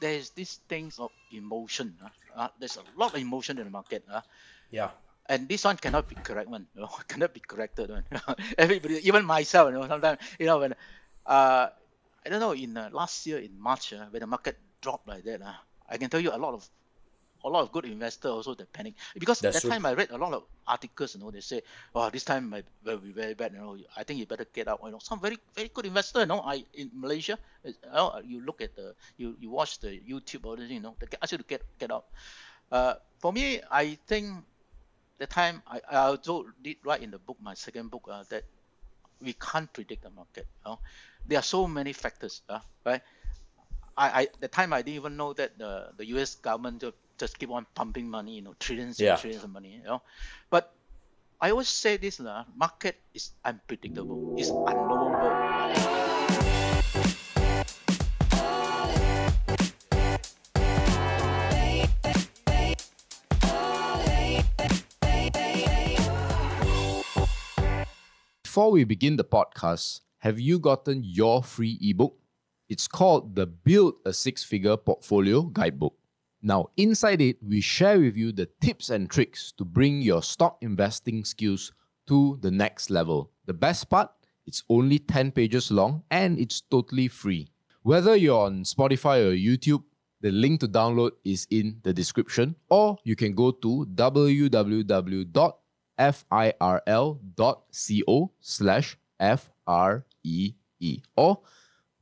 there's these things of emotion. Uh, there's a lot of emotion in the market. Uh, Yeah. and this one cannot be correct one. You know, cannot be corrected one. Everybody, even myself, you know, sometimes you know when uh, I don't know in uh, last year in March uh, when the market dropped like that, uh, I can tell you a lot of a lot of good investors also they panic because That's that true. time I read a lot of articles. You know, they say, "Oh, this time might will be very bad." You know, I think you better get out. You know, some very very good investor. You know, I in Malaysia, you, know, you look at the you you watch the YouTube or you know, they ask you to get get out. Uh, for me, I think the time I, I also did write in the book, my second book, uh, that we can't predict the market. You know? There are so many factors, uh, right? I, I the time I didn't even know that the, the U.S. government just, just keep on pumping money, you know, trillions Yeah. and trillions of money, you know. But I always say this, uh, market is unpredictable, it's unknowable. Before we begin the podcast, have you gotten your free ebook? It's called the Build a Six Figure Portfolio Guidebook. Now, inside it, we share with you the tips and tricks to bring your stock investing skills to the next level. The best part, it's only 10 pages long and it's totally free. Whether you're on Spotify or YouTube, the link to download is in the description, or you can go to www.firl.co slash F-R-E-E or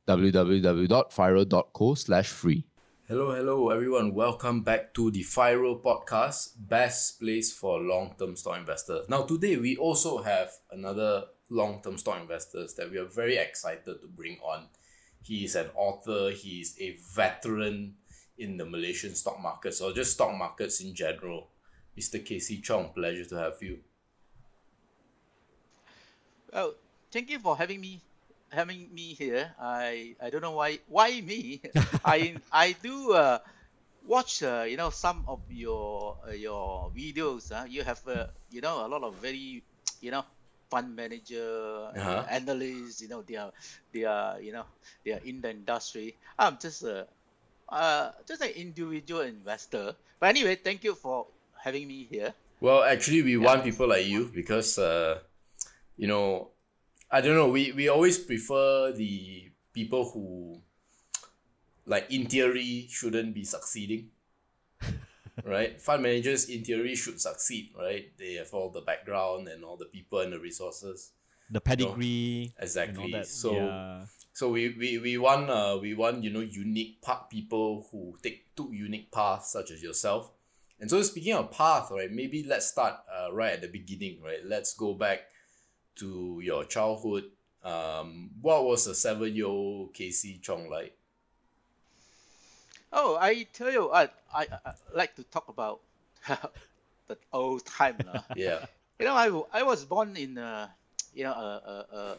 www.firl.co slash free. Hello, hello, everyone. Welcome back to the FIRL podcast, best place for long-term stock investors. Now, today we also have another long-term stock investors that we are very excited to bring on. He is an author. He is a veteran in the Malaysian stock markets or just stock markets in general. Mr. KC Chong, pleasure to have you. Well, thank you for having me having me here. I I don't know why why me. I I do uh, watch uh, you know some of your uh, your videos. Uh, you have uh, you know a lot of very you know fund manager uh, Uh-huh. analysts. You know they are they are you know they are in the industry. I'm just a uh, just an individual investor. But anyway, thank you for having me here. Well, actually, we want people like you because, uh, you know, I don't know. We we always prefer the people who, like in theory, shouldn't be succeeding. right, fund managers in theory should succeed. Right, they have all the background and all the people and the resources. the pedigree Exactly. and all that. So yeah. so we, we, we want uh we want you know unique path people who take took unique paths such as yourself. And so speaking of path, right, maybe let's start uh, right at the beginning, right? Let's go back to your childhood. Um, what was a seven year old KC Chong like? Oh, I tell you, I I, I like to talk about the old time. lah. Yeah. you know, I, I was born in a, you know, a, a, a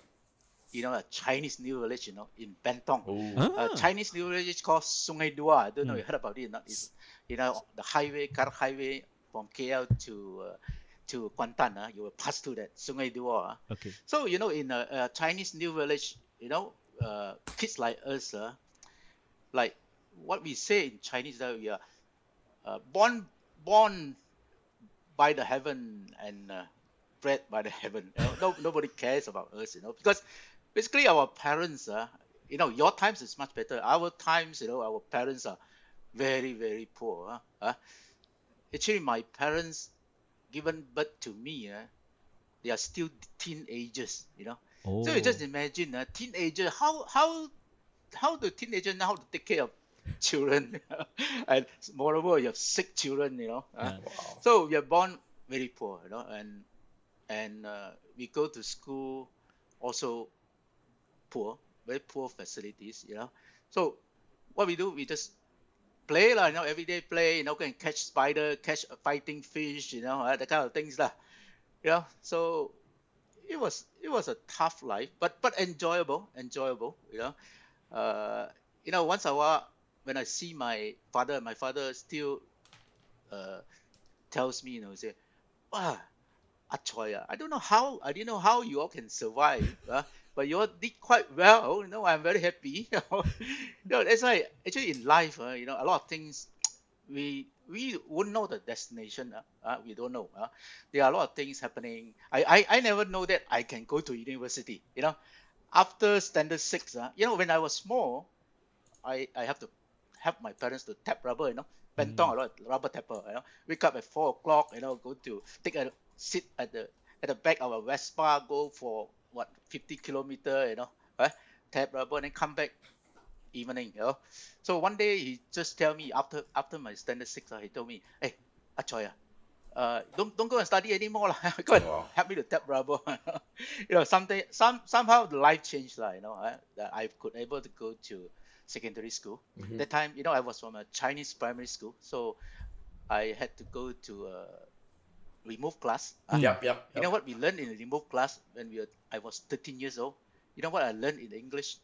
you know, a Chinese New Village, you know, in Bentong. Oh. A Ah. Chinese New Village is called Sungai Dua. I don't know Hmm. you heard about it or not. It's, you know, the highway, car highway from KL to uh, to Kuantan. Uh, you will pass through that Sungai Dua. ah. Okay. So you know, in a, a Chinese New Village, you know, uh, kids like us, uh, like what we say in Chinese, that we are uh, born born by the heaven and uh, bred by the heaven. You know, no, nobody cares about us, you know, because basically our parents, uh, you know, your times is much better. Our times, you know, our parents are very very poor. Uh, uh. Actually, my parents given birth to me, uh, they are still teenagers, you know. Oh. So you just imagine a teenager, how how how do teenagers know how to take care of children, and moreover you have sick children, you know. uh. Yeah. Wow. So we are born very poor, you know, and and uh, we go to school also poor, very poor facilities, you know. So what we do, we just play lah, you know, everyday play, you know, and catch spider, catch fighting fish, you know, uh, that kind of things lah. You know, so it was it was a tough life, but but enjoyable, enjoyable, you know. Uh, you know, once a while when I see my father, my father still uh, tells me, you know, say, "Wow, Choi, ah, I don't know how, I didn't know how you all can survive, uh, but you all did quite well. You know, I'm very happy. You know, you know that's why actually in life, uh, you know, a lot of things we we wouldn't know the destination. Uh, uh, we don't know. Uh. There are a lot of things happening. I, I I never know that I can go to university. You know, after standard six, uh, you know, when I was small, I I have to help my parents to tap rubber. You know, bentong a lot rubber tapper. You know, wake up at four o'clock. You know, go to take a sit at the at the back of a Vespa, go for what 50 kilometer. You know, right? tap rubber, and then come back evening. You know, so one day he just tell me after after my standard six, uh, he told me, hey, Achoy, uh, uh, don't don't go and study anymore lah. go and Wow. help me to tap rubber. you know, something some somehow the life changed lah. You know, uh, that I could able to go to secondary school. Mhm. That time, you know, I was from a Chinese primary school, so I had to go to a remove class. Uh, Yep, yep. You know what we learned in the remove class when we were, I was 13 years old? You know what I learned in English?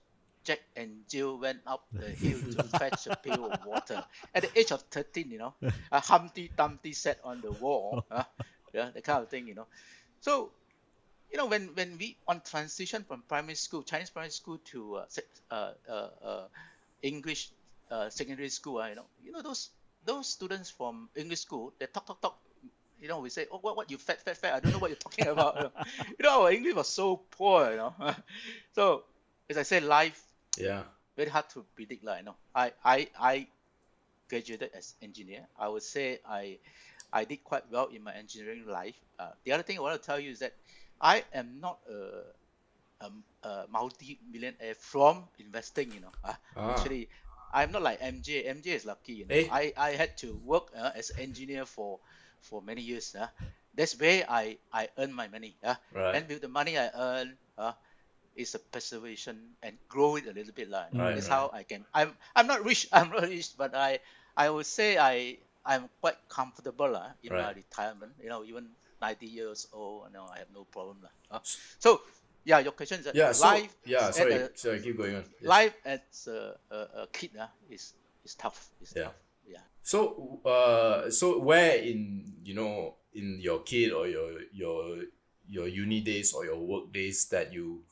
Jack and Jill went up the hill to fetch a pail of water. At the age of 13, you know, a Humpty Dumpty sat on the wall. uh, yeah, that kind of thing, you know. So, you know, when, when we on transition from primary school, Chinese primary school to uh, uh, uh, uh, English uh, secondary school, uh, you know, you know those those students from English school, they talk talk talk you know, we say, oh, what, what, you fat, fat, fat. I don't know what you're talking about. you know. you know, our English was so poor, you know. so, as I said, life Yeah. very hard to predict, lah. You know, I, I, I graduated as engineer. I would say I, I did quite well in my engineering life. Uh, the other thing I want to tell you is that I am not a, a, a multi-millionaire from investing. You know, uh, Ah. actually, I'm not like MJ. MJ is lucky. You know, Eh? I, I had to work uh, as engineer for, for many years. Uh. That's where I, I earn my money. Uh. Right. And with the money I earn, uh, is a preservation and grow it a little bit. lah. Right, That's right. how I can. I'm I'm not rich. I'm not rich, but I I would say I I'm quite comfortable lah in my retirement. You know, even 90 years old, you know, I have no problem. Uh, so yeah, your question is Yeah, so, life. yeah, sorry, a- sorry, keep going on. Yes. Life as a, a, a kid uh, is is tough. It's Yeah. tough. Yeah. So, uh, so where in you know in your kid or your your your uni days or your work days that you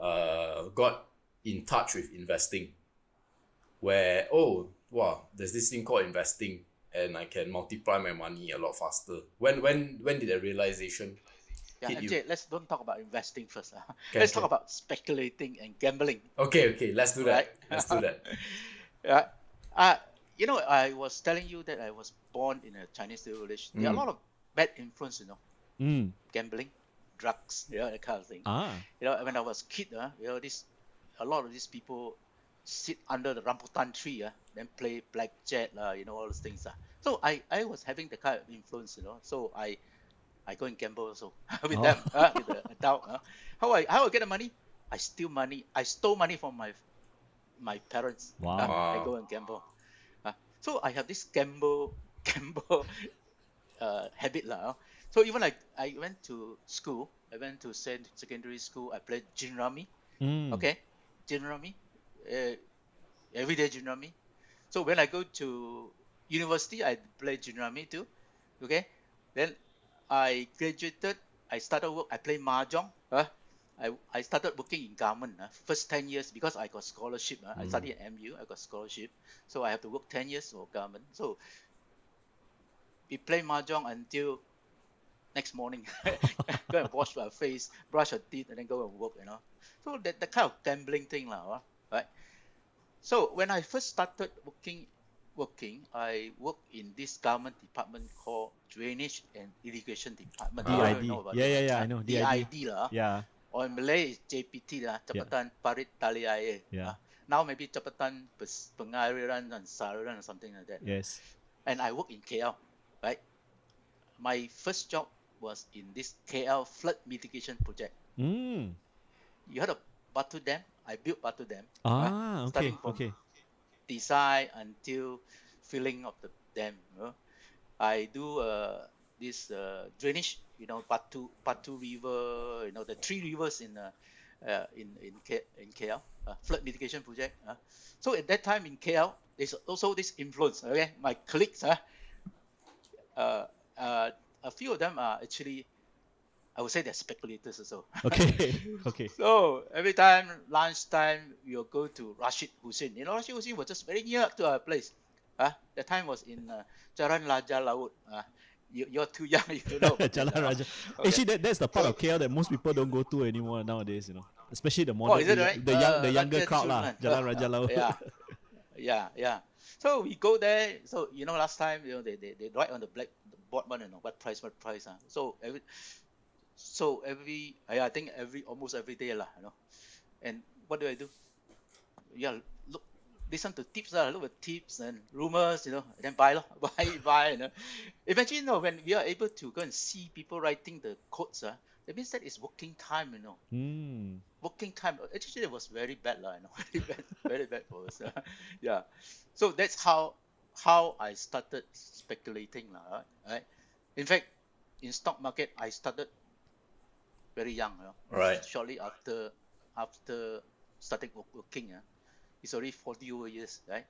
uh got in touch with investing, where oh wow, there's this thing called investing, and I can multiply my money a lot faster. When when when did the realization Yeah, hit you? MJ, let's don't talk about investing first. Uh. Okay, let's talk about speculating and gambling. Okay, okay, let's do that. Right. Let's do that. Yeah. Uh, you know, I was telling you that I was born in a Chinese village. There are a Mm. lot of bad influence, you know, Mm. gambling, drugs, you know, that kind of thing. Ah. You know, when I was kid, uh, you know, this a lot of these people sit under the rambutan tree, uh, then play blackjack, uh, you know, all those things. Uh. So I, I was having the kind of influence, you know. So I I go and gamble also with Oh. them, uh, with the adult. Uh. How I how I get the money? I steal money. I stole money from my my parents. Wow. uh, I go and gamble. So I have this gamble gamble uh, habit lah. uh. So even like I went to school, I went to sec- secondary school. I played gin rummy. Mm. Okay, gin rummy, uh, everyday gin rummy. So when I go to university, I play gin rummy too. Okay, then I graduated. I started work. I play mahjong. Uh, I, I started working in government. Uh, first ten years because I got scholarship. Uh, I studied at MU. I got scholarship, so I have to work ten years for government. So we play mahjong until next morning. go and wash my face, brush your teeth, and then go and work. You know. So that the kind of gambling thing, lah, right? So when I first started working, working, I worked in this government department called Drainage and Irrigation Department. I don't know if you DID. Yeah, yeah, yeah, I know, DID. DID lah. Yeah. Or in Malay is JPT lah, Jabatan Parit Tali Air. Yeah. Ah, now maybe Jabatan Pengairan and Saluran or something like that. Yes. And I work in KL, right? My first job was in this KL flood mitigation project. Mm. You heard of Batu Dam? I built Batu Dam. right? Ah, okay, Starting from okay. design until filling of the dam. You know? I do uh, this uh, drainage, you know, Batu Batu River, you know, the three rivers in uh, uh, in in, K, in KL, uh, flood mitigation project. Uh. So at that time in KL, there's also this influence. Okay, my colleagues, uh, uh, uh, a few of them are actually I would say they're speculators also. Okay. okay. So every time lunchtime we'll go to Rashid Hussain. You know, Rashid Hussain was just very near to our place. Uh, the time was in uh, Jalan Raja Laut. Uh, you, you're too young, you don't know. Jalan Raja. Okay. Actually, that, that's the part of KL that most people don't go to anymore nowadays. You know, especially the modern, Oh, is it the, right? the young, Uh, the younger crowd lah. Jalan Raja Laut. yeah, yeah, yeah. So we go there. So you know, last time you know they they, they write on the black board one, you know what price, what price. Uh. So every so every yeah, I think every almost every day lah, you know. And what do I do? Yeah, look, listen to tips lah, look at tips and rumors, you know, and then buy lah, buy, buy, you know. Eventually, you know, when we are able to go and see people writing the codes, uh, that means that is working time, you know Hmm. working time actually it was very bad lah, you know very bad very bad for us uh, yeah so that's how how I started speculating lah right? right in fact in stock market I started very young you know Right. shortly after after starting working uh, it's already 40 over years right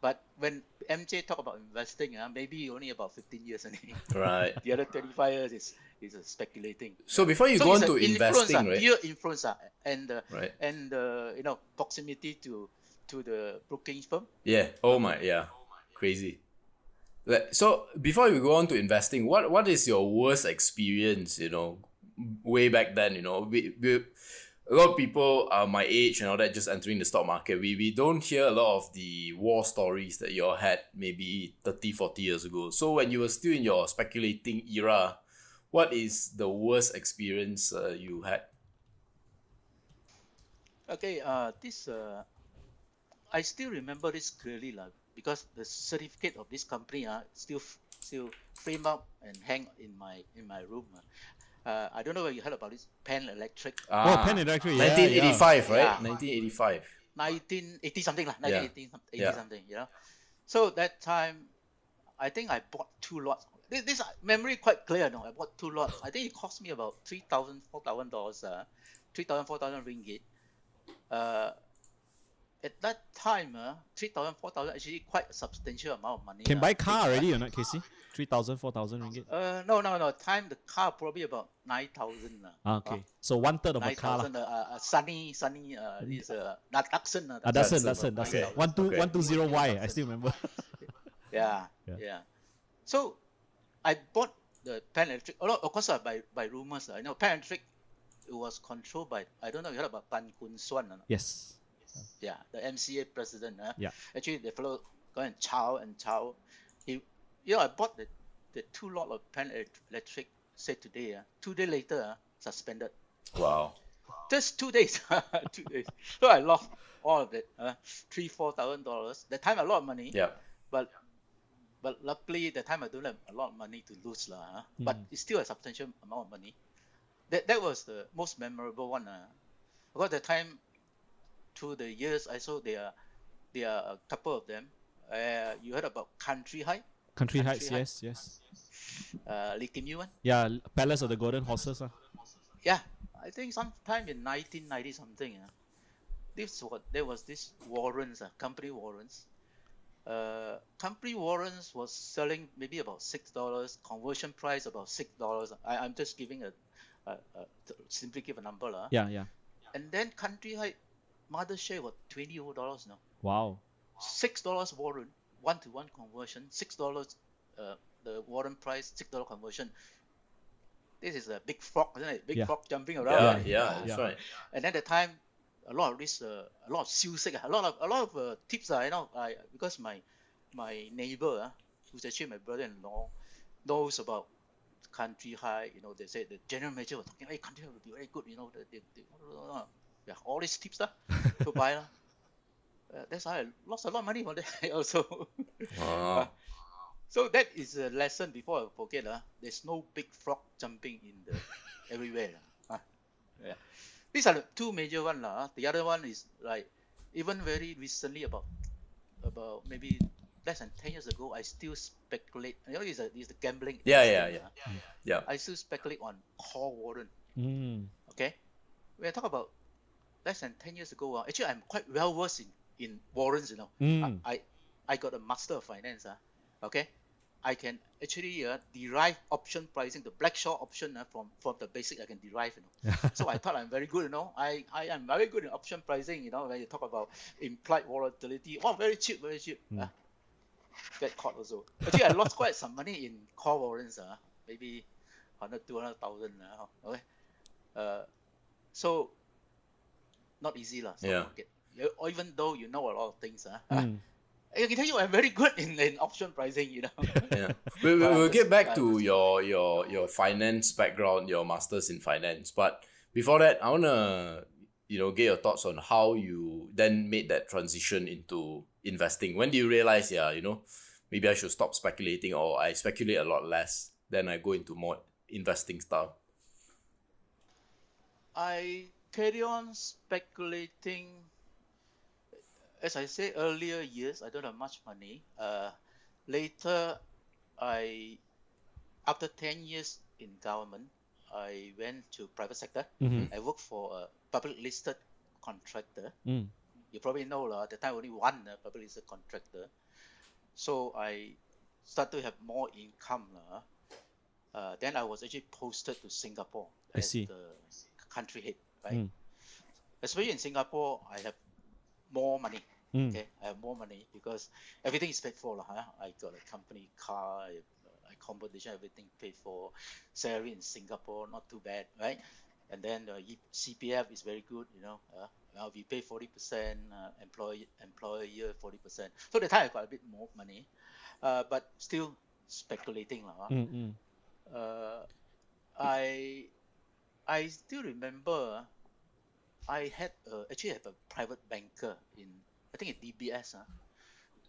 but when MJ talk about investing uh, maybe only about 15 years only Right. the other 25 years is is uh, speculating So before you so go on to investing, ah, right? Pure influence, ah, and uh, Right. and uh, you know proximity to to the broking firm. Yeah. Oh my. Yeah. Crazy. So before we go on to investing, what what is your worst experience? You know, way back then. You know, we, we a lot of people are my age and all that just entering the stock market. We we don't hear a lot of the war stories that you all had maybe 30, 40 years ago. So when you were still in your speculating era, what is the worst experience uh, you had? Okay, uh, this uh, I still remember this clearly, lah, because the certificate of this company uh, still still frame up and hang in my in my room. ah. Uh, I don't know whether you heard about this Pan Electric, Oh, Ah, Pan Electric, yeah, 1985, right? Yeah. 1985. 1980 something lah, Yeah. 1980 some- 80 Yeah. something, you know. So that time, I think I bought two lots. This, this memory quite clear, no. I bought two lots. I think it cost me about three thousand, four thousand dollars, uh, three thousand, four thousand ringgit. Uh, at that time, uh, three thousand, four thousand actually quite a substantial amount of money. Can uh, buy car already or not, KC? 3,000, 4,000 ringgit. Uh, no, no, no. Time the car probably about nine thousand. Uh, Ah, okay. So one third of a car. lah. thousand. Uh, uh, sunny, sunny. Uh, is uh, not Datsun. Uh, Ah, that's it, Datsun, that's it, that's okay. it. One two Okay. one two zero Y. I still remember. Yeah, Yeah. yeah. So I bought the Pan Electric. A lot, of course, uh, by by rumors. Uh, I know Pan Electric. It was controlled by I don't know. You heard about Tan Koon Swan? or not? yes. Yeah, the MCA president. Uh. Yeah. Actually, the fellow go and chow and chow. He, you know, I bought the the two lot of Pan Electric. Said today. Uh, two day later, uh, suspended. Wow. Just two days. two days. So I lost all of it. Uh, three four thousand dollars. That time a lot of money. Yeah. but but luckily that time I don't have a lot of money to lose lah. huh? But it's still a substantial amount of money. That that was the most memorable one. Uh. Because the time through the years I saw there are there are a couple of them. Uh, you heard about Country High, Country Country Heights. Heights. Yes, yes. uh, Lee Kim Yew. Yeah, Palace of the Golden Horses. ah. Yeah, I think sometime in 1990 something. Uh, this what there was this warrants, uh, company warrants. Uh, company warrants was selling maybe about six dollars. Conversion price about six dollars. I I'm just giving a, a, a simply give a number lah. Yeah, yeah. And then country high, mother share was twenty over dollars now. Wow. Six dollars warrant, one to one conversion. Six dollars, uh, the warrant price. Six dollar conversion. This is a big frog, isn't it? Big Yeah. frog jumping Yeah, around. yeah, right? that's Yeah. right. and then the time a lot of this uh, a lot of sick, a lot of a lot of uh, tips uh, you know I because my my neighbor uh, who's actually my brother-in-law knows about country high you know they said the general manager was talking hey country high will be very good you know the, the, the, yeah all these tips uh, to buy uh. Uh, that's how I lost a lot of money on that also Wow. so that is a lesson before I forget uh, there's no big frog jumping in the everywhere uh, yeah these are the two major ones. lah. The other one is like even very recently about about maybe less than ten years ago, I still speculate. You know, it's a it's the gambling. Yeah, yeah, investing, yeah. ah. Yeah. I still speculate on call warrant. Mm. Okay, when I talk about less than ten years ago, uh, actually I'm quite well versed in in warrants. You know, Mm. I, I got a master of finance. Uh, okay, I can actually uh, derive option pricing, the Black-Scholes option uh, from from the basic I can derive. You know, so I thought I'm very good. You know, I I am very good in option pricing. You know, when you talk about implied volatility, oh, very cheap, very cheap. Mm. Uh, get caught also. Actually, I lost quite some money in call warrants. Uh, maybe 100, 200,000. Uh, okay. Uh, so not easy lah. Yeah. market. You- even though you know a lot of things, uh, Mm. I can tell you I'm very good in, in option pricing. You know. yeah. we, we, we'll get back to was- your your your finance background, your masters in finance. But before that, I wanna you know get your thoughts on how you then made that transition into investing. When do you realize, yeah, you know, maybe I should stop speculating or I speculate a lot less, then I go into more investing style. I carry on speculating. As I said earlier, years I don't have much money. Uh, later, I after ten years in government, I went to private sector. Mhm. I worked for a public listed contractor. Mm. You probably know lah. At the time only one uh, public listed contractor. So I started to have more income lah. Uh, then I was actually posted to Singapore I as see. the country head, right? Mm. Especially in Singapore, I have more money. Mm. Okay, I have more money because everything is paid for lah. Huh? I got a company car, accommodation, everything paid for. Salary in Singapore, not too bad, right? And then the E- CPF is very good, you know. Uh, well, we pay forty percent, uh, employee employer forty percent. So the time I got a bit more money, uh, but still speculating lah. huh? Mm. Mm. uh, I I still remember I had uh, actually have a private banker in I think at DBS. Uh.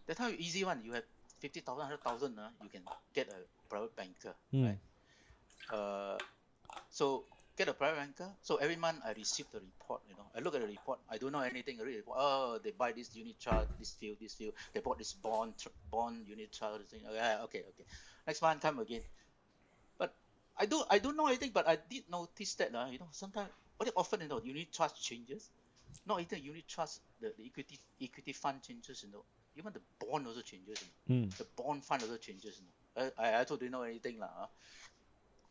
That time easy one. You have fifty thousand, hundred thousand. Uh, you can get a private banker, Mm. right? Uh, so get a private banker. So every month I receive the report. You know, I look at the report. I don't know anything. I read the report. Oh, they buy this unit trust, this field, this field. They bought this bond, tr- bond unit trust. thing. Okay, okay, okay. Next month come again. But I do I don't know anything, but I did notice that uh, you know sometimes very often you know unit trust changes. Not even unit trust, the, the equity equity fund changes. You know, even the bond also changes. You know Mm. the bond fund also changes. You know. I, I also didn't know anything lah. huh.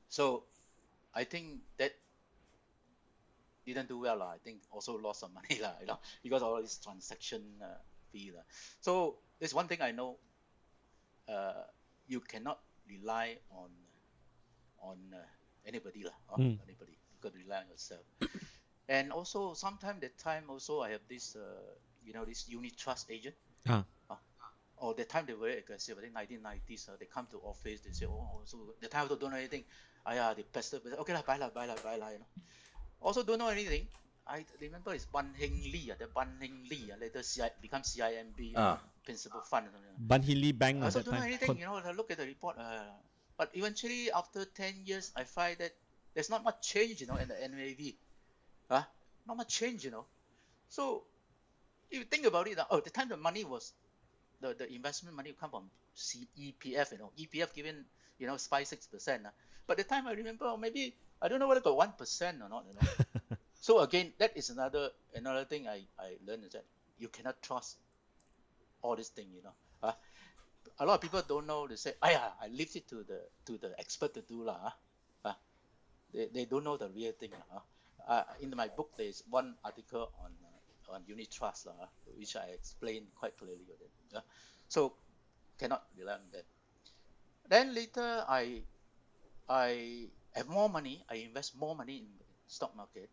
So I think that didn't do well lah. I think also lost some money lah. You know because of all this transaction uh, fee lah. So there's one thing I know. Uh, you cannot rely on on uh, anybody lah. huh? Mm. Anybody. You got to rely on yourself. and also sometimes that time also I have this uh, you know this unit trust agent Ah. or the time they were very aggressive. I think 1990s. Uh, they come to office. They say, oh, so the time I don't know anything. Ah, yeah, they pester. pester, Okay lah, buy lah, buy lah, buy lah. You know. Also don't know anything. I remember it's Ban Hin Lee. Uh, the Ban Hin Lee. Uh, later CI, become CIMB Ah. principal fund. or something. Ban Hin Lee Bank I also don't know anything. You know, I look at the report. Uh, but eventually, after 10 years, I find that there's not much change, you know, in the NAV. Huh? Not much change, you know. So, if you think about it, uh, oh, the time the money was, the, the investment money come from C- EPF, you know, EPF given, you know, five six percent. Uh. But the time I remember, oh, maybe I don't know whether got one percent or not, you know. so again, that is another another thing I, I learned is that you cannot trust all this thing, you know. Uh, a lot of people don't know. They say, "Ah, yeah, I leave it to the to the expert to do lah." They, they don't know the real thing. Uh. Uh, in my book, there is one article on uh, on unit trust, uh, which I explain quite clearly. Uh. So cannot rely on that. Then later, I I have more money. I invest more money in stock market.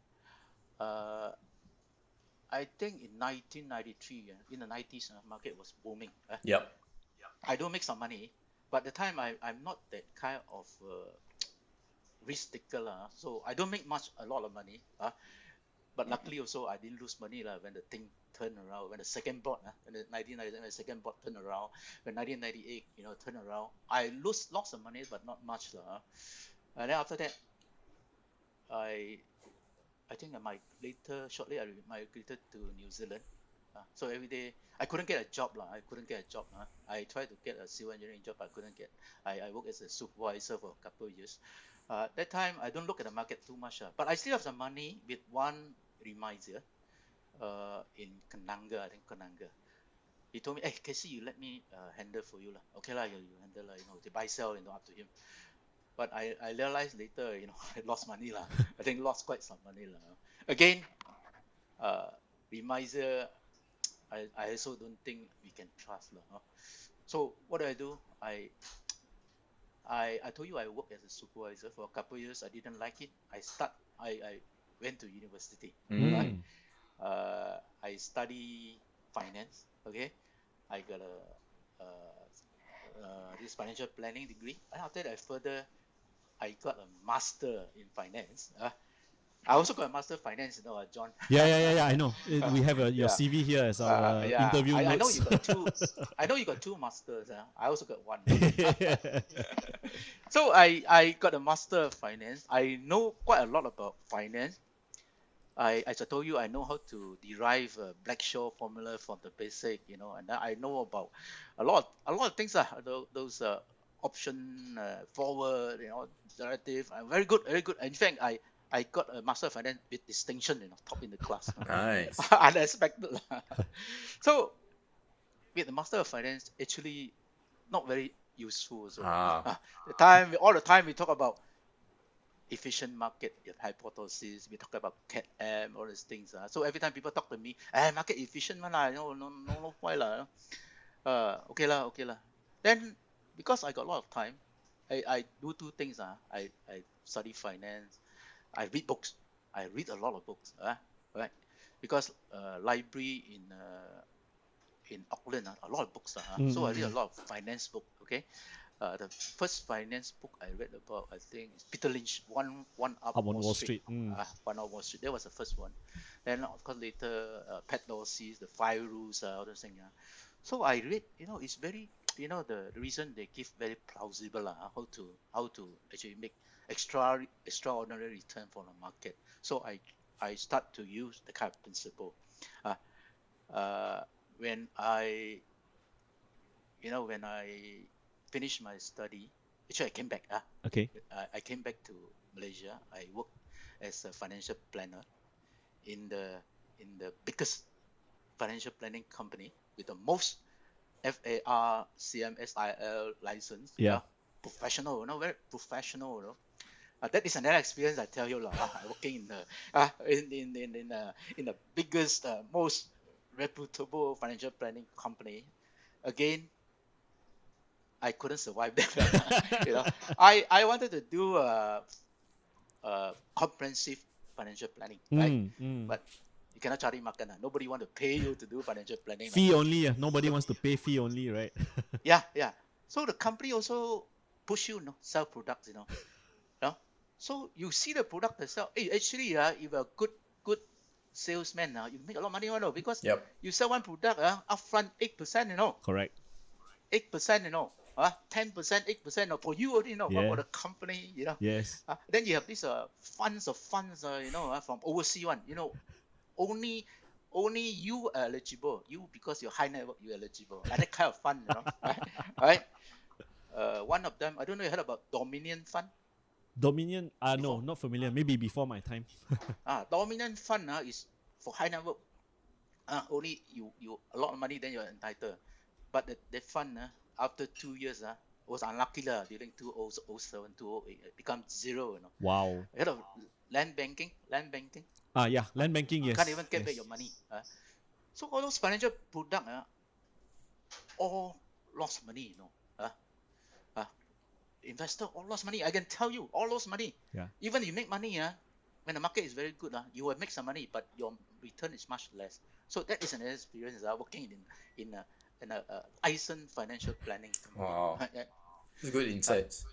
Uh, I think in 1993, uh, in the 90s, uh, market was booming. Uh, Yep. I do make some money, but the time I, I'm not that kind of uh, risk taker. lah. so I don't make much, a lot of money. Uh, but luckily also I didn't lose money lah when the thing turned around, when the second board, uh, when the 1997, when the second board turned around, when 1998, you know, turned around. I lose lots of money, but not much. lah. And then after that, I I think I might later, shortly, I migrated to New Zealand. Uh, so every day, I couldn't get a job. lah. I couldn't get a job. Uh. I tried to get a civil engineering job, I couldn't get. I, I worked as a supervisor for a couple of years. Uh, that time, I don't look at the market too much. Uh, but I still have some money with one reminder uh, in Kenanga, I think Kenanga. he told me, hey, KC, you let me uh, handle for you lah. Okay lah, you, you handle lah. You know, the buy sell, you know, up to him. But I, I realized later, you know, I lost money lah. I think lost quite some money lah. Again, uh, Remisier, I, I also don't think we can trust lah. huh. So what do I do? I I, I told you I worked as a supervisor for a couple of years. I didn't like it. I start I, I went to university. Mm. Right? Uh, I study finance. Okay, I got a uh, uh, this financial planning degree. And after that, I further I got a master in finance. Uh, I also got a master in finance. You know, uh, John. Yeah, yeah, yeah, yeah. I know. Uh, We have a, your Yeah. CV here as our Uh, yeah, interview I, I know you got two. I know you got two masters. Uh. I also got one. so I, I got a master of finance. I know quite a lot about finance. I, as I told you, I know how to derive a Black-Scholes formula from the basic, you know, and I know about a lot, a lot of things. Uh, those uh, option uh, forward, you know, derivative. I'm very good, very good. In fact, I, I got a master of finance with distinction, you know, top in the class. Nice. unexpected. lah. so, with the master of finance, actually, not very useful. Also. Ah. the time, all the time, we talk about efficient market hypothesis. We talk about CAT M, all these things. Uh. So every time people talk to me, eh, market efficient man lah, no, no, no, no why lah. Uh, okay lah, okay lah. Then because I got a lot of time, I, I do two things. Uh. I, I study finance. I read books. I read a lot of books. Uh, right? Because uh, library in uh, in Auckland, uh, a lot of books. Uh, So I read a lot of finance book. Okay. Uh, the first finance book I read about, I think, is Peter Lynch, One One Up, Up on Wall Street, mm. Uh, one Up Wall Street. That was the first one. Then of course later, uh, Pat Dorsey's The Five Rules, uh, all those things. Uh. So I read, you know, it's very, you know, the, the reason they give very plausible uh, how to how to actually make extra extraordinary return for the market. So I I start to use the kind of principle. Uh, uh, when I, you know, when I finished my study, actually I came back. Uh, okay. I, I came back to Malaysia. I worked as a financial planner in the in the biggest financial planning company with the most FAR CMSIL license. Yeah. Professional, you know, very professional, you know. Uh, that is another experience I tell you, lah. uh, working in the uh, in in in in, uh, in the biggest, uh, most reputable financial planning company. Again, I couldn't survive that. you know, I I wanted to do a, a comprehensive financial planning, right? Mm, mm. But you cannot charge makan. ah. Nobody want to pay you to do financial planning. Fee only. Uh. Nobody wants to pay fee only, right? Yeah, yeah. So the company also push you, you know, sell products, you know. You know? So you see the product itself. Hey, actually, uh, if you're a good good salesman, uh, you make a lot of money, you know, because Yep. you sell one product, uh, upfront eight percent, you know, Correct. eight percent, you know, uh, ten percent, eight percent, for you only, you know, Yeah. for the company, you know. Yes. Uh, then you have these uh, funds of funds, uh, you know, uh, from overseas one. You know, only only you are eligible. You because you're high net worth, you eligible. Like that kind of fund, you know, right? right? Uh, one of them, I don't know you heard about Dominion Fund. Dominion. Uh, no, not familiar. Maybe before my time. Ah, Dominion Fund uh, is for high net worth. Uh, only you you a lot of money, then you're entitled. But that, that fund uh, after two years uh, was unlucky lah during 2007, 2008, it become zero. You know, Wow. you heard of land banking, land banking. Ah, yeah. Land banking. Yes. can't even get yes. back your money. Uh, so all those financial product, uh, all lost money, you know. Uh, uh, investor all lost money. I can tell you, all lost money. Yeah. Even you make money, uh, when the market is very good, uh, you will make some money, but your return is much less. So that is an experience uh, working in in a in a uh, Eisen financial planning. company. Wow. Uh, uh, good insights.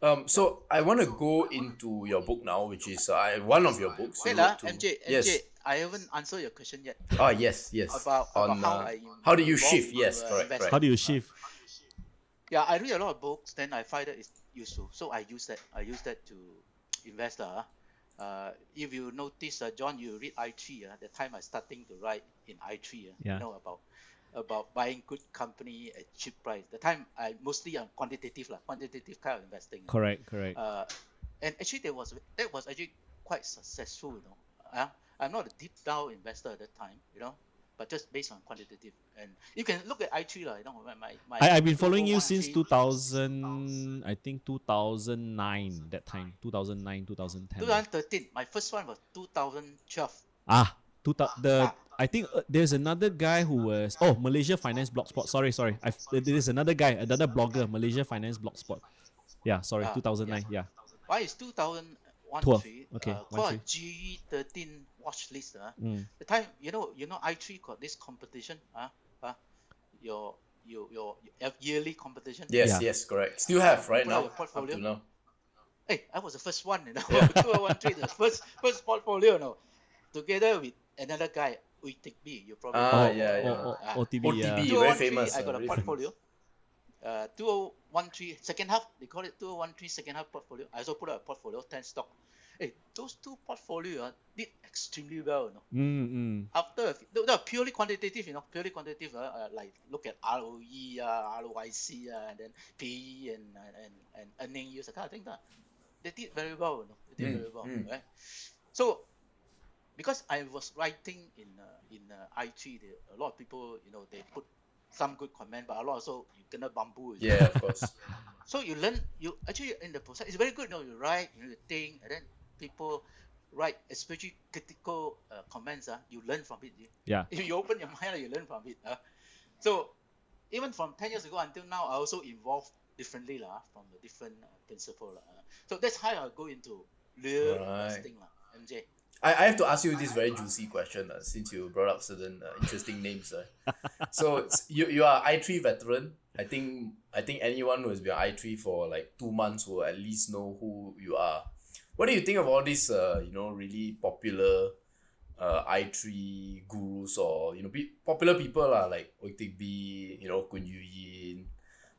Um, so I want to go into your book now, which is uh, one of your books. you Wait lah, wrote to- MJ, MJ, I haven't answered your question yet. Ah, yes, yes. About- On, how uh, I how do you shift? Yes, uh, correct, invest. correct. How do you shift? Yeah, I read a lot of books, then I find that it's useful. So I use that. I use that to invest. Uh, uh, if you notice, uh, John, you read I3. Uh, the time I starting to write in I3. Uh, Yeah. You know about about buying good company at cheap price. The time I mostly on quantitative lah, quantitative kind of investing. Correct. Correct. Uh, and actually, there was that was actually quite successful. You know, uh, I'm not a deep down investor at that time. You know, but just based on quantitative. And you can look at i3 lah. You know, my, my, my I, I've been following you since 2000, I think 2009, that time. 2009, 2010. 2013. My first one was 2012. Ah, two the Ah. I think uh, there's another guy who was oh Malaysia Finance Blogspot. Sorry, sorry. I there's another guy, another blogger, Malaysia Finance Blogspot. Yeah, sorry, Ah, 2009. Yeah. Why is 2001 Twelve. Okay, uh, called GE 13 watch list. Uh. Mm. The time you know you know i3 got this competition. Uh, uh, your your your your yearly competition. Yes, Yeah. yes, correct. Still have right now. out your Up portfolio. to now. Hey, I was the first one, you know. 2013, the first first portfolio, you know, together with another guy, Uitik B. You probably Ah, know. yeah, yeah. Oh, Ah. oh, OTB, OTB. yeah. very famous, I got a very portfolio. Uh, 2013 second half, they call it 2013 second half portfolio. I also put out a portfolio, 10 stock. Hey, those two portfolio uh, did extremely well, you know. Mm, mm. After a few, no, no, purely quantitative, you know, purely quantitative, uh, uh, like look at ROE, uh, ROIC, uh, and then PE and, uh, and, and earning yields, that kind of thing. Uh, they did very well, you know. They did Mm, very well, mm. right? So, because I was writing in uh, in uh, i3, a lot of people, you know, they put some good comment, but a lot also you kena bamboo. you know. Yeah, of course. So you learn, you actually in the process, it's very good. You know, you write, you, know, you think, and then people write, especially critical uh, comments. Uh, you learn from it. Yeah. If you open your mind, you learn from it. Uh. So even from 10 years ago until now, I also involved differently lah, from the different uh, principle. lah. Uh. So that's how I go into real Right. investing. lah, MJ. I, I have to ask you this very juicy question uh, since you brought up certain uh, interesting names. Uh. so you you are I three veteran. I think I think anyone who has been I three for like two months will at least know who you are. What do you think of all these uh, you know really popular uh, I three gurus or you know pe- popular people are like Ooi Teik Bee, you know Koon Yew Yin.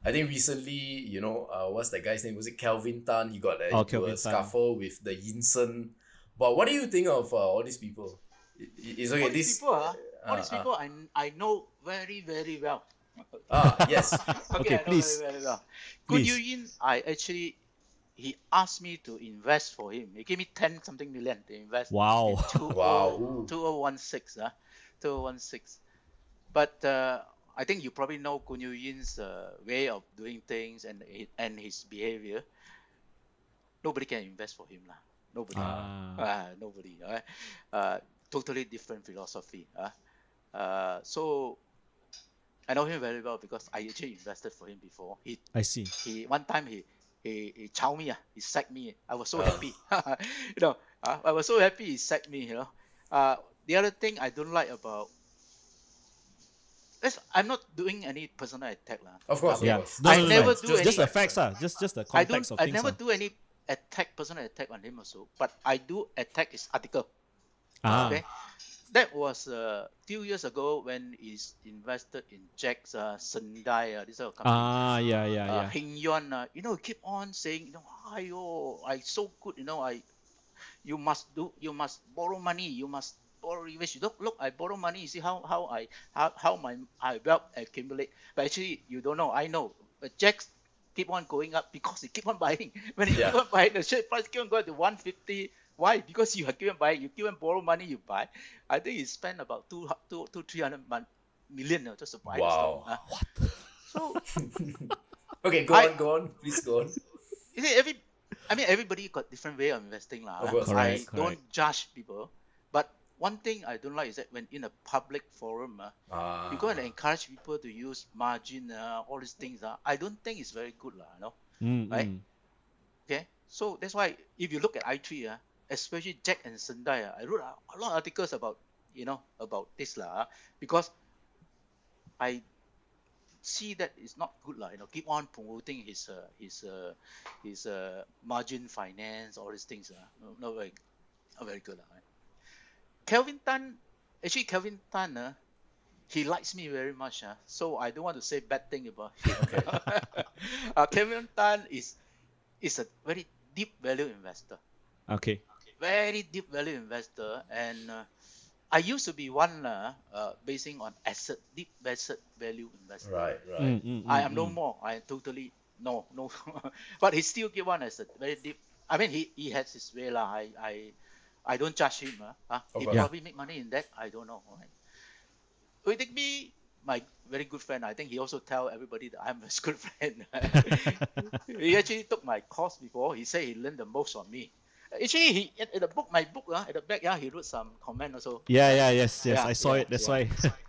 I think recently, you know, uh, what's that guy's name? Was it Kelvin Tan? He got uh, Oh, into a Tan. scuffle with the Yinsen. But what do you think of uh, all these people? I- i- It's okay. all these This people, uh, all these uh. people I, I know very, very well. ah yes. Okay, I know please. Very, very well. Koon Please. Yew Yin, I actually, he asked me to invest for him. He gave me 10 something million to invest. Wow. in 20 Wow. 2016. Uh, 2016. But uh, I think you probably know Koon Yew Yin's uh, way of doing things and, and his behavior. Nobody can invest for him. lah. Nobody. Ah. Ah, nobody. alright. Uh, totally different philosophy. Uh. Uh, so I know him very well because I actually invested for him before. He I see. he one time he he he chow me ah, he sacked me. I was so Ah. happy. you know, uh, I was so happy he sacked me. You know, uh, the other thing I don't like about I'm not doing any personal attack lah. Of course, of Yeah. course. No, I no, no, never no. do just, just any- the facts, ah. Just just the context I don't. of I things. never ah. do any attack, personal attack on him also. But I do attack his article. Ah. Okay. That was a few years ago when he's invested in JAKS uh, Sendai, uh, this other company. Ah, yeah, yeah, uh, yeah. Heng Yuan, uh, you know, keep on saying, you know, ayo, I so good, you know, I, you must do, you must borrow money, you must borrow leverage. Look, look, I borrow money. You see how how I how, how my I wealth accumulate. But actually, you don't know. I know. But JAKS keep on going up because he keep on buying. When he Yeah. keep on buying, the share price keep on going to 150. Why? Because you are given on buying. You keep on borrow money. You buy. I think you spend about two two two three hundred mon- million uh, just to buy the Wow. stock. uh. So Okay, go I- on, go on. Please go on. you see, every I mean everybody got different way of investing lah. Of course, I correct, don't judge people, but one thing I don't like is that when in a public forum, uh, Ah, you go and encourage people to use margin, uh, all these things. Uh, I don't think it's very good lah. You know. Mm, right? mm. Okay, so that's why if you look at i3, uh, especially Jack and Sendai, uh, I wrote a, a lot of articles about you know about this lah, uh, because I see that it's not good lah. You know, keep on promoting his uh, his uh, his uh, margin finance, all these things. Uh, no, not very, not very good lah. Right? Kelvin Tan, actually Kelvin Tan, uh, he likes me very much. Uh, so I don't want to say bad thing about him. Okay. uh, Kelvin Tan is is a very deep value investor, Okay. Very deep value investor, and uh, I used to be one uh, uh, basing on asset deep asset value investor. right, right. Mm, mm, I mm, am no mm. more. I totally no no, but he still give one as a very deep. I mean, he, he has his way lah. I I I don't judge him. Uh, uh, Of he course. probably make money in that. I don't know. Right? Ooi Teik Bee, my very good friend. I think he also tell everybody that I'm his good friend. he actually took my course before. He said he learned the most from me. Actually, he at, the book, my book, uh, at the back, yeah, he wrote some comment also. Yeah, yeah, yes, yes. Yeah, I saw yeah, it. That's yeah.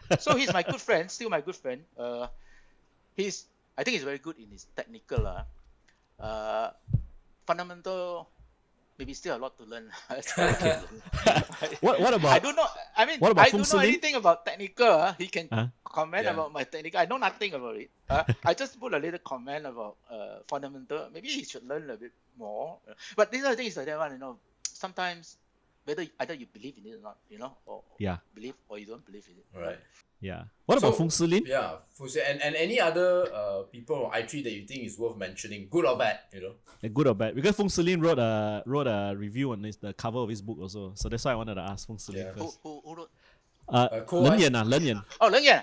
why. so he's my good friend, still my good friend. Uh, he's I think he's very good in his technical. Uh, uh, fundamental, maybe still a lot to learn. what what about? I don't know. I mean, what about I don't know Silin? anything about technical. Uh. He can Huh? comment Yeah. about my technical. I know nothing about it. Uh, I just put a little comment about uh, fundamental. Maybe he should learn a bit more. But these are things like that one. You know, sometimes whether either you believe in it or not, you know, or Yeah. believe or you don't believe in it. Right. Yeah. What so, about Fong Siling? Yeah, Fong Siling. And, and any other uh, people on i3 that you think is worth mentioning, good or bad, you know? Yeah, good or bad. Because Fong Siling wrote a, wrote a review on this, the cover of his book also. So that's why I wanted to ask Fong Siling yeah. first. Who, who, who wrote? Uh, uh, cool, Yan, ah, uh, Leng Yan. Oh, Leng Yan.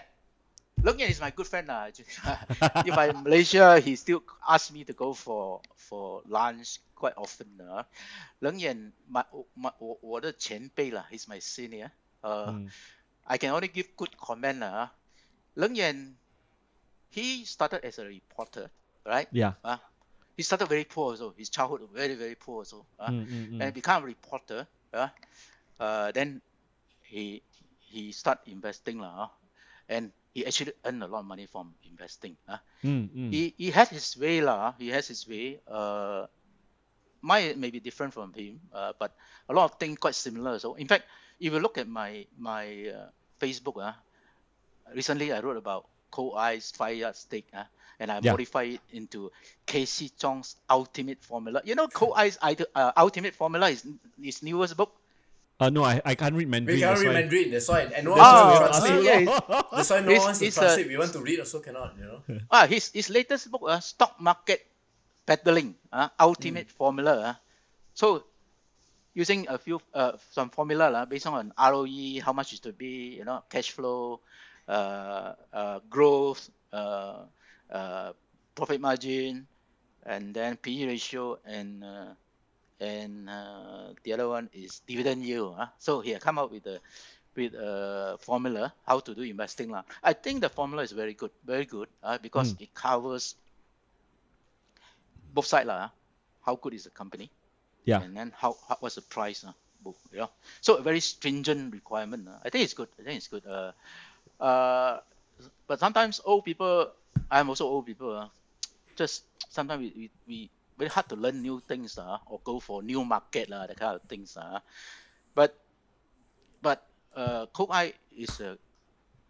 Leng Yan is my good friend. Uh. if I'm Malaysia, he still asks me to go for for lunch quite often. Ah. Uh. Leng Yan, my, my, he's my senior. Uh, mm. I can only give good comment. Uh. Leng Yan, he started as a reporter, right? Yeah. Uh, he started very poor also. His childhood was very, very poor also. Uh Mm, mm, mm. and become a reporter. Uh, uh, then he he start investing lah, uh, and he actually earned a lot of money from investing. Uh. Mm, mm. He he has his way lah. uh, He has his way. Uh, mine may be different from him, uh, but a lot of things quite similar. So in fact, if you look at my my uh, Facebook, uh, recently I wrote about Cold Eye's five yard steak, uh, and I Yeah. modify it into KC Chong's ultimate formula. You know, Cold Eye's uh, ultimate formula is his newest book. Uh, no, I, I can't read Mandarin. We can't that's read why. Mandarin, that's why. And no Oh, one wants to oh, translate. yeah. That's why no It's- one wants to it's a- translate. we want to read also cannot, you know? Ah, his his latest book, uh, Stock Market Peddling, uh, Ultimate Formula. Uh, so using a few uh, some formula uh, based on ROE, how much is to be, you know, cash flow, uh, uh, growth, uh, uh, profit margin, and then PE ratio, and uh, and uh, the other one is dividend yield. Uh. So he come up with a with a formula how to do investing. lah. I think the formula is very good, very good uh, because it covers both sides. lah. How good is the company? Yeah. And then how, how what's the price? Uh, you know? So a very stringent requirement. Uh. I think it's good. I think it's good. Uh, uh, but sometimes old people, I'm also old people. Uh, just sometimes we, we, we very hard to learn new things uh, or go for new market uh, that kind of things. Uh. But but uh, Cold Eye is a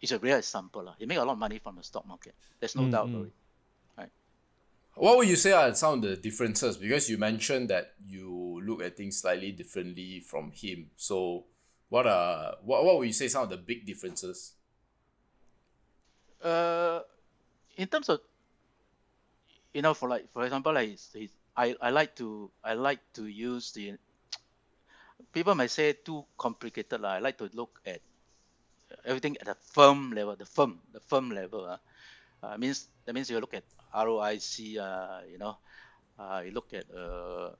is a real example. Uh. He make a lot of money from the stock market. There's no Mm, doubt mm. about it. What would you say are some of the differences? Because you mentioned that you look at things slightly differently from him. So, what are what what would you say some of the big differences? Uh, in terms of you know, for like for example, like his, I I like to I like to use the people might say too complicated lah. I like to look at everything at a firm level, the firm, the firm level. Uh, uh, means that means you look at ROIC. Uh, you know, uh, you look at uh,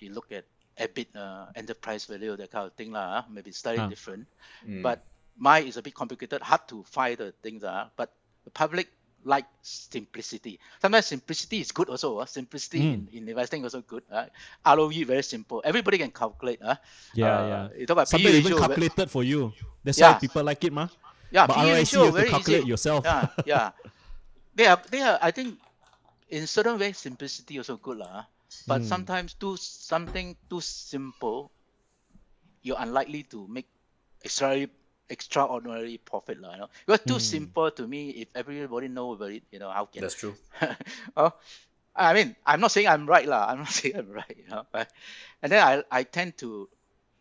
you look at EBIT, uh, enterprise value, that kind of thing lah. Uh, maybe slightly Ah. different, Mm. but mine is a bit complicated, hard to find the things. Uh, but the public like simplicity. Sometimes simplicity is good also. Uh. Simplicity in, in investing also good. Uh. ROE very simple. Everybody can calculate. Uh. Yeah, Uh, yeah. You talk about Something even calculated for you. That's Yeah. why people like it, ma. Yeah, But ROIC you have to calculate easy. yourself. Yeah, yeah. They are, they are. I think in certain way simplicity also good lah. But Mm. sometimes do something too simple, you're unlikely to make extraordinary extraordinary profit lah. You know, because too Mm. simple to me. If everybody know about it, you know how can That's true. oh, I mean, I'm not saying I'm right lah. I'm not saying I'm right. You know? but, and then I, I tend to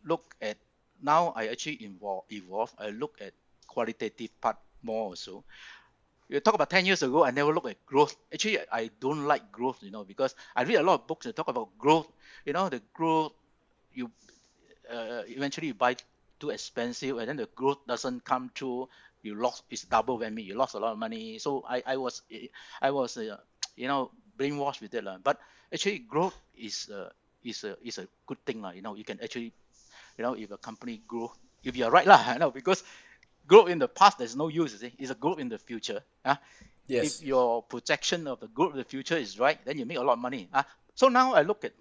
look at now. I actually involve evolve. I look at qualitative part more also. You talk about ten years ago. I never look at growth. Actually, I don't like growth. You know, because I read a lot of books that talk about growth. You know, the growth you uh, eventually you buy too expensive and then the growth doesn't come through you lost it's double whammy you lost a lot of money so i i was i was uh, you know brainwashed with it lah. but actually growth is uh, is a is a good thing you know you can actually you know if a company grow if you're right lah you know because growth in the past there's no use. See, it's a growth in the future. Uh, Yes. If your projection of the growth of the future is right, then you make a lot of money. Uh, so now I look at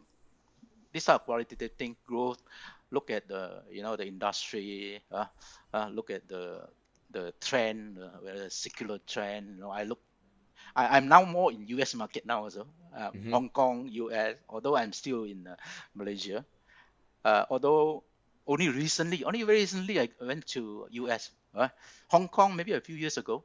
this are qualitative thing, growth. Look at the you know the industry. Uh, uh, look at the the trend, uh, whether secular trend. You know, I look. I, I'm now more in U.S. market now also. Uh, Hong Kong, U.S. Although I'm still in uh, Malaysia. Uh, although only recently, only very recently, I went to U.S. Uh, Hong Kong maybe a few years ago.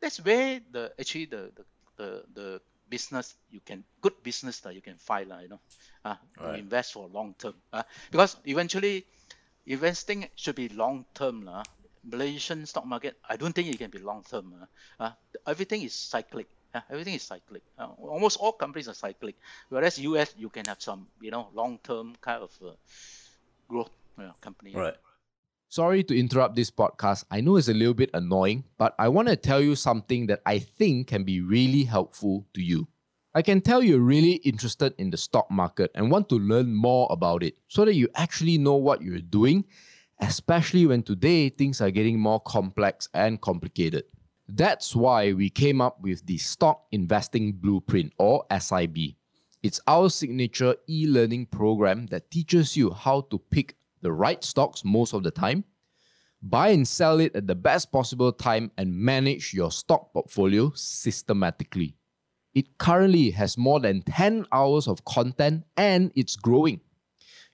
That's where the actually the the, the, the business you can good business that you can find lah, you know, uh, you Right. invest for long term. Uh, because eventually, investing should be long term lah. Malaysian stock market, I don't think it can be long term. Uh, uh, everything is cyclic. Uh, everything is cyclic. Uh, almost all companies are cyclic. Whereas US, you can have some, you know, long term kind of uh, growth uh, company. Right. Sorry to interrupt this podcast. I know it's a little bit annoying, but I want to tell you something that I think can be really helpful to you. I can tell you're really interested in the stock market and want to learn more about it so that you actually know what you're doing, especially when today things are getting more complex and complicated. That's why we came up with the Stock Investing Blueprint or SIB. It's our signature e learning program that teaches you how to pick the right stocks most of the time, buy and sell it at the best possible time, and manage your stock portfolio systematically. It currently has more than 10 hours of content and it's growing.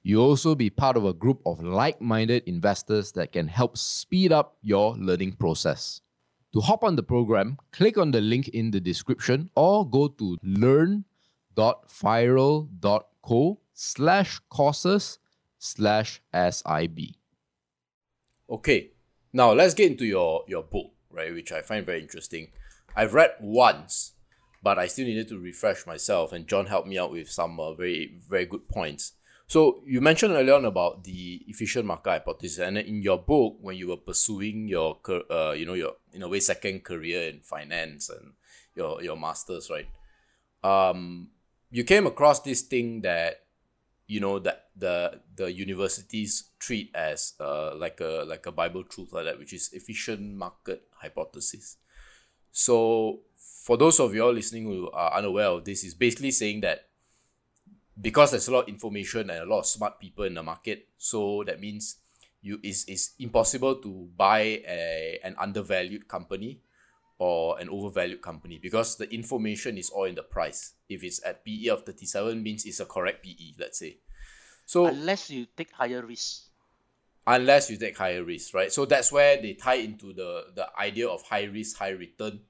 You'll also be part of a group of like minded investors that can help speed up your learning process. To hop on the program, click on the link in the description or go to learn.firl.co slash courses slash SIB. Okay, now let's get into your your book, right, which I find very interesting. I've read once, but I still needed to refresh myself, and John helped me out with some uh, very very good points. So you mentioned earlier on about the efficient market hypothesis, and in your book, when you were pursuing your uh, you know your in a way second career in finance and your your masters, right? Um, you came across this thing that you know that the the universities treat as uh like a like a bible truth like that which is efficient market hypothesis. So for those of you all listening who are unaware of this is basically saying that because there's a lot of information and a lot of smart people in the market so that means you is is impossible to buy a an undervalued company or an overvalued company because the information is all in the price if it's at PE of 37 means it's a correct PE let's say so Unless you take higher risk. unless you take higher risk, right? So that's where they tie into the the idea of high risk, high return.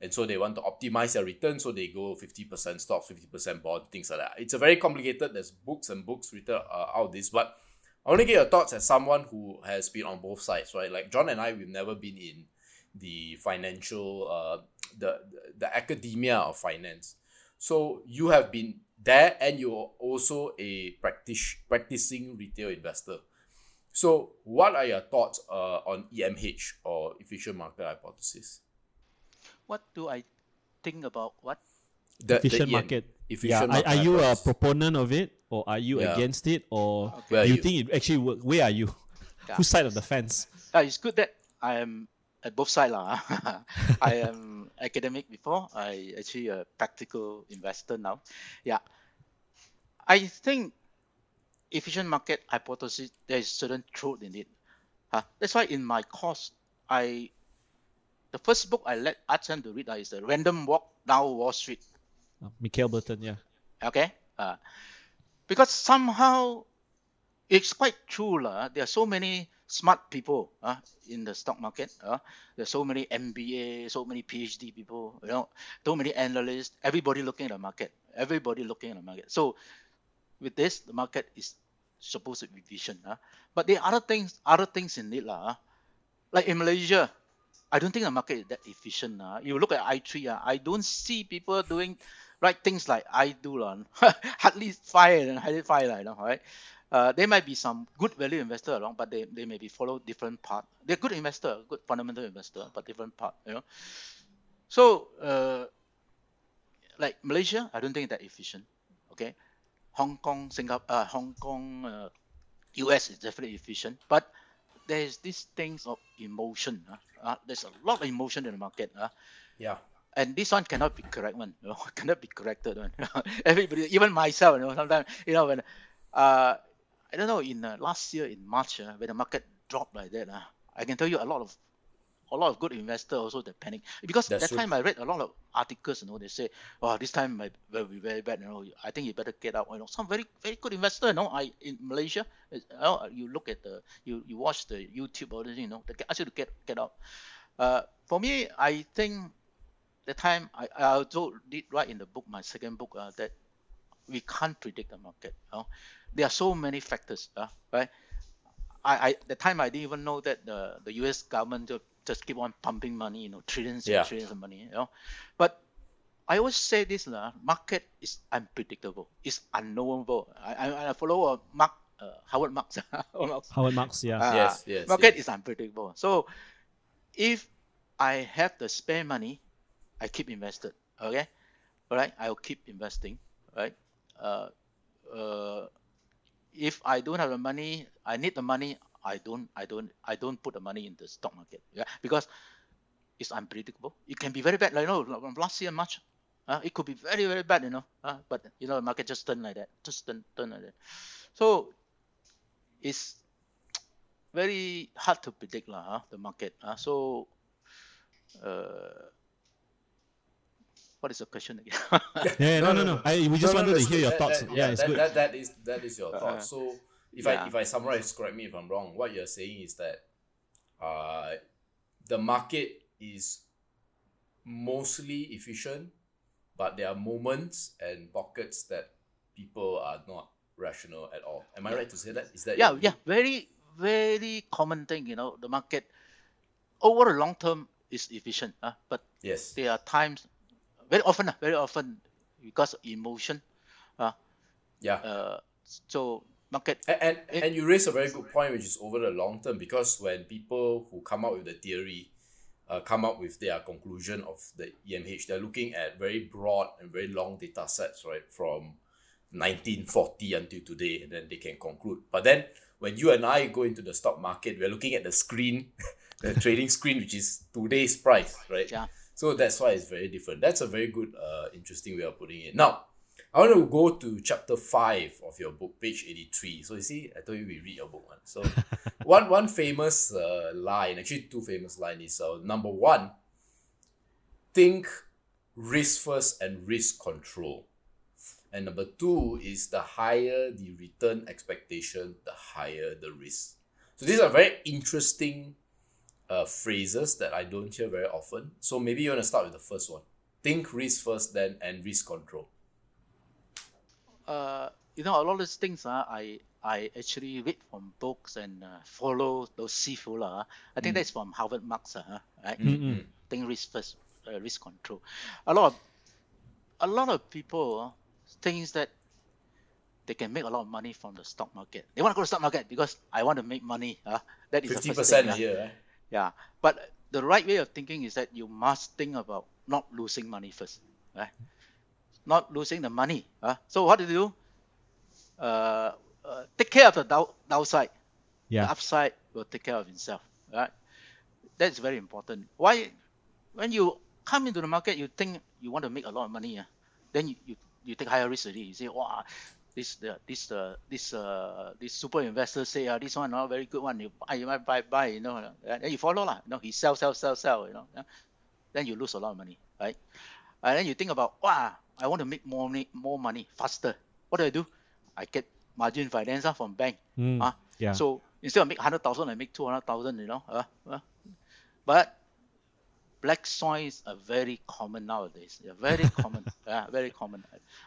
And so they want to optimize their return, so they go 50% stocks, 50% bond, things like that. It's a very complicated, there's books and books written uh, out this, but I want to get your thoughts as someone who has been on both sides, right? Like John and I, we've never been in the financial, uh, the, the academia of finance. So you have been there and you're also a practice, practicing retail investor. So, what are your thoughts uh, on EMH or efficient market hypothesis? What do I think about what? The, the efficient EM market. Efficient yeah. Are, market are you a proponent of it or are you Yeah. against it or Where are do you you? think it actually work? Where are you? Yeah. Whose side of the fence? Uh, it's good that I am at both sides. lah. I am academic before. I actually a practical investor now. Yeah. I think efficient market hypothesis, there is certain truth in it. Huh? That's why in my course, I the first book I let Archon to read uh, is the Random Walk Down Wall Street. Uh, Malkiel Burton, yeah. okay uh, because somehow it's quite true lah. there are so many smart people uh, in the stock market uh, there's so many mba so many phd people you know so many analysts everybody looking at the market everybody looking at the market so with this the market is supposed to be efficient uh, but there are other things other things in it uh. like in malaysia I don't think the market is that efficient. Uh. You look at i3, uh, I don't see people doing right things like I do. lah. Hardly fire and hardly fire, you know, right? Uh, there might be some good value investor along, but they, they may be follow different path. They're good investor, good fundamental investor, but different path, you know. So, uh, like Malaysia, I don't think that efficient. Okay, Hong Kong, Singapore, uh, Hong Kong, uh, US is definitely efficient, but there's these things of emotion. Uh, uh, there's a lot of emotion in the market. Uh, Yeah. and this one cannot be correct one. You know, cannot be corrected one. Everybody, even myself, you know, sometimes you know when uh, I don't know in uh, last year in March uh, when the market dropped like that, uh, I can tell you a lot of a lot of good investors also they panic because That's that true. time I read a lot of articles. You know, they say, "Oh, this time might will be very bad." You know, I think you better get out. You know, some very very good investor. You know, I in Malaysia, you, know, you look at the you you watch the YouTube or you know, they ask you to get get out. Uh, for me, I think the time I, I also did write in the book, my second book, uh, that we can't predict the market. You know? There are so many factors, uh, right? I, I the time I didn't even know that the, the U.S. government just, just keep on pumping money, you know, trillions Yeah. and trillions of money, you know. But I always say this, uh, market is unpredictable, it's unknowable. I, I, I follow uh, Mark, uh, Howard Marks. Howard Marks. Howard Marks, yeah. Uh, Yes, yes, Market yes. is unpredictable. So if I have the spare money, I keep invested. Okay, all right. I'll keep investing. Right. Uh, uh, if I don't have the money, I need the money. I don't. I don't. I don't put the money in the stock market. Yeah, because it's unpredictable. It can be very bad. Like you know, last year March, uh, it could be very very bad. You know, uh, but you know, the market just turn like that. Just turn turn like that. So it's very hard to predict lah, huh, the market. Uh, so, uh, what is the question again? Yeah, yeah, no, no, no. I, we just No, no, wanted to hear good. your That- thoughts. that- yeah, it's that, good. That, that is that is your Uh, thoughts. So if yeah. I if I summarize, correct me if I'm wrong. What you're saying is that uh, the market is mostly efficient, but there are moments and pockets that people are not rational at all. Am I right to say that? Is that yeah, your yeah, very very common thing. You know, the market over the long term is efficient. Uh, but Yes. there are times, very often, very often, because of emotion. Uh, Yeah. uh, so market. And, and, It- and you raise a very good point, which is over the long term, because when people who come up with the theory uh, come up with their conclusion of the EMH, they're looking at very broad and very long data sets, right, from 1940 until today, and then they can conclude. But then when you and I go into the stock market, we're looking at the screen, the trading screen, which is today's price, right? Yeah. So that's why it's very different. That's a very good, uh, interesting way of putting it. Now, I want to go to chapter five of your book, page eighty-three. So you see, I told you we read your book, one. So one one famous uh, line, actually two famous line is uh, number one, think risk first and risk control, and number two is the higher the return expectation, the higher the risk. So these are very interesting uh, phrases that I don't hear very often. So maybe you want to start with the first one. Think risk first, then and risk control. uh, you know, a lot of these things, uh, I I actually read from books and uh, follow those seafood. Uh, I think that's from Howard Marks, uh, right? Mm-mm. Think risk first, uh, risk control. A lot of a lot of people uh, thinks that they can make a lot of money from the stock market. They want to go to stock market because I want to make money. Uh, that is the Fifty first percent a year, right? Yeah, but the right way of thinking is that you must think about not losing money first, right? Not losing the money. Uh. So what do you do? Uh, uh, take care of the dow- downside. Yeah. The upside will take care of itself, right? That's very important. Why? When you come into the market, you think you want to make a lot of money. Uh, then you, you, you take higher risk already. You say, wow, this the this uh, this uh, this super investor say uh, this one not very good one. You buy, you might buy, buy, you know. And then you follow lah. You know, he sell, sell, sell, sell. You know. yeah. Then you lose a lot of money, right? And then you think about, wow, I want to make more money, more money faster. What do I do? I get margin finance ah, from bank. Mm, ah. yeah. So instead of make hundred thousand, I make two hundred thousand. You know. Uh, uh. But black soils are very common nowadays. They're very common. Yeah, very common.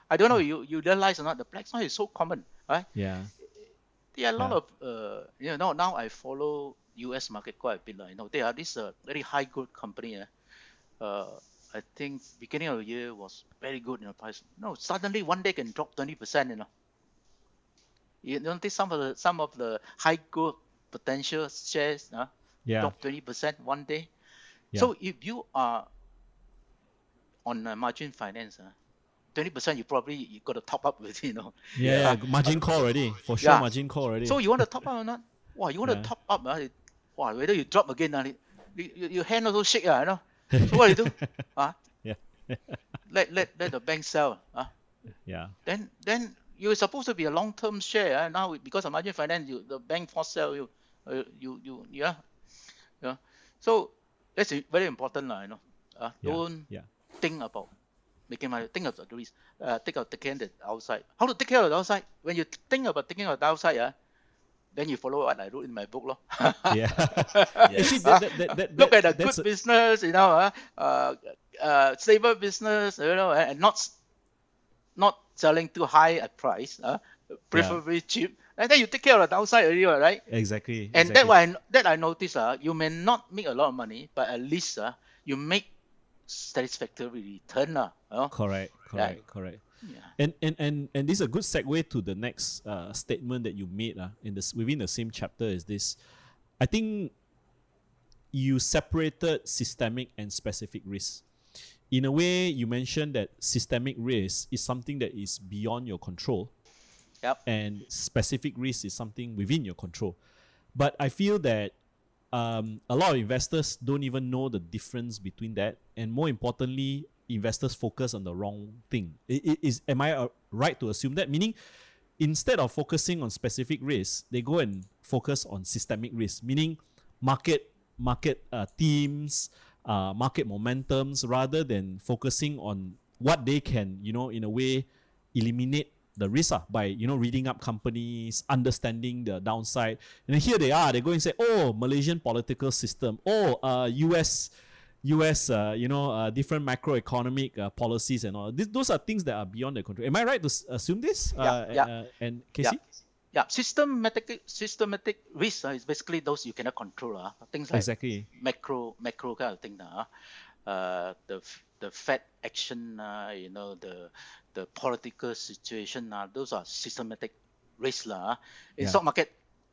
I don't know you you realize or not. The black soil is so common, right? Yeah. There are a lot Yeah. of uh, you know now I follow U.S. market quite a bit. You know there are this uh, very high good company. Uh, uh, I think beginning of the year was very good in the price. No, suddenly one day can drop twenty percent. You know. You don't think some of the some of the high good potential shares uh, Yeah. drop twenty percent one day. Yeah. So if you are on uh, margin finance, uh, twenty percent you probably you got to top up with you know. Yeah, yeah, margin call already. For sure, Yeah. margin call already. So you want to top up or not? Wow, you want Yeah. to top up? Uh, wow, whether you drop again, uh, you, you, your hand also shake, uh, you know. So what do you do? Uh, Yeah. let, let, let the bank sell. Uh, Yeah. then then you're supposed to be a long-term share. Uh, now because of margin finance, you, the bank force sell you, uh, you you yeah, yeah. So that's very important, lah. You know, uh, Yeah. don't Yeah. Think about making money. Think of the risk. Uh, think of taking the outside. How to take care of the outside? When you think about taking of the outside, uh, then you follow what I wrote in my book. Yeah. Yes. That, that, that, Look at the that's good business, you know, uh, uh, uh, stable business, you know, and not not selling too high a price, uh, preferably cheap. And then you take care of the downside already, right? exactly. And exactly. that why I, that I noticed, uh, you may not make a lot of money, but at least uh, you make satisfactory return, uh, you know? Correct, correct, correct. Yeah. And, and and and this is a good segue to the next uh, statement that you made uh, in this within the same chapter is this. I think you separated systemic and specific risk. In a way, you mentioned that systemic risk is something that is beyond your control, Yep. and specific risk is something within your control. But I feel that um, a lot of investors don't even know the difference between that, and more importantly, investors focus on the wrong thing. I- i- Is am I uh, right to assume that? Meaning, instead of focusing on specific risks, they go and focus on systemic risk, meaning market market uh, themes, uh, market momentums, rather than focusing on what they can, you know, in a way, eliminate the risk ah, by you know reading up companies, understanding the downside, and then here they are. They go and say, "Oh, Malaysian political system. Oh, uh, U.S. U.S. Uh, you know, uh, different macroeconomic uh, policies and all. This, those are things that are beyond their control. Am I right to s- assume this? Yeah, uh, yeah. Uh, and Yeah. Casey, Yeah, systematic systematic risk uh, is basically those you cannot control. Uh, things like exactly. macro macro kind of thing now. Uh, the the Fed action, uh, you know, the the political situation, uh, those are systematic risks. Uh. In Yeah. stock market,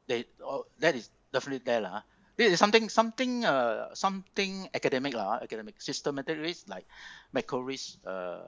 they oh, that is definitely there lah. This is something something uh, something academic lah, academic systematic risk like macro risk, uh,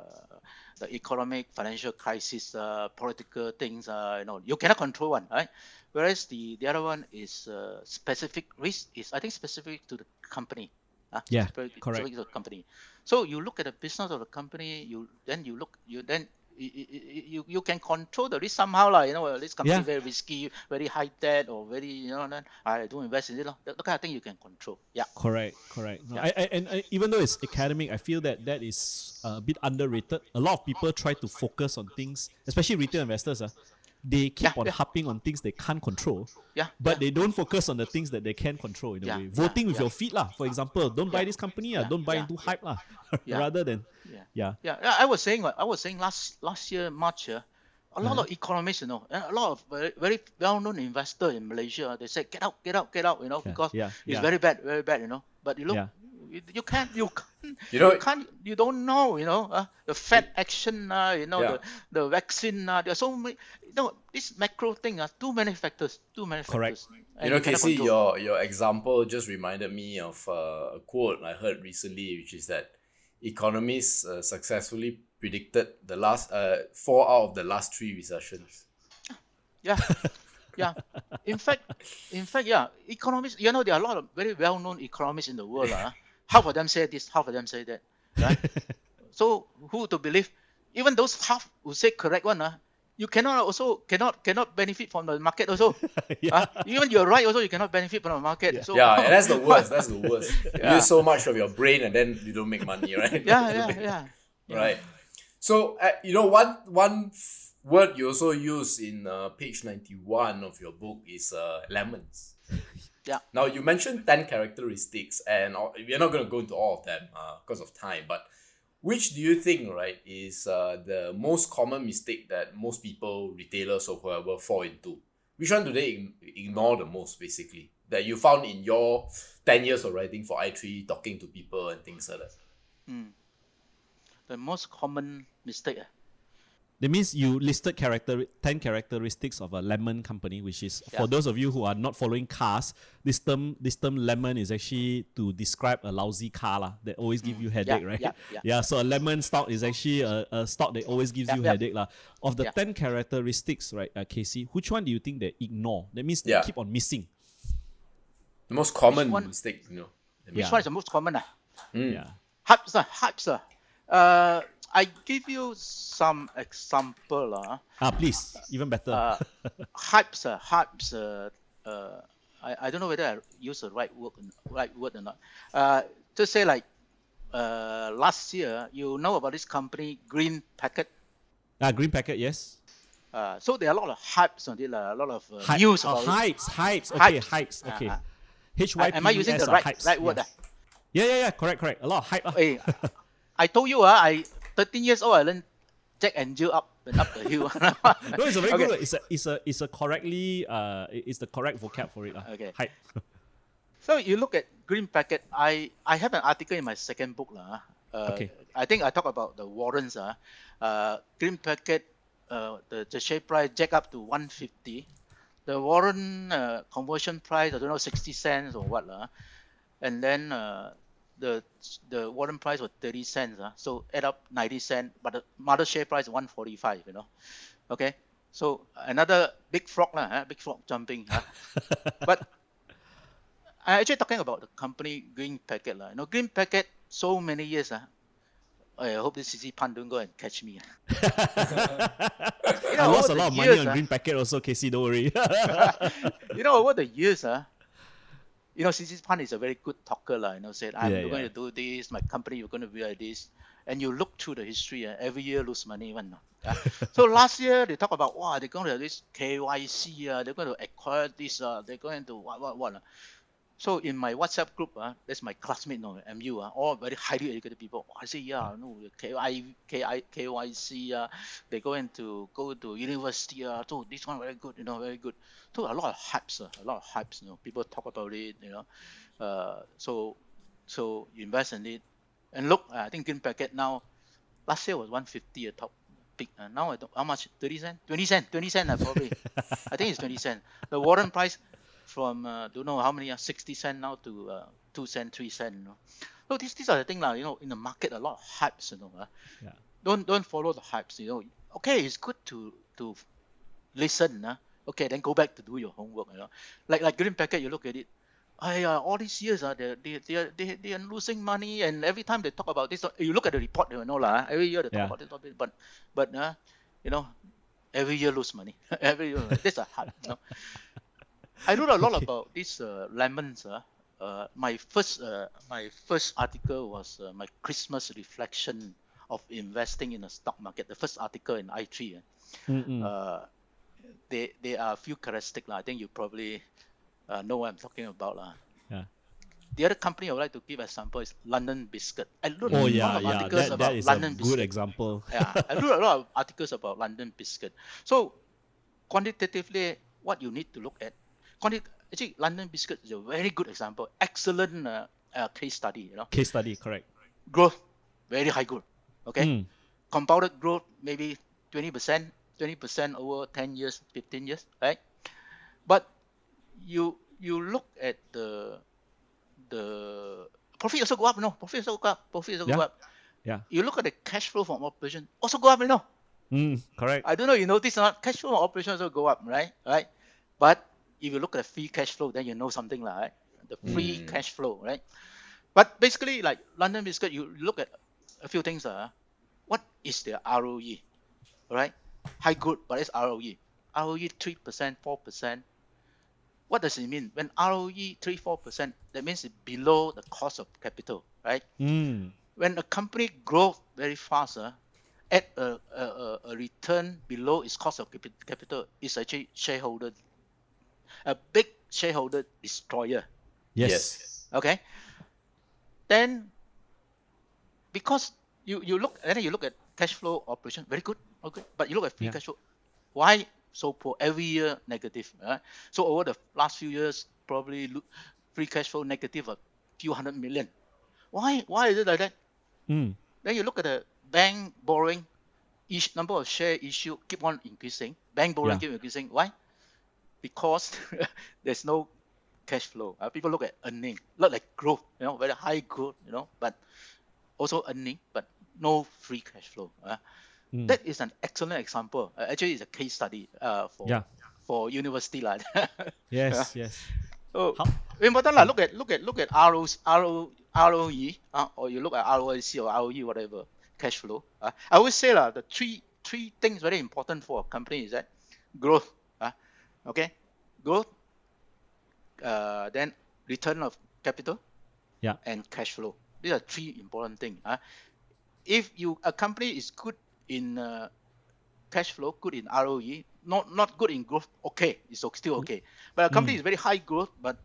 the economic financial crisis, uh, political things, uh, you know, you cannot control one, right? Whereas the the other one is uh, specific risk is I think specific to the company. Uh, Yeah, correct. the company. So you look at the business of the company, you then you look you then you, you, you can control the risk somehow lah. You know, uh, this company Yeah. very risky, very high debt, or very you know, then I don't invest in it. lah. That, kind of thing you can control. Yeah. Correct, correct. Yeah. I, I, and I, even though it's academic, I feel that that is a bit underrated. A lot of people try to focus on things, especially retail investors. Uh, they keep Yeah, on yeah. harping on things they can't control, Yeah. but yeah. they don't focus on the things that they can control in a way. Voting with your feet, lah. For example, don't buy this company, yeah, don't buy into hype, lah. Rather than, Yeah. yeah, Yeah, I was saying, I was saying last last year March, uh, a lot of economists, you know, and a lot of very, very well-known investor in Malaysia, they say get out, get out, get out, you know, because yeah, it's very bad, very bad, you know. But you look. You, you can't, you can't, You know- you can't, you don't know, you know, uh, the Fed action, uh, you know, Yeah. the, the vaccine, uh, there are so many, you know, this macro thing, uh, too many factors, too many Correct. factors. You know, cannot KC, control. your your example just reminded me of uh, a quote I heard recently, which is that economists uh, successfully predicted the last uh, four out of the last three recessions. Yeah, yeah. In fact, in fact, yeah. Economists, you know, there are a lot of very well-known economists in the world. Uh, half of them say this, half of them say that. Right? so who to believe? Even those half who say correct one, uh, you cannot also cannot cannot benefit from the market also. Yeah. Uh, even you're right also, you cannot benefit from the market. So Yeah, and that's the worst. That's the worst. You use so much of your brain and then you don't make money, right? yeah, yeah, yeah. yeah. right? So uh, you know one one f- word you also use in uh, page ninety one of your book is uh, lemons. Yeah. Now you mentioned ten characteristics, and we're not going to go into all of them uh, because of time. But which do you think, right, is uh, the most common mistake that most people, retailers or whoever, fall into? Which one do they ignore the most, basically? That you found in your ten years of writing for i three, talking to people and things like that. The most common mistake. That means you listed character ten characteristics of a lemon company, which is for those of you who are not following cars, this term this term lemon is actually to describe a lousy car lah, that always give you headache, yeah, right? yeah, yeah. yeah. so a lemon stock is actually a, a stock that always gives Yeah, you yeah. headache lah. Of the Yeah. ten characteristics, right, uh, KC, which one do you think they ignore? That means they Yeah. keep on missing. The most common one- mistake, you know. Which Yeah. one is the most common? Uh? Mm. Yeah. Hypes, uh, hypes. Uh. Uh, I give you some example. Uh. Ah, please, even better. uh, hypes, uh, hypes. Uh, uh, I, I don't know whether I use the right word, right word or not. Uh, to say like, uh, last year, you know about this company, Green Packet. ah, green packet, yes. Uh, so there are a lot of hypes on it, uh, a lot of uh, Hype- news oh, about it. hypes, hypes. Okay, Hypes. hypes. Okay. H Y P Am I using the right, hypes, right word? yes. ah? Yeah, yeah, yeah. Correct, correct. A lot of hype. ah. Hey, I told you, uh, I 13 years old, I learned Jack and Jill up and up the hill. No, it's a very Okay. good. It's a, it's a, it's a correctly. Uh, it's the correct vocab for it. ah. Okay. Hype. So you look at Green Packet. I I have an article in my second book lah. Uh, Okay. I think I talk about the warrants. Uh, uh, Green Packet. Uh, the, the share price jack up to 150. The warrant uh, conversion price I don't know 60 cents or what lah. And then uh, the the warrant price was 30 cents. Uh, so add up 90 cents. But the mother share price 145. You know. Okay. So another big frog. Huh? Big frog jumping. Huh? but I actually talking about the company Green Packet lah. You know, Green Packet so many years ah. I hope this CC Puan don't go and catch me. You I lost a lot of money on green packet also, KC. Don't worry. you know, over the years, uh, you know, CC Puan is a very good talker, lah. You know, said, I'm Yeah, going to do this, my company, you're going to be like this. And you look through the history, uh, every year lose money. One, uh, so last year, they talk about, wow, they're going to this KYC, uh, they're going to acquire this, uh, they're going to what, what, what. So in my WhatsApp group, uh, that's my classmate, no, MU, uh, all very highly educated people. I say, yeah, no, KI, KI, KYC, uh, they're going to go to university. Uh, so this one very good, you know, very good. So a lot of hypes, uh, a lot of hypes. You know, people talk about it. You know, uh, so so you invest in it, and look, uh, I think Green Packet now, last year was 150 a top peak. Uh, now I don't, how much? 30 cent? 20 cent? 20 cent uh, probably. I think it's 20 cent. The warrant price from uh, don't know how many uh, 60 cent now to uh, 2 cent, 3 cent. You know. So these these are the things lah. You know, in the market a lot of hypes. You know. Uh, Yeah. Don't don't follow the hypes. You know. Okay, it's good to to listen. Uh, okay, then go back to do your homework. You know, like like Green Packet, you look at it. Uh, all these years, uh, they, they, they, are, they, they are losing money, and every time they talk about this, you look at the report, you know, lah. every year they talk Yeah. about this topic, but, but, uh, you know, every year lose money. every year, that's a hype, you know. I wrote a lot Okay. about these uh, lemons. Uh, uh, my first, uh, my first article was uh, my Christmas reflection of investing in the stock market. The first article in i3. Uh, uh, they there are a few characteristics. I think you probably uh, know what I'm talking about. lah. Yeah. The other company I would like to give an example is London Biscuit. I wrote Oh a yeah, lot of yeah. articles That, about that is London a good example. yeah, I wrote a lot of articles about London Biscuit. So quantitatively, what you need to look at, quanti- actually London Biscuit is a very good example. Excellent uh, uh, case study. You know, Case study, correct. growth, very high growth. Okay Mm. compounded growth maybe 20%, 20% over 10 years, 15 years, right? But you you look at the the profit also go up, no? Profit also go up, profit also go up. Yeah. You look at the cash flow from operation also go up, you know. Mm, correct. I don't know you notice or not, cash flow from operation also go up, right? Right? But if you look at the free cash flow, then you know something like right? the free Mm. cash flow, right? But basically, like London Biscuit, you look at a few things. Uh, what is their ROE? Right? High good, but it's ROE. ROE three percent, four percent. What does it mean? When ROE three, four percent, that means it's below the cost of capital, right? Mm. when a company grows very fast, uh, at a, a, a, a return below its cost of capital is actually shareholder, a big shareholder destroyer. Yes. Okay. Then, because you you look and then you look at cash flow operation, very good, okay. But you look at free Yeah. cash flow, why so poor? Every year negative. Right? So over the last few years, probably look, free cash flow negative a few hundred million. Why? Why is it like that? Mm. Then you look at the bank borrowing, each number of share issue keep on increasing. Bank borrowing Yeah. keep increasing. Why? Because there's no cash flow. Uh, people look at earning, not like growth, you know, very high growth, you know, but also earning, but no free cash flow. Uh. Mm. That is an excellent example. Uh, actually, it's a case study uh, for Yeah. for university lah. Yes, yes. so How, important lah. Look at look at look at RO, RO, ROE, uh, or you look at ROIC or ROE, whatever, cash flow. Uh, I always say lah, the three three things very important for a company is that growth. Uh, okay, growth. Uh, then return of capital. Yeah. And cash flow. These are three important things. Uh. If you a company is good in uh, cash flow, good in ROE, not not good in growth, okay, it's still okay. But a company Mm. is very high growth, but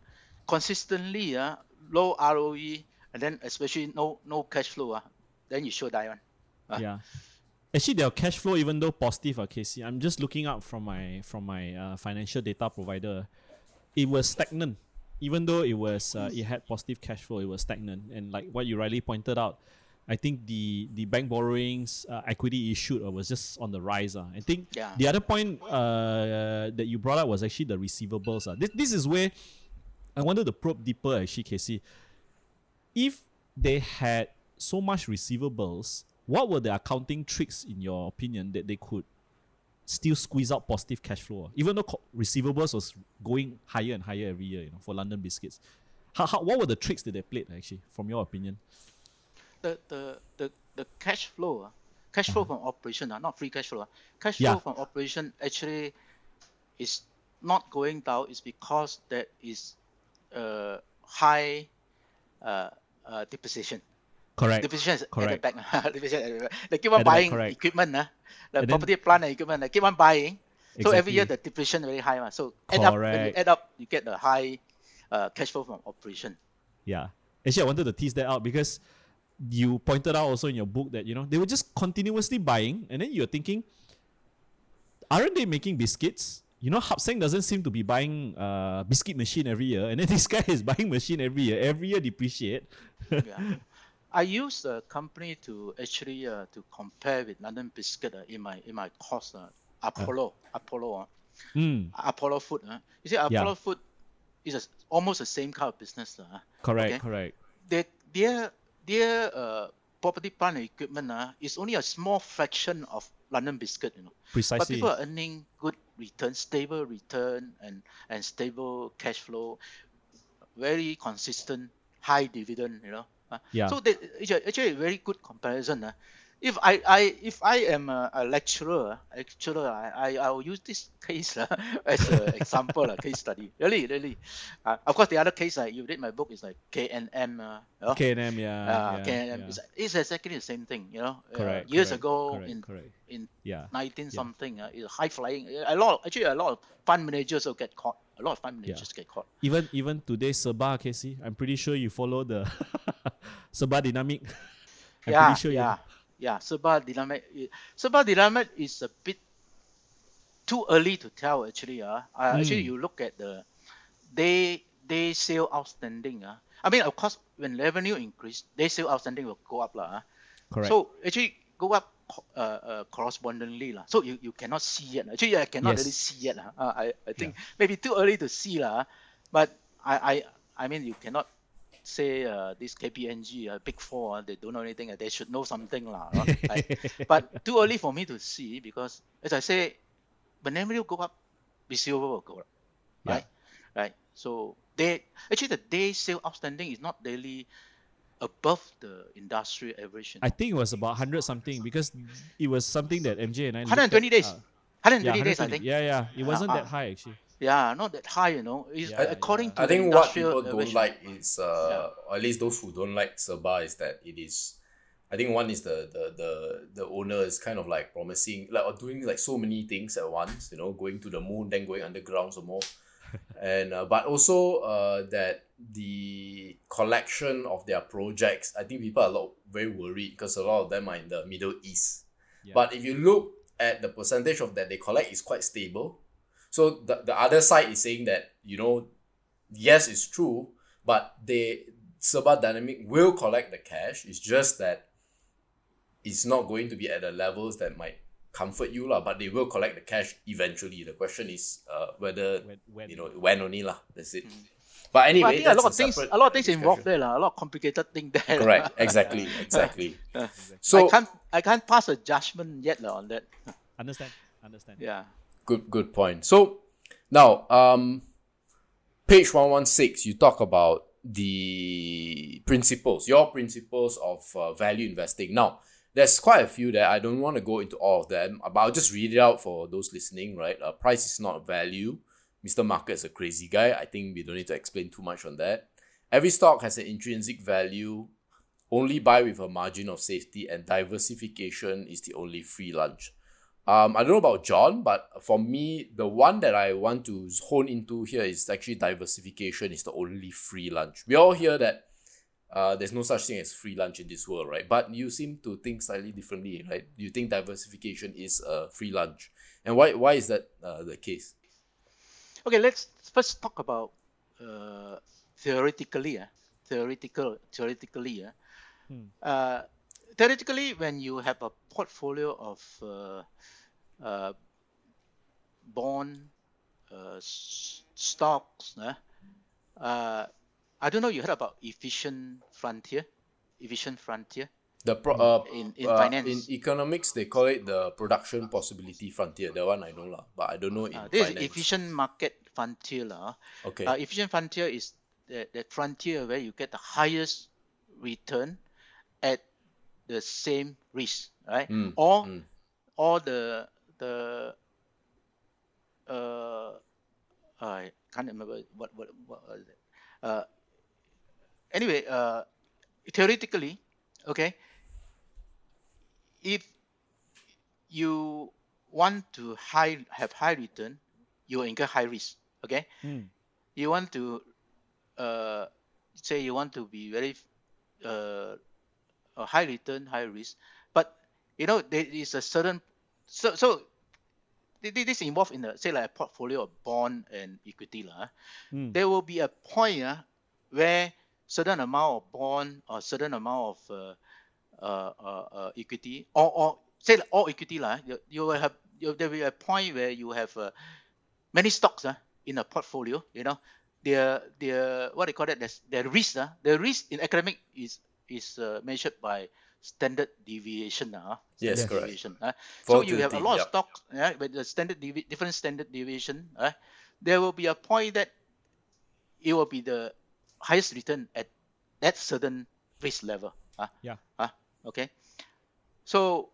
consistently uh, low ROE, and then especially no no cash flow, uh, then you sure die one. Ah. yeah. Actually, their cash flow, even though positive, uh, KC, I'm just looking up from my from my uh, financial data provider. It was stagnant, even though it was uh, it had positive cash flow. It was stagnant, and like what you rightly pointed out, I think the the bank borrowings uh, equity issued uh, was just on the rise. Uh. I think Yeah. the other point uh, that you brought up was actually the receivables. Uh. This this is where I wanted to probe deeper. Actually, KC, if they had so much receivables, what were the accounting tricks, in your opinion, that they could still squeeze out positive cash flow? Even though co- receivables was going higher and higher every year, you know, for London Biscuits. How, how, what were the tricks that they played, actually, from your opinion? The the the, the cash flow, uh, cash flow from operation, uh, not free cash flow. Uh, cash Yeah. flow from operation actually is not going down. Is because there is uh, high uh, uh, depreciation. Correct. Depreciation is Correct. at the back. depreciation at the back. They keep on At the back, buying equipment, uh, the And then- property, plant, and equipment. They keep on buying. So every year the depreciation very high. Uh, so add up, when you add up, you get the high uh, cash flow from operation. Yeah. Actually, I wanted to tease that out because you pointed out also in your book that, you know, they were just continuously buying. And then you're thinking, aren't they making biscuits? You know, Hup Seng doesn't seem to be buying uh, biscuit machine every year. And then this guy is buying machine every year. Every year depreciate. yeah. I use the company to actually uh, to compare with London Biscuit uh, in my in my course uh, Apollo Apollo uh, Mm, Apollo Food. Uh. You see, Apollo Food is a, almost the same kind of business. Uh. correct, Okay. correct. Their their their uh, property plant and equipment uh, is only a small fraction of London Biscuit. You know, precisely. but people are earning good return, stable return, and and stable cash flow, very consistent, high dividend. You know. Uh, Yeah. So that actually, actually a very good comparison. Uh. If I, I if I am a, a lecturer, lecturer, I, I I'll use this case uh, as an example, a case study. Really, really. Uh, of course, the other case, uh, you read my book, is like KNM. Uh, you know? K&M, yeah. uh, yeah, KNM. yeah. It's, it's exactly the same thing. You know, Uh, Correct, years correct, ago correct, in correct. in Yeah. 19 something, uh, high flying. A lot, actually, a lot of fund managers will get caught. A lot of fund managers get caught. Even even today, Serba, KC, I'm pretty sure you follow the Serba Dynamik. I'm yeah, pretty sure yeah, you yeah. Serba Dynamik. Serba Dynamik is a bit too early to tell. Actually, uh, uh actually, Mm. you look at the day day sale outstanding. Uh, I mean, of course, when revenue increase, day sale outstanding will go up, lah. Uh. correct. So actually, go up uh, uh, correspondingly, lah. So you, you cannot see yet. Actually, I cannot Yes. really see yet. lah. Uh, I I think maybe too early to see, lah. But I I I mean, you cannot say uh, this KPMG, uh, Big Four, uh, they don't know anything. Uh, they should know something, uh, right? but too early for me to see because, as I say, when revenue go up, receivable will go up, Yeah. right? Right. So they actually the day sale outstanding is not really above the industry average. I think it was about 100 something because it was something that MJ and I. looked 120 at, days. uh, 120 yeah, days, I think. Yeah, yeah. It wasn't uh, that high actually. Yeah, not that high, you know. It's Yeah, according yeah. to I the think what people don't average. like is, uh, or at least those who don't like Serba, is that it is. I think one is the the the the owner is kind of like promising like or doing like so many things at once. You know, going to the moon, then going underground some more, and uh, but also uh, that the collection of their projects. I think people are a lot very worried because a lot of them are in the Middle East. Yeah. But if you look at the percentage of that they collect is quite stable. So the, the other side is saying that, you know, yes, it's true, but they Serba Dynamik will collect the cash. It's just that it's not going to be at the levels that might comfort you, lah, but they will collect the cash eventually. The question is uh, whether When, when, you know when only lah. That's it. But But I anyway, think a lot of things, a lot of things involved there, lah. A lot of complicated things there. lah. Correct. Exactly. Exactly. so I So can't, I can't pass a judgment yet lah on that. understand, understand. Yeah. Good good point. So now um page 116, you talk about the principles, your principles of uh, value investing. Now, there's quite a few there. I don't want to go into all of them, but I'll just read it out for those listening, right? Uh, price is not value. Mr. Market is a crazy guy. I think we don't need to explain too much on that. Every stock has an intrinsic value. Only buy with a margin of safety, and diversification is the only free lunch. Um, I don't know about John, but for me, the one that I want to hone into here is actually diversification is the only free lunch. We all hear that uh, there's no such thing as free lunch in this world, right? But you seem to think slightly differently, right? You think diversification is a free lunch, and why why is that uh, the case? Okay, let's first talk about uh, theoretically. Uh, theoretical, theoretically. Uh, Hmm. uh, theoretically, when you have a portfolio of uh, uh, bond uh, s- stocks, uh, uh, I don't know. You heard about efficient frontier? Efficient frontier The pro, uh, in in uh, finance. in economics they call it the production possibility frontier. That one I know lah, but I don't know in Uh, this is finance. efficient market frontier lah. Okay. Uh, efficient frontier is that, that frontier where you get the highest return at the same risk, right? Mm, Or mm. or the the uh I can't remember what what what was it. Uh, anyway, uh, theoretically, okay, if you want to high have high return, you incur high risk. Okay, Hmm. you want to uh, say you want to be very uh, a high return, high risk, but you know there is a certain so so thi- thi- this involved in a say like a portfolio of bond and equity lah. ah. Hmm. There will be a point uh, where certain amount of bond or certain amount of uh, uh, uh, uh, equity or, or say like all equity lah, you, you will have you, there will be a point where you have uh, many stocks uh, in a portfolio. You know, their their what they call that there's their risk uh, the risk in academic is is uh, measured by standard deviation uh, Yes, standard correct. deviation, uh. so you have a lot yup. of stocks yeah, with the standard devi- different standard deviation uh, there will be a point that it will be the highest return at that certain risk level uh, Yeah. uh, okay so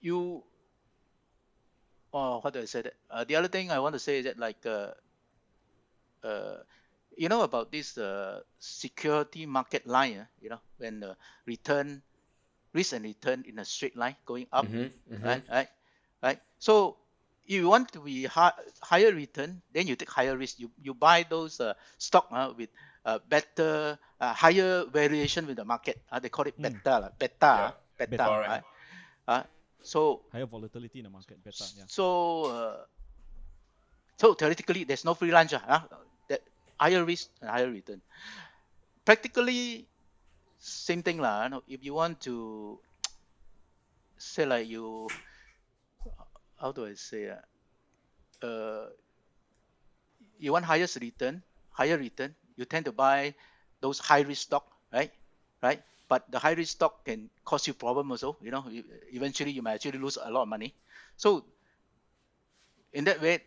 you oh what do I say that uh, the other thing I want to say is that like uh, uh, you know about this uh, security market line uh, you know when the return risk and return in a straight line going up Mhm, mhm. right right right so if you want to be high, higher return then you take higher risk you you buy those uh, stock uh, with uh, better uh, higher variation with the market uh, they call it Mm. beta lah, beta Yeah, uh, beta beta. Correct. right? uh, so Higher volatility in the market, better. Yeah. so uh, so theoretically there's no free lunch uh, huh? Higher risk and higher return. Practically same thing lah you know, if you want to say like you how do I say uh, uh, you want highest return higher return you tend to buy those high risk stock right? Right? But the high risk stock can cause you problem also you know. Eventually you might actually lose a lot of money. So in that way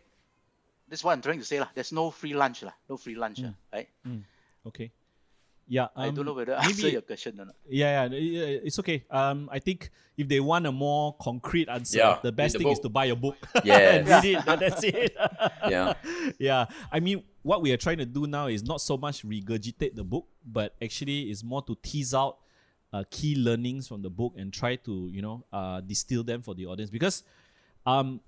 that's what I'm trying to say lah. There's no free lunch lah. No free lunch lah, right? Okay. Yeah. I don't um, know whether I answer maybe- your question or not. Yeah, yeah, yeah, it's okay. Um, I think if they want a more concrete answer, Yeah, the best read the thing is to buy a book. Yeah. and read it. and That's it. Yeah. yeah. I mean, what we are trying to do now is not so much regurgitate the book, but actually is more to tease out uh, key learnings from the book and try to you know uh, distill them for the audience because um,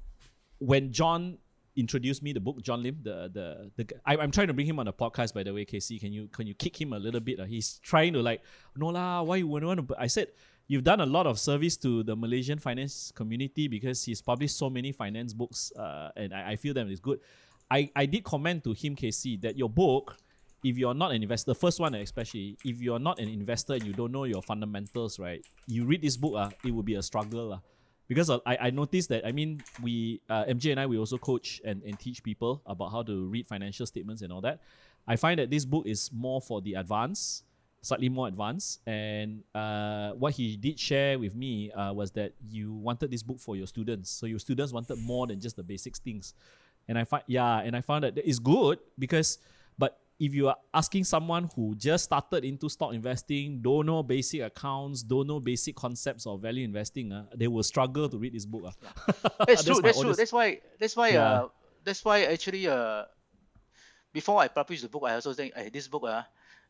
when John introduced me the book, John Lim, the the the I, I'm trying to bring him on the podcast. By the way, KC, can you can you kick him a little bit? Uh, he's trying to like, no lah, why you want to? I said you've done a lot of service to the Malaysian finance community because he's published so many finance books, uh, and I, I feel that it's good. I I did comment to him, KC, that your book. If you're not an investor, the first one especially, if you're not an investor and you don't know your fundamentals, right? You read this book, uh, it will be a struggle. Uh because I, I noticed that I mean we uh, MJ and I we also coach and, and teach people about how to read financial statements and all that. I find that this book is more for the advanced, slightly more advanced. And uh, what he did share with me uh, was that you wanted this book for your students, so your students wanted more than just the basic things. And I find yeah, and I found that it's good because if you are asking someone who just started into stock investing, don't know basic accounts, don't know basic concepts of value investing, uh, they will struggle to read this book. Uh. That's true. That's true. That's why. That's why. Yeah. Uh, that's why actually. Uh, before I publish the book, I also think, hey, this book, uh,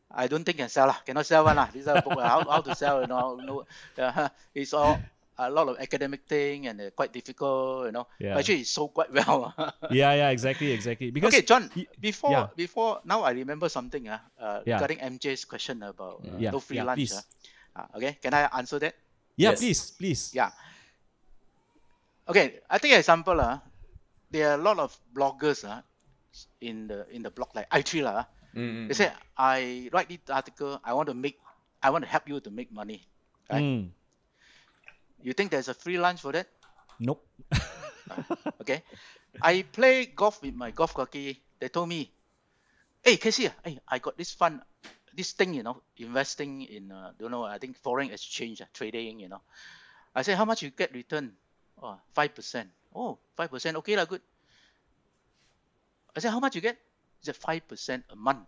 I don't think can sell lah. Cannot sell one lah. This uh, book, uh, how, how to sell, you know, no, uh, it's all a lot of academic thing and uh, quite difficult, you know. Yeah. But actually, it's sold quite well. yeah, yeah, exactly, exactly. Because okay, John. y- Before yeah. before now, I remember something. Uh, uh, Yeah. regarding MJ's question about uh, Yeah, no free yeah, lunch. please. Uh. Uh, okay, can I answer that? yeah, Yes. please, please. Yeah. Okay, I think example. Uh, there are a lot of bloggers uh, in the in the blog like i3 lah. Mm, They say I write this article. I want to make. I want to help you to make money. Right? Mm. You think there's a free lunch for that? Nope. Okay. I play golf with my golf kaki. They told me, "Hey, KC, hey, I got this fund, this thing, you know, investing in, uh, don't know, I think foreign exchange, uh, trading, you know." I said, "How much you get return?" Oh, 5%. Oh, 5%. Okay, lah, good. I said, "How much you get?" He said, five percent a month.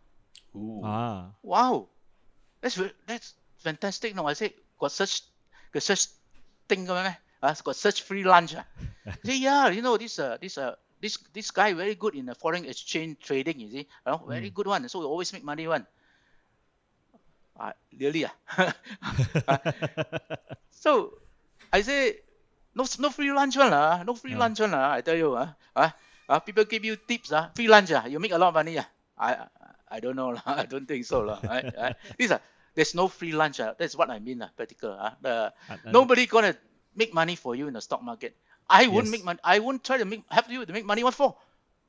Ooh. ah. Wow, that's that's fantastic. No, I said, got such, got such thing, uh, got such free lunch. ah." He say, yeah, you know this uh this uh this this guy very good in the foreign exchange trading. You see, you know, very good one. So he always make money one. Uh, really ah. so I say, no no free lunch one lah, no free lunch one lah. I tell you ah, ah, ah, people give you tips ah, free lunch ah, you make a lot of money ah. I I don't know lah, I don't think so lah. Right, right. These are there's no free lunch ah. That's what I mean practical ah. Uh, uh, nobody gonna make money for you in the stock market. I wouldn't Yes. make money. I won't try to make help you to make money. What for?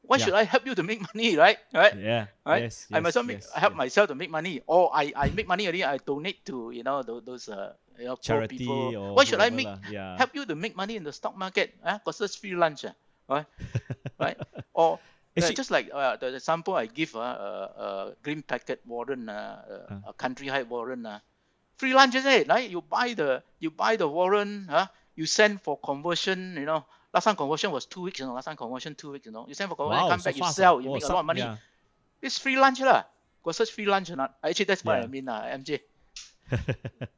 Why Yeah. should I help you to make money, right? Right? Yeah. Right? Yes. I yes, myself make, yes, help yeah. myself to make money, or I, I make money already. I donate to you know those, those uh you know poor charity people. or Why should I make Yeah. help you to make money in the stock market? Huh? Got such free lunch, ah, right? right? Or Actually- just like uh, the example I give, uh, uh, uh, Green Packet warrant, uh, uh, a country high warrant, uh, free lunch is it, right? You buy the you buy the warrant, huh? You send for conversion, you know. Last time conversion was two weeks, you know. Last time conversion two weeks, you know. You send for conversion, Wow, come so back, you sell, you Oh, make a lot of money. yeah. It's free lunch lah. Got such free lunch or not? Actually, that's what I mean, uh, MJ.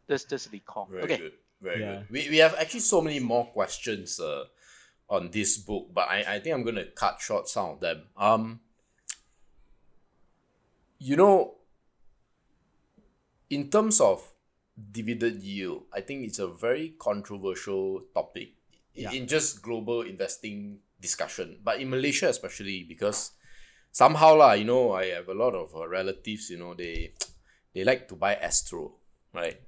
Just just recall. Very okay. good. Very Yeah. good. We, we have actually so many more questions uh, on this book, but I, I think I'm gonna cut short some of them. Um you know in terms of dividend yield, I think it's a very controversial topic in, Yeah. in just global investing discussion, but in Malaysia especially because somehow lah, you know, I have a lot of uh, relatives, you know, they they like to buy Astro, right?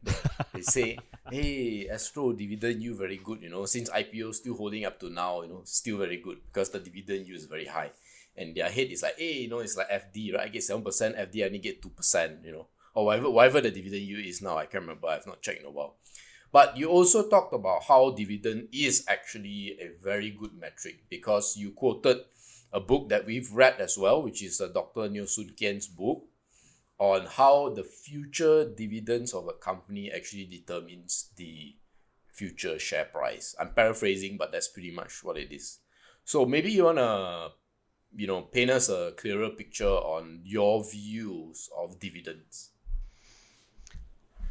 they say, hey, Astro dividend yield very good, you know, since IPO still holding up to now, you know, still very good because the dividend yield is very high. And their head is like, hey, you know, it's like FD, right? I get 7%, FD, I only get 2%, you know, or whatever, whatever the dividend yield is now. I can't remember, I've not checked in a while. But you also talked about how dividend is actually a very good metric because you quoted a book that we've read as well, which is uh, Dr. Neoh Soon Kean's book on how the future dividends of a company actually determines the future share price. I'm paraphrasing, but that's pretty much what it is. So maybe you wanna, you know, paint us a clearer picture on your views of dividends.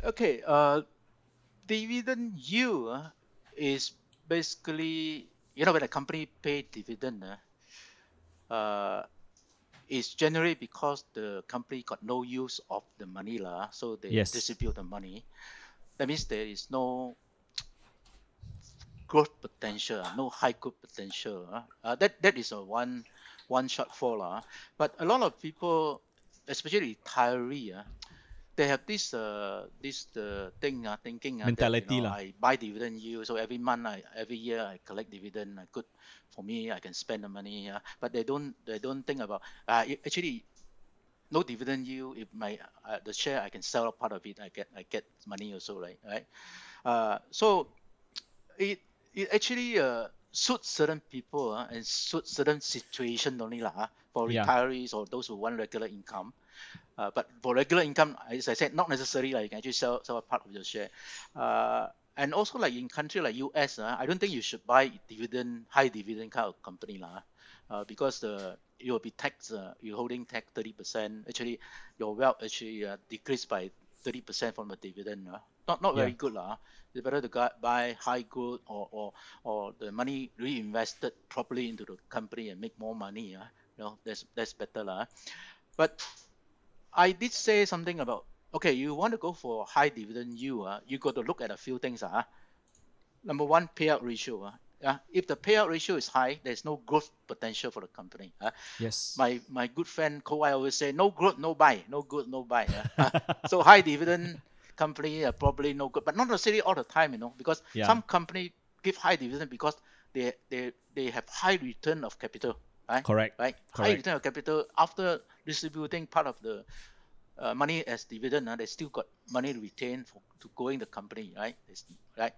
Okay. Uh, dividend yield uh, is basically you know when a company pay dividend, uh, uh, it's generally because the company got no use of the Manila, so they Yes. distribute the money. That means there is no growth potential, no high growth potential. ah. Uh, that that is a one one shortfall lah. But a lot of people, especially retiree, ah, they have this uh this the thing uh, thinking uh, Mentality that, you know. I buy dividend yield, so every month I every year I collect dividend. Uh, good for me, I can spend the money. Uh, but they don't they don't think about uh, it- actually no dividend yield. If my uh, the share I can sell a part of it, I get I get money also, right? Right. Uh, so it it actually uh, suits certain people uh, and suits certain situation only lah. Uh, for Yeah. retirees or those who want regular income. Uh, but for regular income, as I said, not necessary. Like you can actually sell, sell a part of your share. Uh, and also like in country like US, uh, I don't think you should buy dividend high dividend kind of company lah, uh, because the you will be taxed. Uh, you're holding tax thirty percent. Actually, your wealth actually uh, decreased by thirty percent from the dividend. Uh. Not not very Yeah. good lah. It's better to buy high growth or, or or the money reinvested properly into the company and make more money. Uh. You know that's that's better lah. But I did say something about okay, you want to go for high dividend yield, uh, you got to look at a few things. Uh. Number one, payout ratio. Uh. Yeah, if the payout ratio is high, there's no growth potential for the company. Uh. Yes. My my good friend Kowai always say, no growth, no buy, no good, no buy. uh. so high dividend company are probably no good, but not necessarily all the time, you know, because Yeah. some company give high dividend because they they they have high return of capital, right? Correct. right? High return of capital after distributing part of the uh, money as dividend, uh, they still got money retained for, to growing the company, right? It's, right.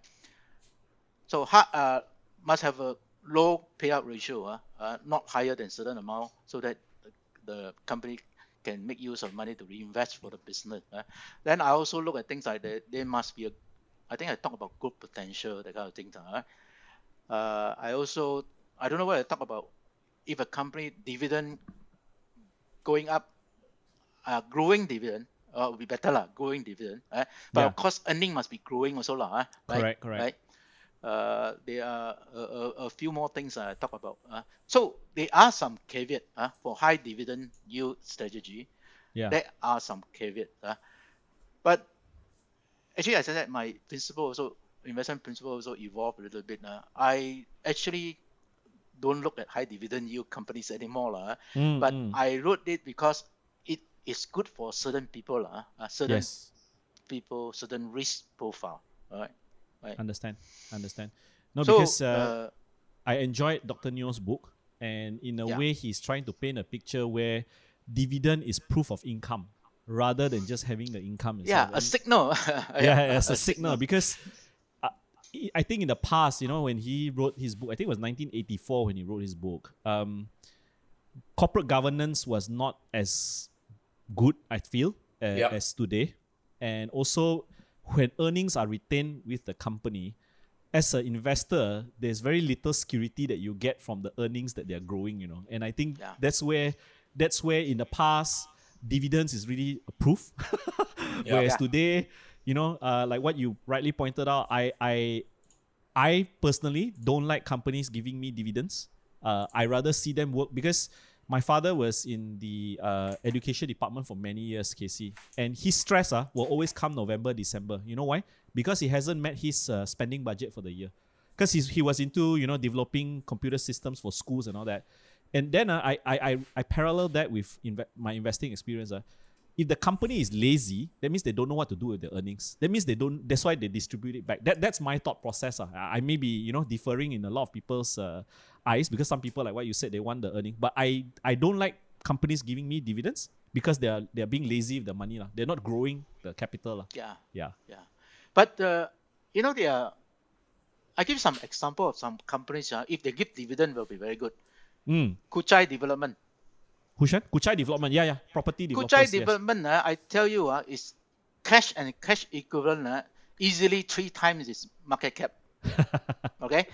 So uh, must have a low payout ratio, uh, uh, not higher than certain amount, so that the company can make use of money to reinvest for the business. Uh. Then I also look at things like that. There must be a, I think I talk about growth potential, that kind of things. Uh. Uh, I also, I don't know what I talk about. If a company dividend going up, uh, growing dividend, uh, would be better lah, growing dividend. Uh, but Yeah. of course, earning must be growing also lah. Uh, right? Correct, correct. Right? Uh, there are a, a, a few more things I talk about. Uh, so there are some caveat uh, for high dividend yield strategy. Yeah. There are some caveat. Uh, but actually, as I said, my principle also investment principle also evolved a little bit. Uh. I actually don't look at high dividend yield companies anymore. lah. Mm, but mm. I wrote it because it is good for certain people. lah. Uh, certain yes. people, certain risk profile. All right. Understand. Understand. No, so, because uh, uh, I enjoyed Dr. Neoh's book, and in a Yeah. way, he's trying to paint a picture where dividend is proof of income rather than just having the income. yeah, a signal. yeah, as a signal because uh, I- I think in the past, you know, when he wrote his book, I think it was 1984 when he wrote his book. Um, corporate governance was not as good, I feel, uh, Yep. as today, and also when earnings are retained with the company. As an investor, there's very little security that you get from the earnings that they're growing, you know. And I think Yeah. that's where that's where in the past dividends is really a proof. Yeah. Whereas Yeah. today, you know, uh, like what you rightly pointed out, I I I personally don't like companies giving me dividends. Uh, I rather see them work because my father was in the uh, education department for many years, KC, and his stress uh, will always come November, December. You know why? Because he hasn't met his uh, spending budget for the year. Because he was into you know developing computer systems for schools and all that. And then uh, I, I I I parallel that with inve- my investing experience. Uh, if the company is lazy, that means they don't know what to do with the earnings. That means they don't. That's why they distribute it back. That that's my thought process. Uh. I I may be you know differing in a lot of people's uh, eyes because some people like what you said they want the earning, but I I don't like companies giving me dividends because they are they are being lazy with the money lah. They're not growing the capital lah. yeah. Yeah. Yeah, but uh, you know, they are. I give some example of some companies. Uh, if they give dividend, will be very good. Mm. Kuchai Development. Kushan? Kuchai development. Yeah, yeah. Property developers. Kuchai yes. Development. Uh, I tell you, uh, is cash and cash equivalent uh, easily three times its market cap. okay,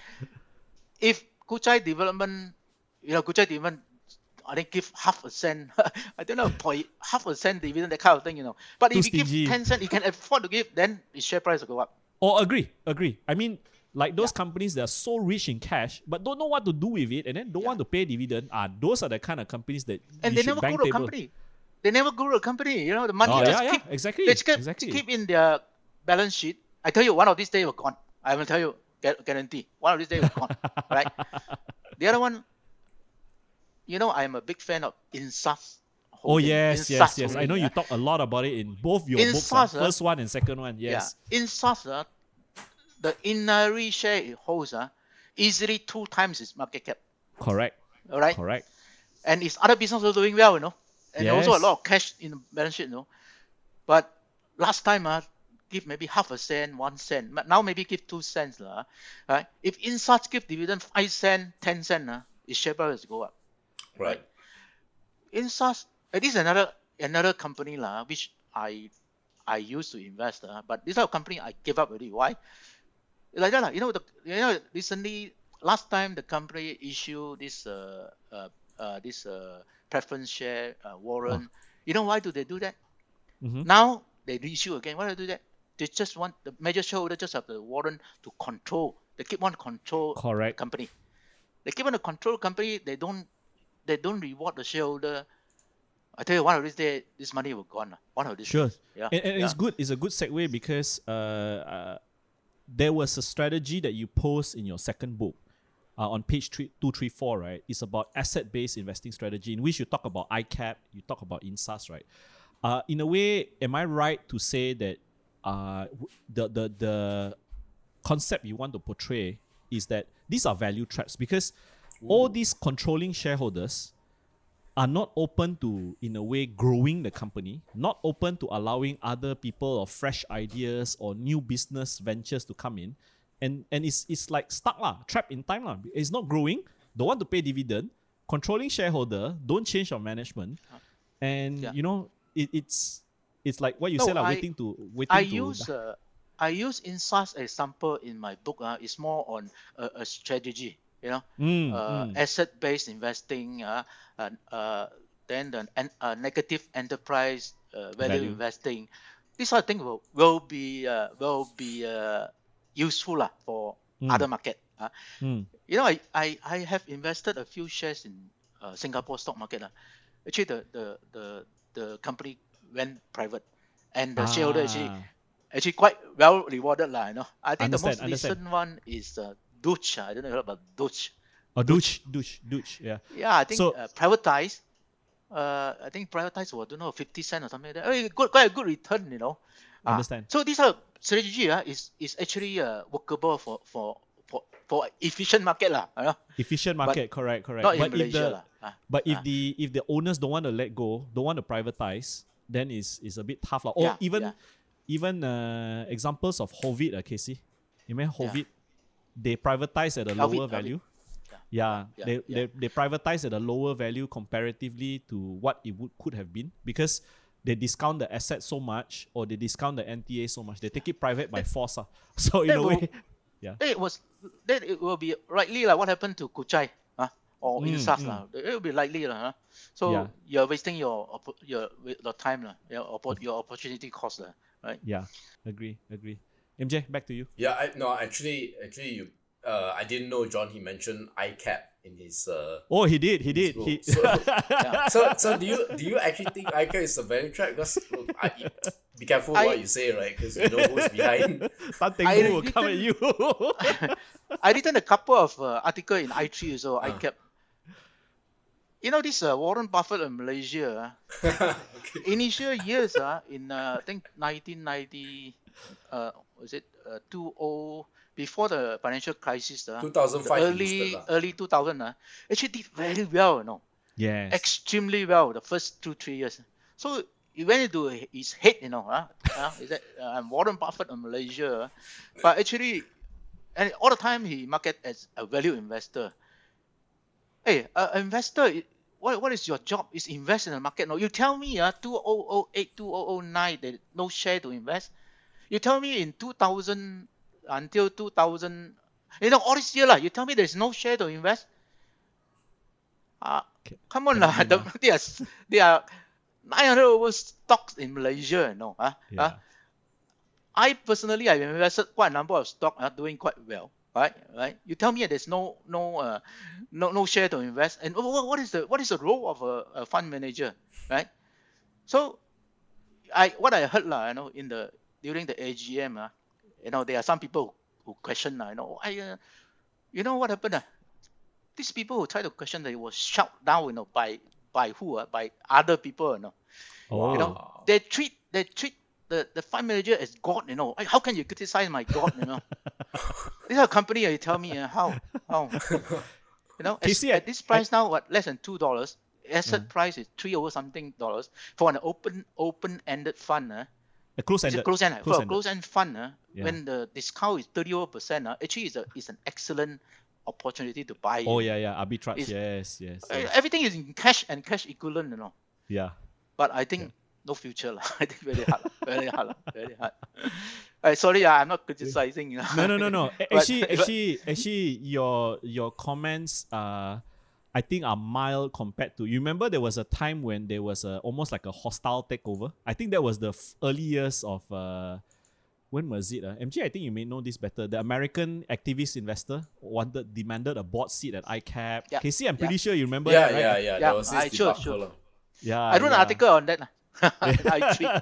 if Kuchai Development, you know, Kuchai Development. I think give half a cent. I don't know, point half a cent dividend, that kind of thing, you know. But Too if you stingy. give ten cent, you can afford to give, then the share price will go up. Oh, agree, agree. I mean, like those companies that are so rich in cash but don't know what to do with it and then don't Yeah. want to pay dividend. Ah, those are the kind of companies that and they never grow a company. They never grow the company. You know, the money Oh, just yeah, yeah, keep, exactly, they just keep, exactly. keep in their balance sheet. I tell you, one of these days will gone. I will tell you, gu- guarantee. One of these days will gone. right? The other one, you know, I am a big fan of Insas. Oh yes, yes, yes. I know you talk a lot about it in both your In books, ah, first one and second one. Yes. Yeah. Insas, uh, the Inari share it holds uh, easily two times its market cap. Correct. All right. Correct. and its other business also doing well, you know, and also a lot of cash in the balance sheet, you know. But last time, uh, give maybe half a cent, one cent. But now maybe give two cents, lah. Right? If Insas give dividend five cent, ten cent, uh, its share price go up. Right. Insas, uh, this is another another company, lah, which I I used to invest, uh, but this other company I gave up already. Why? Like that. You know the you know recently last time the company issued this uh, uh, uh this uh preference share uh, warrant. You know why do they do that? Mhm. Now they issue again. Why do they do that? They just want the major shareholder just have the warrant to control. They keep on control the Correct. company. They keep on the control company. They don't they don't reward the shareholder. I tell you, one of these days, this money will gone. One of these Sure. days. Yeah. And, and yeah. it's good. It's a good segue because uh, uh, there was a strategy that you post in your second book uh, on page three, 234, right? It's about asset based investing strategy, in which you talk about ICAP, you talk about INSAS, right? Uh, in a way, am I right to say that uh, the, the, the concept you want to portray is that these are value traps because all these controlling shareholders are not open to, in a way, growing the company, not open to allowing other people or fresh ideas or new business ventures to come in. And and it's it's like stuck lah, trapped in time lah. It's not growing, don't want to pay dividend, controlling shareholder, don't change your management. And Yeah. you know, it, it's it's like what you No, said, lah, I- waiting to waiting I to use uh, I use INSAS example in my book. Uh, it's more on a, a strategy, you know, Mm, uh, mm. asset-based investing, uh, and, uh, then the uh, negative enterprise uh, value, Value. investing. These sort of things will, will be uh, will be uh, useful lah for Mm. other market. Uh. Mm. You know, I, I, I have invested a few shares in uh, Singapore stock market. Uh. Actually, the, the, the, the company went private, and the shareholder actually Ah. actually quite well rewarded lah. You know, I think the most Understand, understand. recent one is uh, Dutch. I don't know about Dutch. Oh, Dutch, Dutch, douche. Yeah. Yeah, I think So- uh, privatized. Uh, I think privatized was I don't know fifty cent or something like that. Oh, good, quite a good return, you know. Ah, Understand. So this are strategy uh, is is actually uh, workable for for for for efficient market lah. You know? Efficient market, correct, correct. Not in but if Malaysia the. Ah, but if ah. the if the owners don't want to let go, don't want to privatize, then it's, it's a bit tough. lah. Or Yeah, even yeah. even uh, examples of Hovid, uh, KC. You mean Hovid? They privatize at a lower value. Yeah. Yeah, Yeah, they, yeah. they they privatize at a lower value comparatively to what it would could have been because they discount the asset so much or they discount the NTA so much. They take it private by force. ah. So in a will- way, yeah. It was then it will be rightly like what happened to Kuchai, huh? or Mm, Insas mm. It will be likely. Huh? So Yeah. you're wasting your your your time lah, your your opportunity cost lah, right? Yeah, agree, agree. MJ, back to you. Yeah, I no actually actually you uh I didn't know John he mentioned ICAP in his uh Oh, he did, he did. He, So, so so do you do you actually think ICAP is a value trap? Because look, I, be careful I- what you say, right? Because you know who's behind. Tan Teng I Gu will come at you. I written a couple of uh, article in i3 so I Ah. kept. You know this uh, Warren Buffett in Malaysia. Uh, initial years uh, in uh, I think 1990, uh, was it uh, 20 before the financial crisis? Uh, 2005 early listed lah. early 2000 uh, actually did very well. You know, yes. extremely well the first two three years. So he went into his head, you know, huh? uh, is that uh, I'm Warren Buffett in Malaysia, uh, but actually, and all the time he market as a value investor. Hey, an investor, what what is your job? Is invest in the market? No, you tell me, uh, 2008, 2009, there no share to invest. You tell me in 2000 until 2000, you know, all this year, lah, you tell me there's no share to invest. Uh, Ca- come on, be, The, they are, they are 900 over stocks in Malaysia, you know. Huh? Yeah. Huh? I personally, I invested quite a number of stock are doing quite well, right? Right? You tell me there's no no uh, no no share to invest, and what, is the what is the role of a, a fund manager, right? So, I what I heard lah, you know, in the during the AGM, uh, you know, there are some people who, who question, uh, you know, I, uh, you know what happened? Uh? These people who try to question, they were shut down, you know, by by who? Uh, by other people, you know oh, you know they treat they treat the, the fund manager as god you know how can you criticize my god you know this is a company uh, you tell me uh, how how you know KC, at this price now what less than two dollars asset price is three over something dollars for an open open ended fund uh, a close ended. close end for a close-ended. end fund uh, Yeah. when the discount is 30 over percent uh, actually is a is an excellent opportunity to buy Oh yeah, yeah, arbitrage. Yes, yes, Uh, yes. everything is in cash and cash equivalent you know yeah. But I think no future lah. I think very hard, lah, very hard, lah, very hard. Uh, sorry, uh, I'm not criticizing. You know. No, no, no, no. A- But- Actually, but- actually, actually, your your comments uh I think are mild compared to. You remember there was a time when there was a almost like a hostile takeover. I think that was the f- early years of uh, when was it? Uh? MJ, I think you may know this better. The American activist investor wanted demanded a board seat at ICAP. Yeah, KC, I'm pretty yeah. sure you remember Yeah, that, right? yeah, yeah. Yeah, There was this I- sure, sure. Yeah, I wrote yeah. an article on that. Lah. I tweet.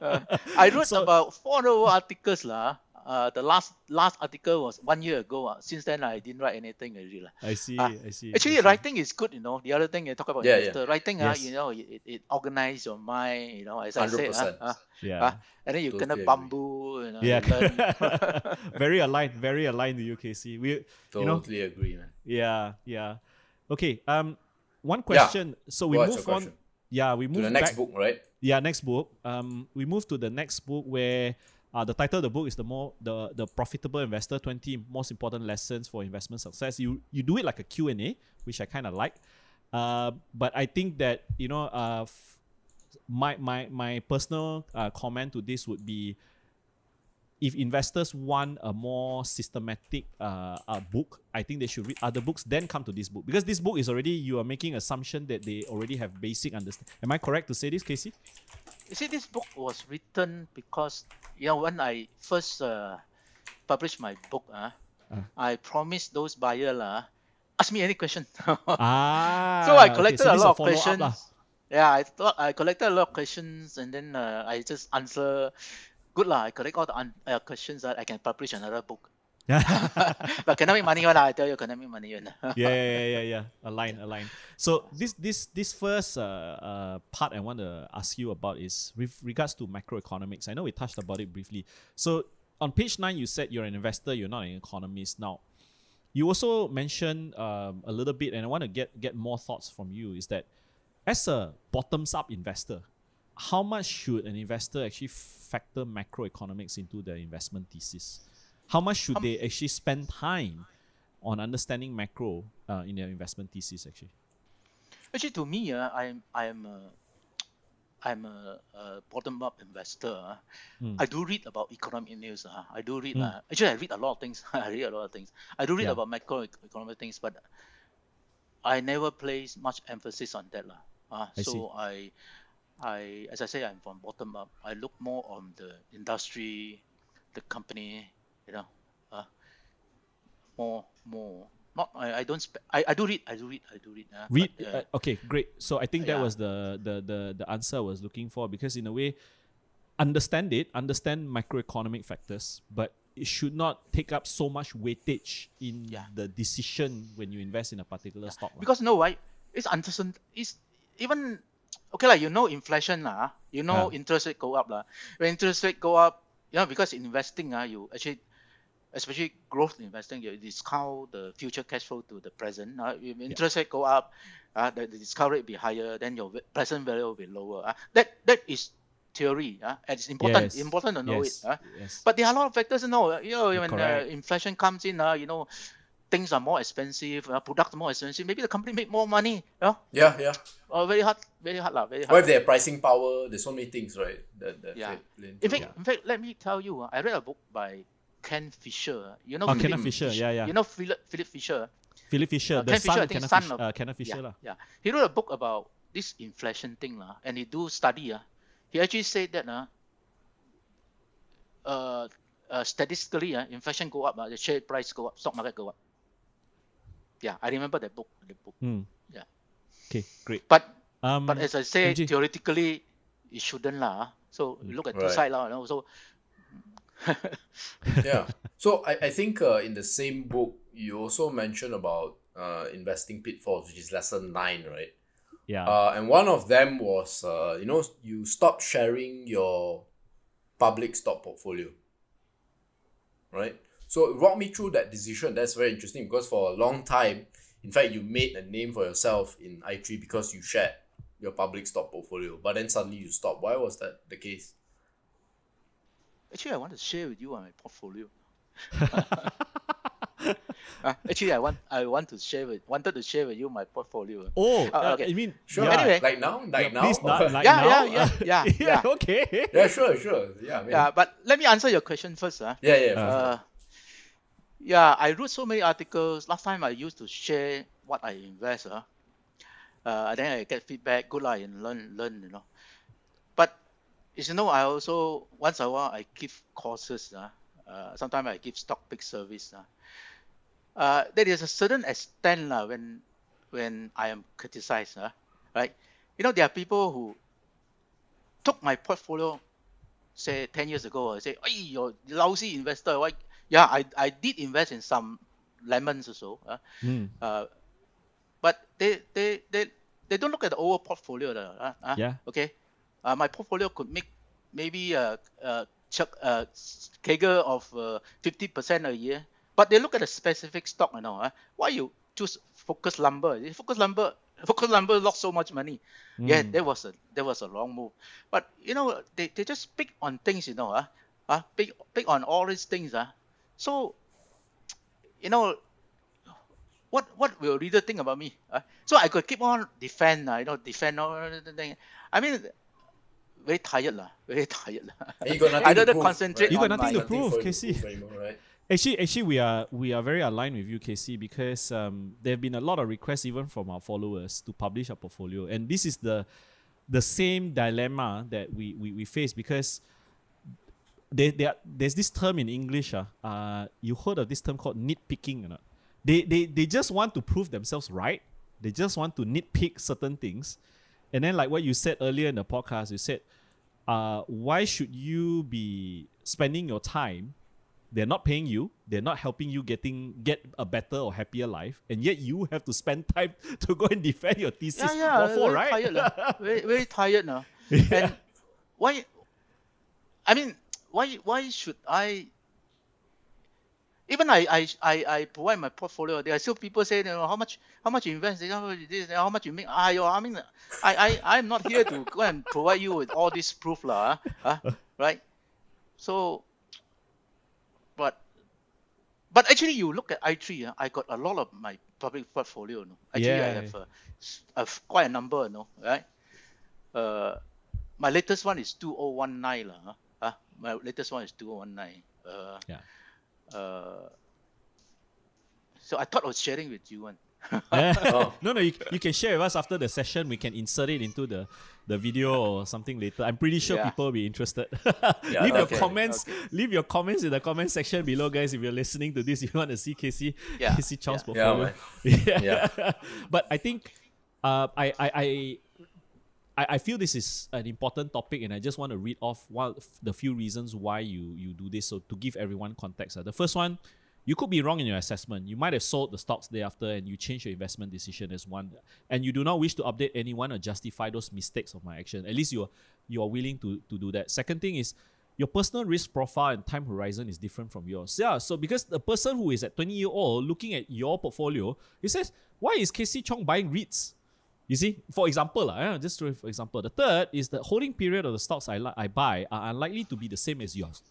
Uh, I wrote So- about 400 over articles lah. Uh, the last last article was one year ago. Uh. Since then, I didn't write anything already. lah. I see, Ah, I see. Actually, I see. writing is good, you know. The other thing you talk about Yeah, investor, writing, ah, Yes. you know, it, it organize your mind, you know, as I said. 100%. ah, ah, Yeah. ah, and then you Totally kena agree. bamboo, you know. yeah. you very aligned, very aligned to UKC. We you know, Totally agree, man. Yeah, yeah. Okay. Um, one question. So we What's move on. question? Yeah, we move To the next back. book, right? Yeah, next book. Um, we move to the next book where uh, the title of the book is the more the the profitable investor 20 most important lessons for investment success. You you do it like a Q and A, which I kind of like. Uh, but I think that you know, uh, f- my my my personal uh, comment to this would be if investors want a more systematic uh, uh, book, I think they should read other books, then come to this book. Because this book is already, you are making assumption that they already have basic understanding. Am I correct to say this, KC? You see, this book was written because you know when I first uh, published my book, uh, Uh. I promised those buyer lah, ask me any question. ah. so I okay, collected so a lot of follow-up questions. Yeah, I thought I collected a lot of questions and then uh, I just answer. Good lah, I collect all the un- uh, questions that I can publish another book. Yeah, but cannot make money one. I tell you, cannot make money one. yeah, yeah, yeah, yeah, yeah. Align, align. So this this this first uh, uh, part I want to ask you about is with regards to macroeconomics. I know we touched about it briefly. So on page nine, you said you're an investor, you're not an economist. Now, you also mentioned um, a little bit, and I want to get get more thoughts from you. Is that as a bottoms up investor, how much should an investor actually factor macroeconomics into their investment thesis? How much should they actually spend time on understanding macro uh, in their investment thesis? Actually, Actually, to me, uh, I'm I'm a, I'm a, a bottom-up investor. ah. Mm. I do read about economic news. Uh. I do read. Mm. Uh, actually, I read a lot of things. I read a lot of things. I do read Yeah. about macroeconomic things, but I never place much emphasis on that. lah. Uh, I so see. I, I, as I say, I'm from bottom up. I look more on the industry, the company. You know, uh, more, more. Not. I, I don't. Spe- I, I do read. I do read. I do read. Uh, read. but, uh, uh, okay, great. So I think that yeah. was the, the the the answer I was looking for because in a way, understand it, understand macroeconomic factors, but it should not take up so much weightage in Yeah. the decision when you invest in a particular stock. lah. because no why it's uncertain it's even okay like you know inflation lah you know Yeah. interest rate go up lah when interest rate go up you know because in investing ah you actually especially growth investing you discount the future cash flow to the present uh, if interest rate go up uh, the, the discount rate be higher then your present value will be lower uh, that that is theory uh, and it's important Yes. important to know yes. it uh. yes. But there are a lot of factors, you know. You know, when uh, inflation comes in, uh, you know, things are more expensive, uh, products more expensive. Maybe the company make more money, you know. Yeah, yeah. Uh, very hard, very hard, lah, very What hard. if they have pricing power? There's so many things, right? That, that Yeah. In fact, it. in fact, let me tell you, uh, I read a book by Ken Fisher. You know, Oh, Philip Kenneth Fisher, yeah, yeah. You know Philip Philip Fisher. Philip Fisher, uh, the Ken son, Fisher, I of think Kenneth, son Fish, of- uh, Kenneth Fisher, yeah, lah. yeah. He wrote a book about this inflation thing, lah, and he do study, uh, He actually said that, uh, uh, uh, statistically, uh, inflation go up, uh, the share price go up, stock market go up. Yeah, I remember that book. The book. Hmm. Yeah. Okay, great. But Um, but as I say, MJ. theoretically, it shouldn't lah. So look at two Right. sides lah. You know, so yeah. So I, I think uh, in the same book, you also mentioned about uh, investing pitfalls, which is lesson nine, right? yeah. Uh, and one of them was, uh, you know, you stop sharing your public stock portfolio, right? So walk me through that decision. That's very interesting because for a long time, in fact, you made a name for yourself in i3 because you shared your public stock portfolio, but then suddenly you stopped. Why was that the case? actually, I want to share with you on my portfolio. Uh, actually, I want I want to share with wanted to share with you my portfolio. Oh, Uh, uh, okay. I mean, Sure. yeah, Anyway. Like now? Like yeah, now? please not like Yeah, now. yeah, yeah, yeah, yeah. okay. yeah, sure, sure. Yeah, man. Yeah, but let me answer your question first. Uh. yeah, yeah. Uh, Uh, yeah, I wrote so many articles. Last time I used to share what I invest. Uh. Uh, then I get feedback, good lah, and learn, learn, you know. But as you know, I also once a while I give courses. Uh. Uh, sometimes I give stock pick service. Uh. Uh, there is a certain extent lah when when I am criticized. Uh, right? You know, there are people who took my portfolio say 10 years ago, I say, hey, you're lousy investor. Why? Yeah, I, I did invest in some lemons also. Uh, Mm, uh, but they, they, they, they don't look at the overall portfolio. Uh, uh, yeah. Okay. Uh, my portfolio could make maybe a, a uh, CAGR of uh, 50% a year. But they look at the specific stock, you know. Uh, why you choose Focus Lumber? Focus Lumber, Focus Lumber lost so much money. Yeah, Mm. that was a that was a wrong move. But you know, they, they just pick on things, you know, uh, uh, pick pick on all these things, uh. So, you know, what what will reader think about me? Uh? So I could keep on defend, uh, you know, defend all the thing. I mean, very tired lah, very tired lah. You got nothing I to don't prove, concentrate right? You got nothing my, to prove, for KC. right? Actually, actually, we are we are very aligned with you, KC, because um, there have been a lot of requests even from our followers to publish our portfolio, and this is the the same dilemma that we we, we face because there, there there's this term in English. Uh, uh, you heard of this term called nitpicking, or not? They, they they just want to prove themselves right. They just want to nitpick certain things, and then like what you said earlier in the podcast, you said, uh, why should you be spending your time they're not paying you they're not helping you getting get a better or happier life and yet you have to spend time to go and defend your thesis yeah, yeah, what for, very right tired lah, very very tired now. Yeah. And why? I mean, why why should I? Even I I I, I provide my portfolio. There are still people saying, you know, how much how much you invest, how much this, how much you make. Ah, yo, I mean, I I I'm not here to go and provide you with all this proof lah, huh? huh? right? So, but but actually, you look at i3, uh, I got a lot of my public portfolio. No? Actually, I have, a, have quite a number, no, right? Uh, my latest one is 2019 lah. Huh? Huh? My latest one is 2019. Uh, Yeah. Uh, so I thought I was sharing with you one. Oh. no no you, you can share with us after the session we can insert it into the the video or something later i'm pretty sure Yeah. people will be interested Yeah, leave your okay, comments leave your comments in the comment section below guys if you're listening to this if you want to see KC Yeah, KC Chong's yeah. portfolio Yeah, yeah. but I think uh, I, I, I, I, I feel this is an important topic, and I just want to read off one the few reasons why you you do this. So to give everyone context, uh, the first one, you could be wrong in your assessment. You might have sold the stocks thereafter, and you change your investment decision as one, and you do not wish to update anyone or justify those mistakes of my action. At least you are you are willing to to do that. Second thing is your personal risk profile and time horizon is different from yours. Yeah, so because the person who is at 20 year old looking at your portfolio, he says, why is KC Chong buying REITs? You see, for example, uh, just for example, the third is the holding period of the stocks I, li- I buy are unlikely to be the same as yours.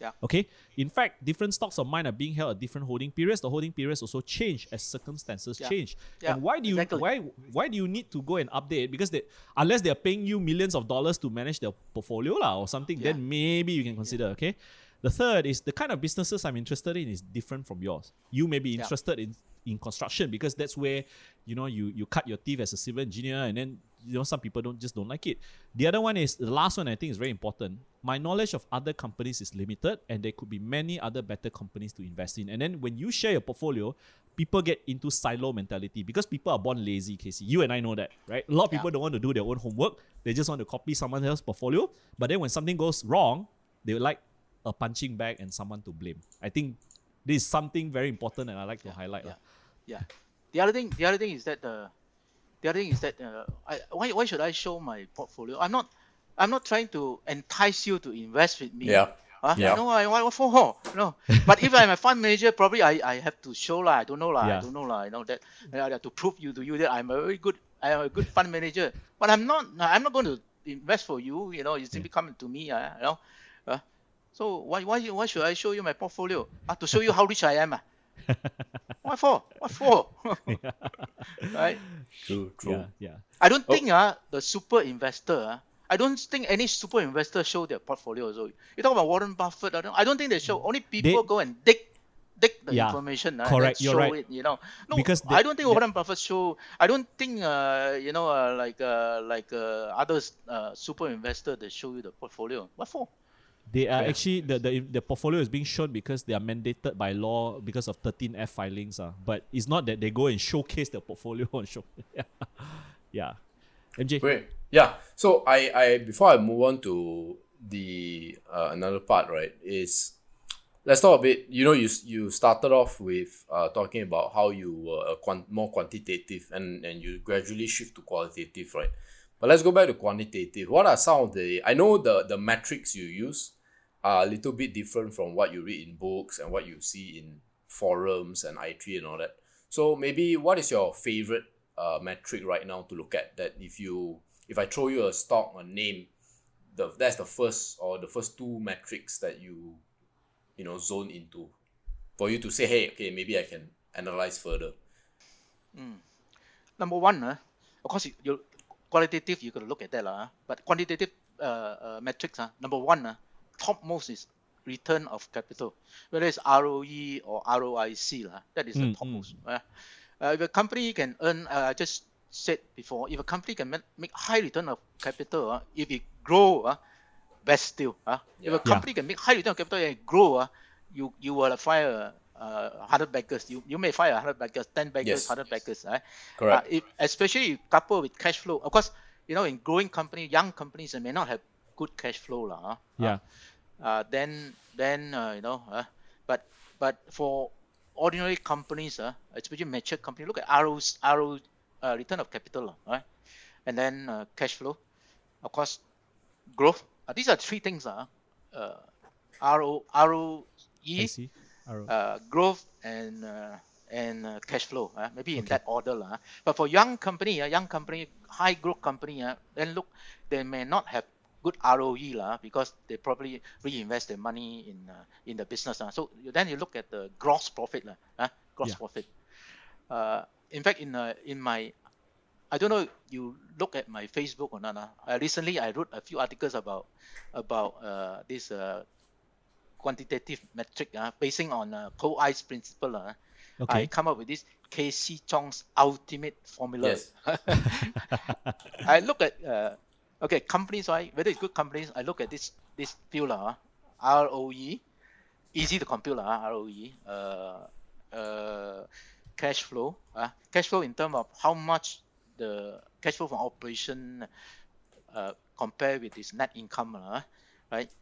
Yeah. Okay. In fact, different stocks of mine are being held at different holding periods. The holding periods also change as circumstances Yeah. change. Yeah, And why do you exactly. why why do you need to go and update? Because they unless they are paying you millions of dollars to manage their portfolio lah or something, Yeah. then maybe you can consider. Okay. The third is the kind of businesses I'm interested in is different from yours. You may be interested in in construction because that's where you know you you cut your teeth as a civil engineer and then you know some people don't just don't like it. The other one is the last one i think is very important. My knowledge of other companies is limited and there could be many other better companies to invest in. And then when you share your portfolio people get into silo mentality because people are born lazy KC. You and i know that right? A lot of people don't want to do their own homework. They just want to copy someone else's portfolio. But then when something goes wrong they would like a punching bag and someone to blame. I think this is something very important and i like to highlight lah. Yeah. The other thing, the other thing is that uh, the other thing is that uh, I, why why should I show my portfolio? I'm not I'm not trying to entice you to invest with me. Yeah. Huh? Yeah. No, I what for? No. But if I'm a fund manager, probably I, I have to show lah. I don't know lah. Yeah. I don't know lah. You know that I have to prove you to you that I'm a very good I am a good fund manager. But I'm not. I'm not going to invest for you. You know, you simply come to me. Uh, you know. Uh, so why why why should I show you my portfolio? Uh, to show you how rich I am. Uh, what for? What for? right? True, true. Yeah, yeah. I don't Oh. think uh, the super investor, uh, I don't think any super investor show their portfolio. So you talk about Warren Buffett. I don't, I don't think they show. Only people go and dig, dig the Yeah, information. Uh, correct, you're show right. It, you know, no, Because I don't think they- Warren Buffett show. I don't think uh, you know, uh, like uh, like uh, others uh, super investor they show you the portfolio. What for? They are Yeah. actually the, the the portfolio is being shown because they are mandated by law because of 13F filings. Uh. But it's not that they go and showcase the portfolio on show. yeah. MJ. Great. Yeah. So I, I before I move on to the uh, another part, right, is let's talk a bit. You know, you you started off with uh, talking about how you were a quant- more quantitative and and you gradually shift to qualitative, right? But let's go back to quantitative. What are some of the I know the the metrics you use are a little bit different from what you read in books and what you see in forums and i3 and all that. So maybe what is your favorite uh, metric right now to look at that if you if I throw you a stock a name the that's the first or the first two metrics that you you know zone into for you to say hey okay maybe I can analyze further Number one, uh, of course, you qualitative you got to look at that lah. But quantitative uh, uh, metrics, uh, number one, uh, topmost is return of capital, whether it's ROE or ROIC lah. That is Mm, the topmost. Uh, uh, if a company can earn, uh, I just said before, if a company can make, make high return of capital, uh, if it grow, uh, best still. Uh, If a Yeah. company can make high return of capital and grow, uh, you you will find fire uh, hundred baggers. You you may fire hundred baggers, ten baggers, Yes. hundred baggers. Right? Correct. Uh, if, especially if coupled with cash flow. Of course, you know, in growing company, young companies, they may not have good cash flow, lah. huh? Yeah. Uh, then, then uh, you know, uh, but but for ordinary companies, uh, especially mature company, look at ROs, RO, uh, return of capital, right? And then uh, cash flow, of course, growth. Uh, these are three things, uh, uh, RO, ROE, I see. Arrow. Uh, growth and uh, and uh, cash flow. Uh, maybe in that order. lah. But for young company, uh, young company, high growth company, uh, then look, they may not have good ROE lah, because they probably reinvest their money in uh, in the business. Uh. So then you look at the gross profit. uh, gross Yeah. profit. Uh, in fact, in uh, in my I don't know you look at my Facebook or not. Uh. Uh, recently, I wrote a few articles about about uh, this uh, quantitative metric uh, basing on uh, Cold Eye principle. Uh, I Okay. come up with this KC Chong's ultimate formula. Yes. I look at uh, okay companies right whether it's good companies I look at this this field lah ah, ROE easy to compute lah ah, ROE uh, uh, cash flow uh, cash flow in terms of how much the cash flow from operation uh, compare with this net income lah right and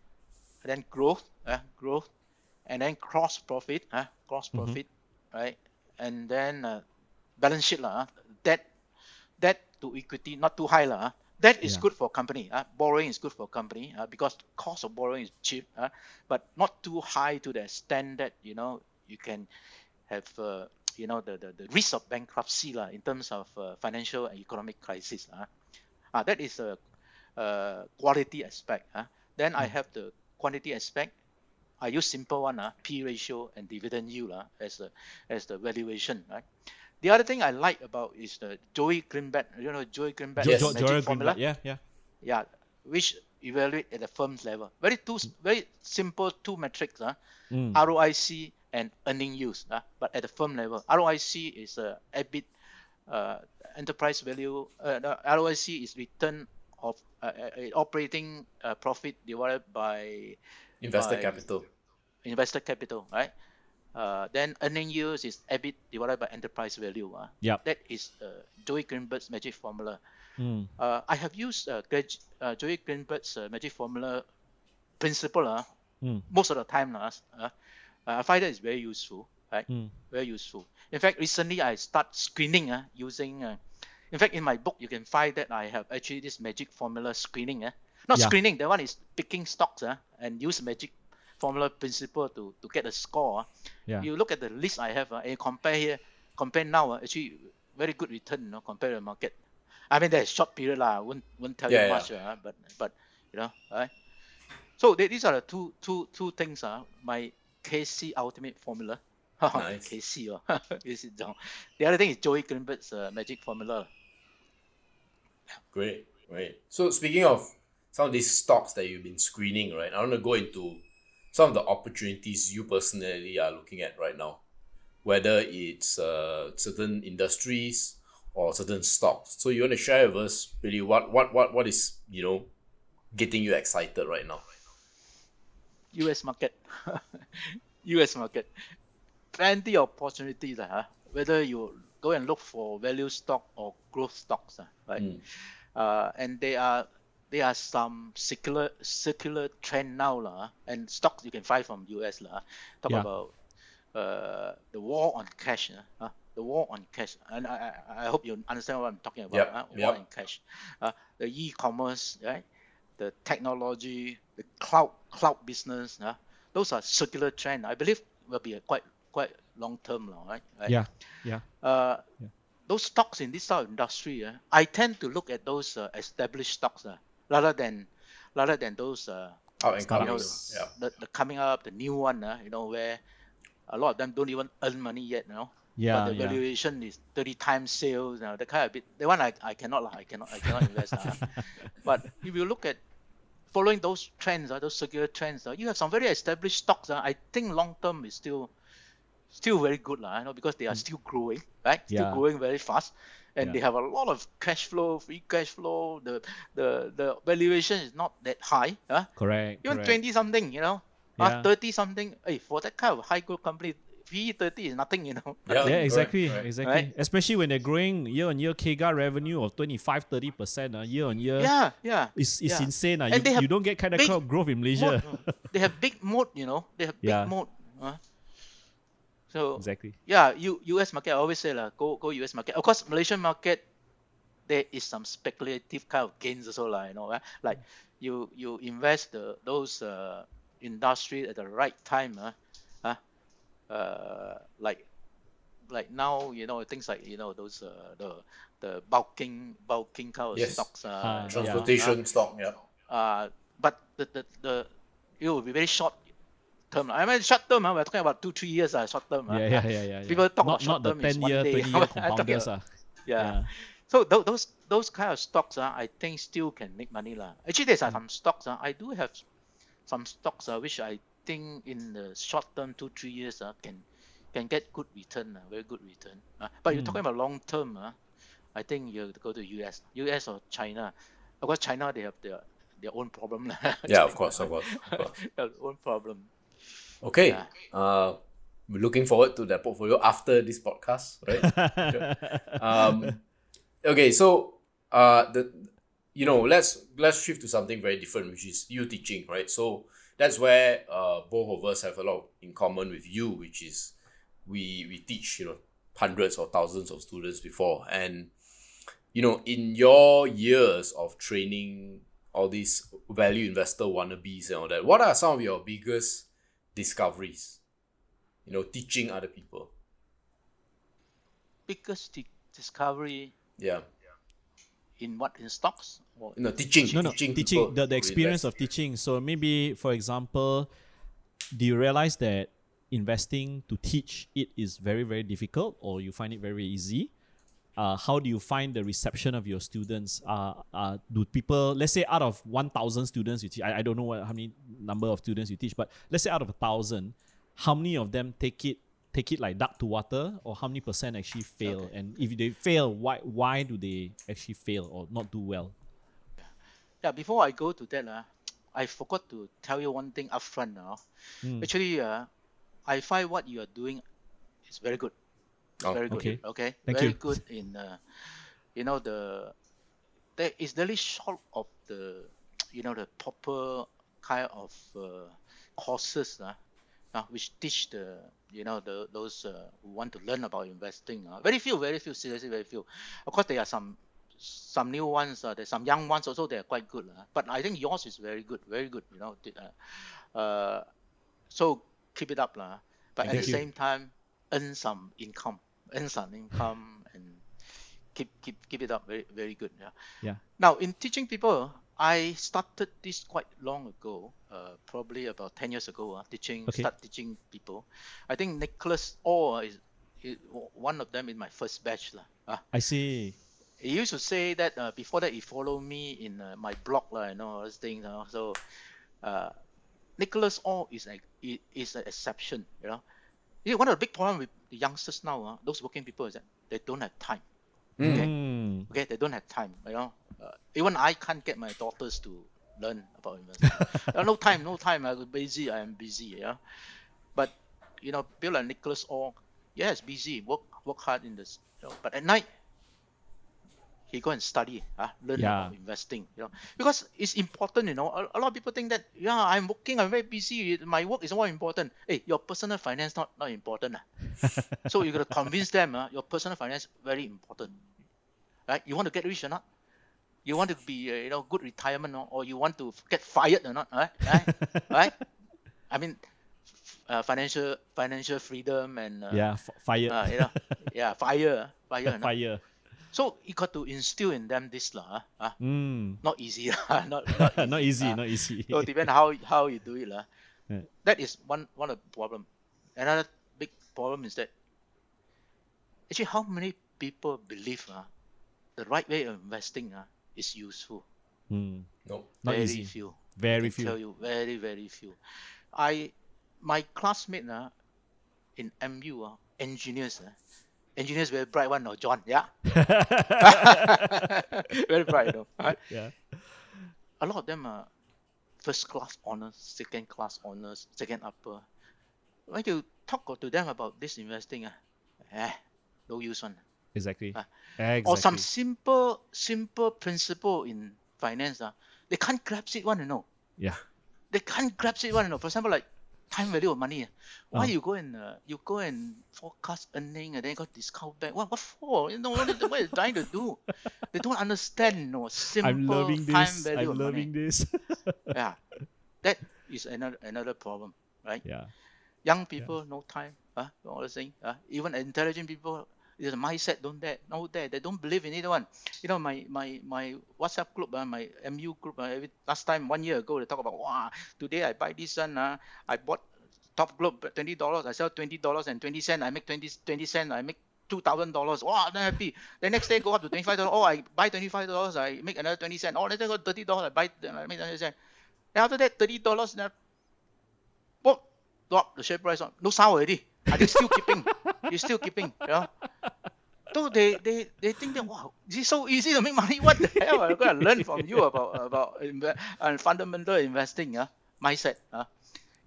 then growth uh, growth and then gross profit uh, gross profit right and then uh, balance sheet ah, debt debt to equity not too high ah. That is Yeah. good for company. Uh, borrowing is good for company uh, because cost of borrowing is cheap, uh, but not too high to the extent that you know you can have uh, you know the, the, the risk of bankruptcy lah in terms of uh, financial and economic crisis. Uh. Uh, that is a, uh quality aspect. Uh. Then I have the quantity aspect. I use simple one, uh, P ratio and dividend yield uh, as the as the valuation. Right? The other thing I like about is the Joel Greenblatt. You know Joel Greenblatt Yes. Magic Joel formula. Greenblatt. Yeah, yeah. Yeah, which evaluate at the firm's level. Very two very simple two metrics. Uh, Mm. ROIC and earning use. Uh, but at the firm level, ROIC is uh, EBIT, uh, enterprise value. Uh, ROIC is return of uh, uh, operating uh, profit divided by Invested by capital. invested capital, right? Uh, then earning yields is EBIT divided by enterprise value. Uh. Yup. That is uh, Joel Greenblatt's magic formula. Mm. Uh, I have used uh, uh, Joel Greenblatt's uh, magic formula principle uh, Mm. most of the time. Uh, uh, I find that is very useful, right? Mm. Very useful. In fact, recently I start screening uh, using. In fact, in my book, you can find that I have actually this magic formula screening. Uh. Not Yeah. screening, that one is picking stocks uh, and use magic formula principle to, to get a score. Yeah. You look at the list I have uh, and compare here, compare now, uh, actually very good return, you know, compare the market. I mean, there's short period lah. I won't won't tell Yeah, you yeah. much, uh, but but you know, right? So they, these are the two two two things. Uh, my KC ultimate formula, Nice. KC 哦，KC The other thing is Joel Greenblatt's uh, magic formula. Great, great. So speaking of some of these stocks that you've been screening, right? I want to go into some of the opportunities you personally are looking at right now, whether it's uh, certain industries or certain stocks. So you want to share with us really what what what what is you know getting you excited right now? US market, US market, plenty of opportunities, uh, huh? whether you go and look for value stock or growth stocks, uh, right? Mm. Uh, and there are there are some secular secular trend now, lah, and stocks you can find from US, lah. Talk Yeah. about uh, the war on cash, uh, the war on cash, and I, I, I hope you understand what I'm talking about. Yep? War yep. on cash, uh, the e-commerce, right? the technology, the cloud cloud business, uh, those are secular trend. I believe will be a quite quite long term, lah, right? right? Yeah, yeah. Uh, Yeah. Those stocks in this type of industry, uh, I tend to look at those uh, established stocks uh, rather than rather than those uh, Out and you know, coming. Yeah. the, the coming up, the new one, uh, you know, where a lot of them don't even earn money yet, you know. Yeah, but the yeah. valuation is 30 times sales. You know, the kind of bit, the one I, I cannot, lah, I cannot, I cannot invest. uh. But if you look at following those trends, uh, those secular trends, uh, you have some very established stocks. Uh, I think long term is still still very good, lah, you know, because they are still growing, right? Still Yeah. growing very fast. And Yeah. they have a lot of cash flow, free cash flow. The the the valuation is not that high. Uh, Correct. even correct. 20 something, you know, Yeah. uh, 30 something. Hey, for that kind of high growth company, PE 30 is nothing, you know. Yeah. Yeah, Correct, exactly, correct. exactly. Right? Especially when they're growing year on year CAGR revenue of 25 30 percent uh, year on year. Yeah, yeah. It's, it's yeah. insane. Uh. And You, they have you don't get kind of big growth in Malaysia. Moat, they have big moat, you know. They have big Yeah. moat. Uh. So exactly. yeah, U, US market. I always say lah, go go US market. Of course, Malaysian market, there is some speculative kind of gains also lah. You know, uh, like you you invest the those uh, industry at the right time. Uh, uh, uh, like like now you know things like you know those uh, the the bulking bulking kind of Yes. stocks. Uh, you know, Transportation stock. Yeah. uh, but the, the, the it will be very short term. I mean short term, uh, we're talking about two, three years, uh, short term. Yeah, yeah, yeah, yeah. yeah. People talk not, about not the short-term is 10 one year, day. 20 year I'm compounders. Uh. yeah. Yeah. So tho- those those kind of stocks, uh, I think still can make money. lah. Actually, there's uh, some stocks. Uh, I do have some stocks uh, which I think in the short term, two, three years, uh, can can get good return, uh, very good return. Uh, but you're Mm. talking about long term, uh, I think you have to go to US, US or China. Of course, China they have their their own problem. lah. Yeah, of course, of course, of course. their own problem. Okay. Yeah. Uh, we're looking forward to that portfolio after this podcast, right? um, okay, so uh, the you know let's let's shift to something very different, which is you teaching, right? So that's where uh, both of us have a lot in common with you, which is we we teach you know hundreds or thousands of students before, and you know in your years of training all these value investor wannabes and all that, what are some of your biggest discoveries? You know, teaching other people. Biggest di- discovery Yeah. in what in stocks or No, teaching. no, no, teaching, teaching, the, the experience invest. of teaching. So maybe, for example, do you realize that investing to teach it is very, very difficult or you find it very easy? Uh, how do you find the reception of your students? Uh, uh, do people, let's say out of 1,000 students you teach, I, I don't know what, how many number of students you teach, but let's say out of a 1,000, how many of them take it take it like duck to water or how many percent actually fail? Okay. And if they fail, why, why do they actually fail or not do well? Yeah, before I go to that, uh, I forgot to tell you one thing upfront now. Mm. Actually, uh, I find what you are doing is very good. Oh, very good. okay. Okay. Thank very you. good in uh, you know the there is really short of the you know the proper kind of uh, courses uh, uh, which teach the you know the those uh, who want to learn about investing. Uh, very few, very few, seriously very few. Of course, there are some some new ones. Uh, there's some young ones also. They are quite good. Uh, but I think yours is very good, very good. You know, uh, uh, so keep it up, lah. But Thank at the same time, earn some income, earn some income, and keep keep keep it up. Very very good. Yeah. Yeah. Now in teaching people, I started this quite long ago, uh, probably about 10 years ago, uh, teaching, Okay. start teaching people. I think Nicholas Orr is, is one of them in my first batch. Uh, I see. he used to say that uh, before that he followed me in uh, my blog, you know, all those things. So, uh, Nicholas Orr is a, i- is an exception, you know. You know, one of the big problem with the youngsters now, uh, those working people, is that they don't have time. Okay. Mm. Okay, they don't have time. You know, uh, even I can't get my daughters to learn about investing. Uh, no time, no time. I'm busy. I am busy. Yeah, but you know, Bill and Nicholas all yes, busy. Work work hard in this. You know, but at night, he go and study. Uh, learn Yeah. about investing. You know, because it's important. You know, a, a lot of people think that yeah, I'm working. I'm very busy. My work is more important. Hey, your personal finance not not important. ah. so you gotta convince them. Uh, your personal finance very important right? You want to get rich or not? You want to be, uh, you know, good retirement or, or you want to get fired or not? Right? Right? right? I mean, uh, financial financial freedom and uh, yeah, f- fire. uh, you know, yeah, fire, fire. fire. So you got to instill in them this lah. Uh, Mm. not easy lah. not not easy. not easy, ah. not easy. So depend how how you do it lah. Yeah. That is one one of the problem. Another big problem is that actually how many people believe uh, the right way of investing uh, is useful. Mm. Nope. Not very easy. few. Very I tell few. you, very very few. I my classmate uh, in MU uh, engineers uh, engineers very bright one no John yeah very bright you know right? yeah. a lot of them are first class honors, second class honors, second upper. When you talk to them about this investing, ah, eh, no use one. Exactly. Ah. exactly. Or some simple, simple principle in finance, ah, they can't grasp it one, you know. Yeah. They can't grasp it one, you know. For example, like time value of money. Why Ah. you go and uh, you go and forecast earning and then got discount back? What what for? You know what, is- what is trying to do? They don't understand, you know, simple I'm loving time this. value I'm of money loving this. yeah that is another another problem right yeah. young people no time uh, all the thing uh, even intelligent people the mindset don't that no that they don't believe in it one. You know my my my whatsapp group uh, my mu group uh, every, last time one year ago they talk about wow today i buy this one uh, i bought Top Glove twenty dollars i sell twenty dollars and twenty cent i make 20, 20 cent i make two thousand dollars. Wow i'm happy. The next day go up to twenty five dollars oh i buy twenty five dollars i make another twenty cent. Oh let's go thirty dollars i buy i make thirty cent. Then after that thirty dollars then what drop the share price on. No sound already are they still keeping you still keeping you know so they, they, they think that wow, this is so easy to make money. What the hell? I'm gonna learn from you about about inve- uh, fundamental investing, uh, mindset. Uh.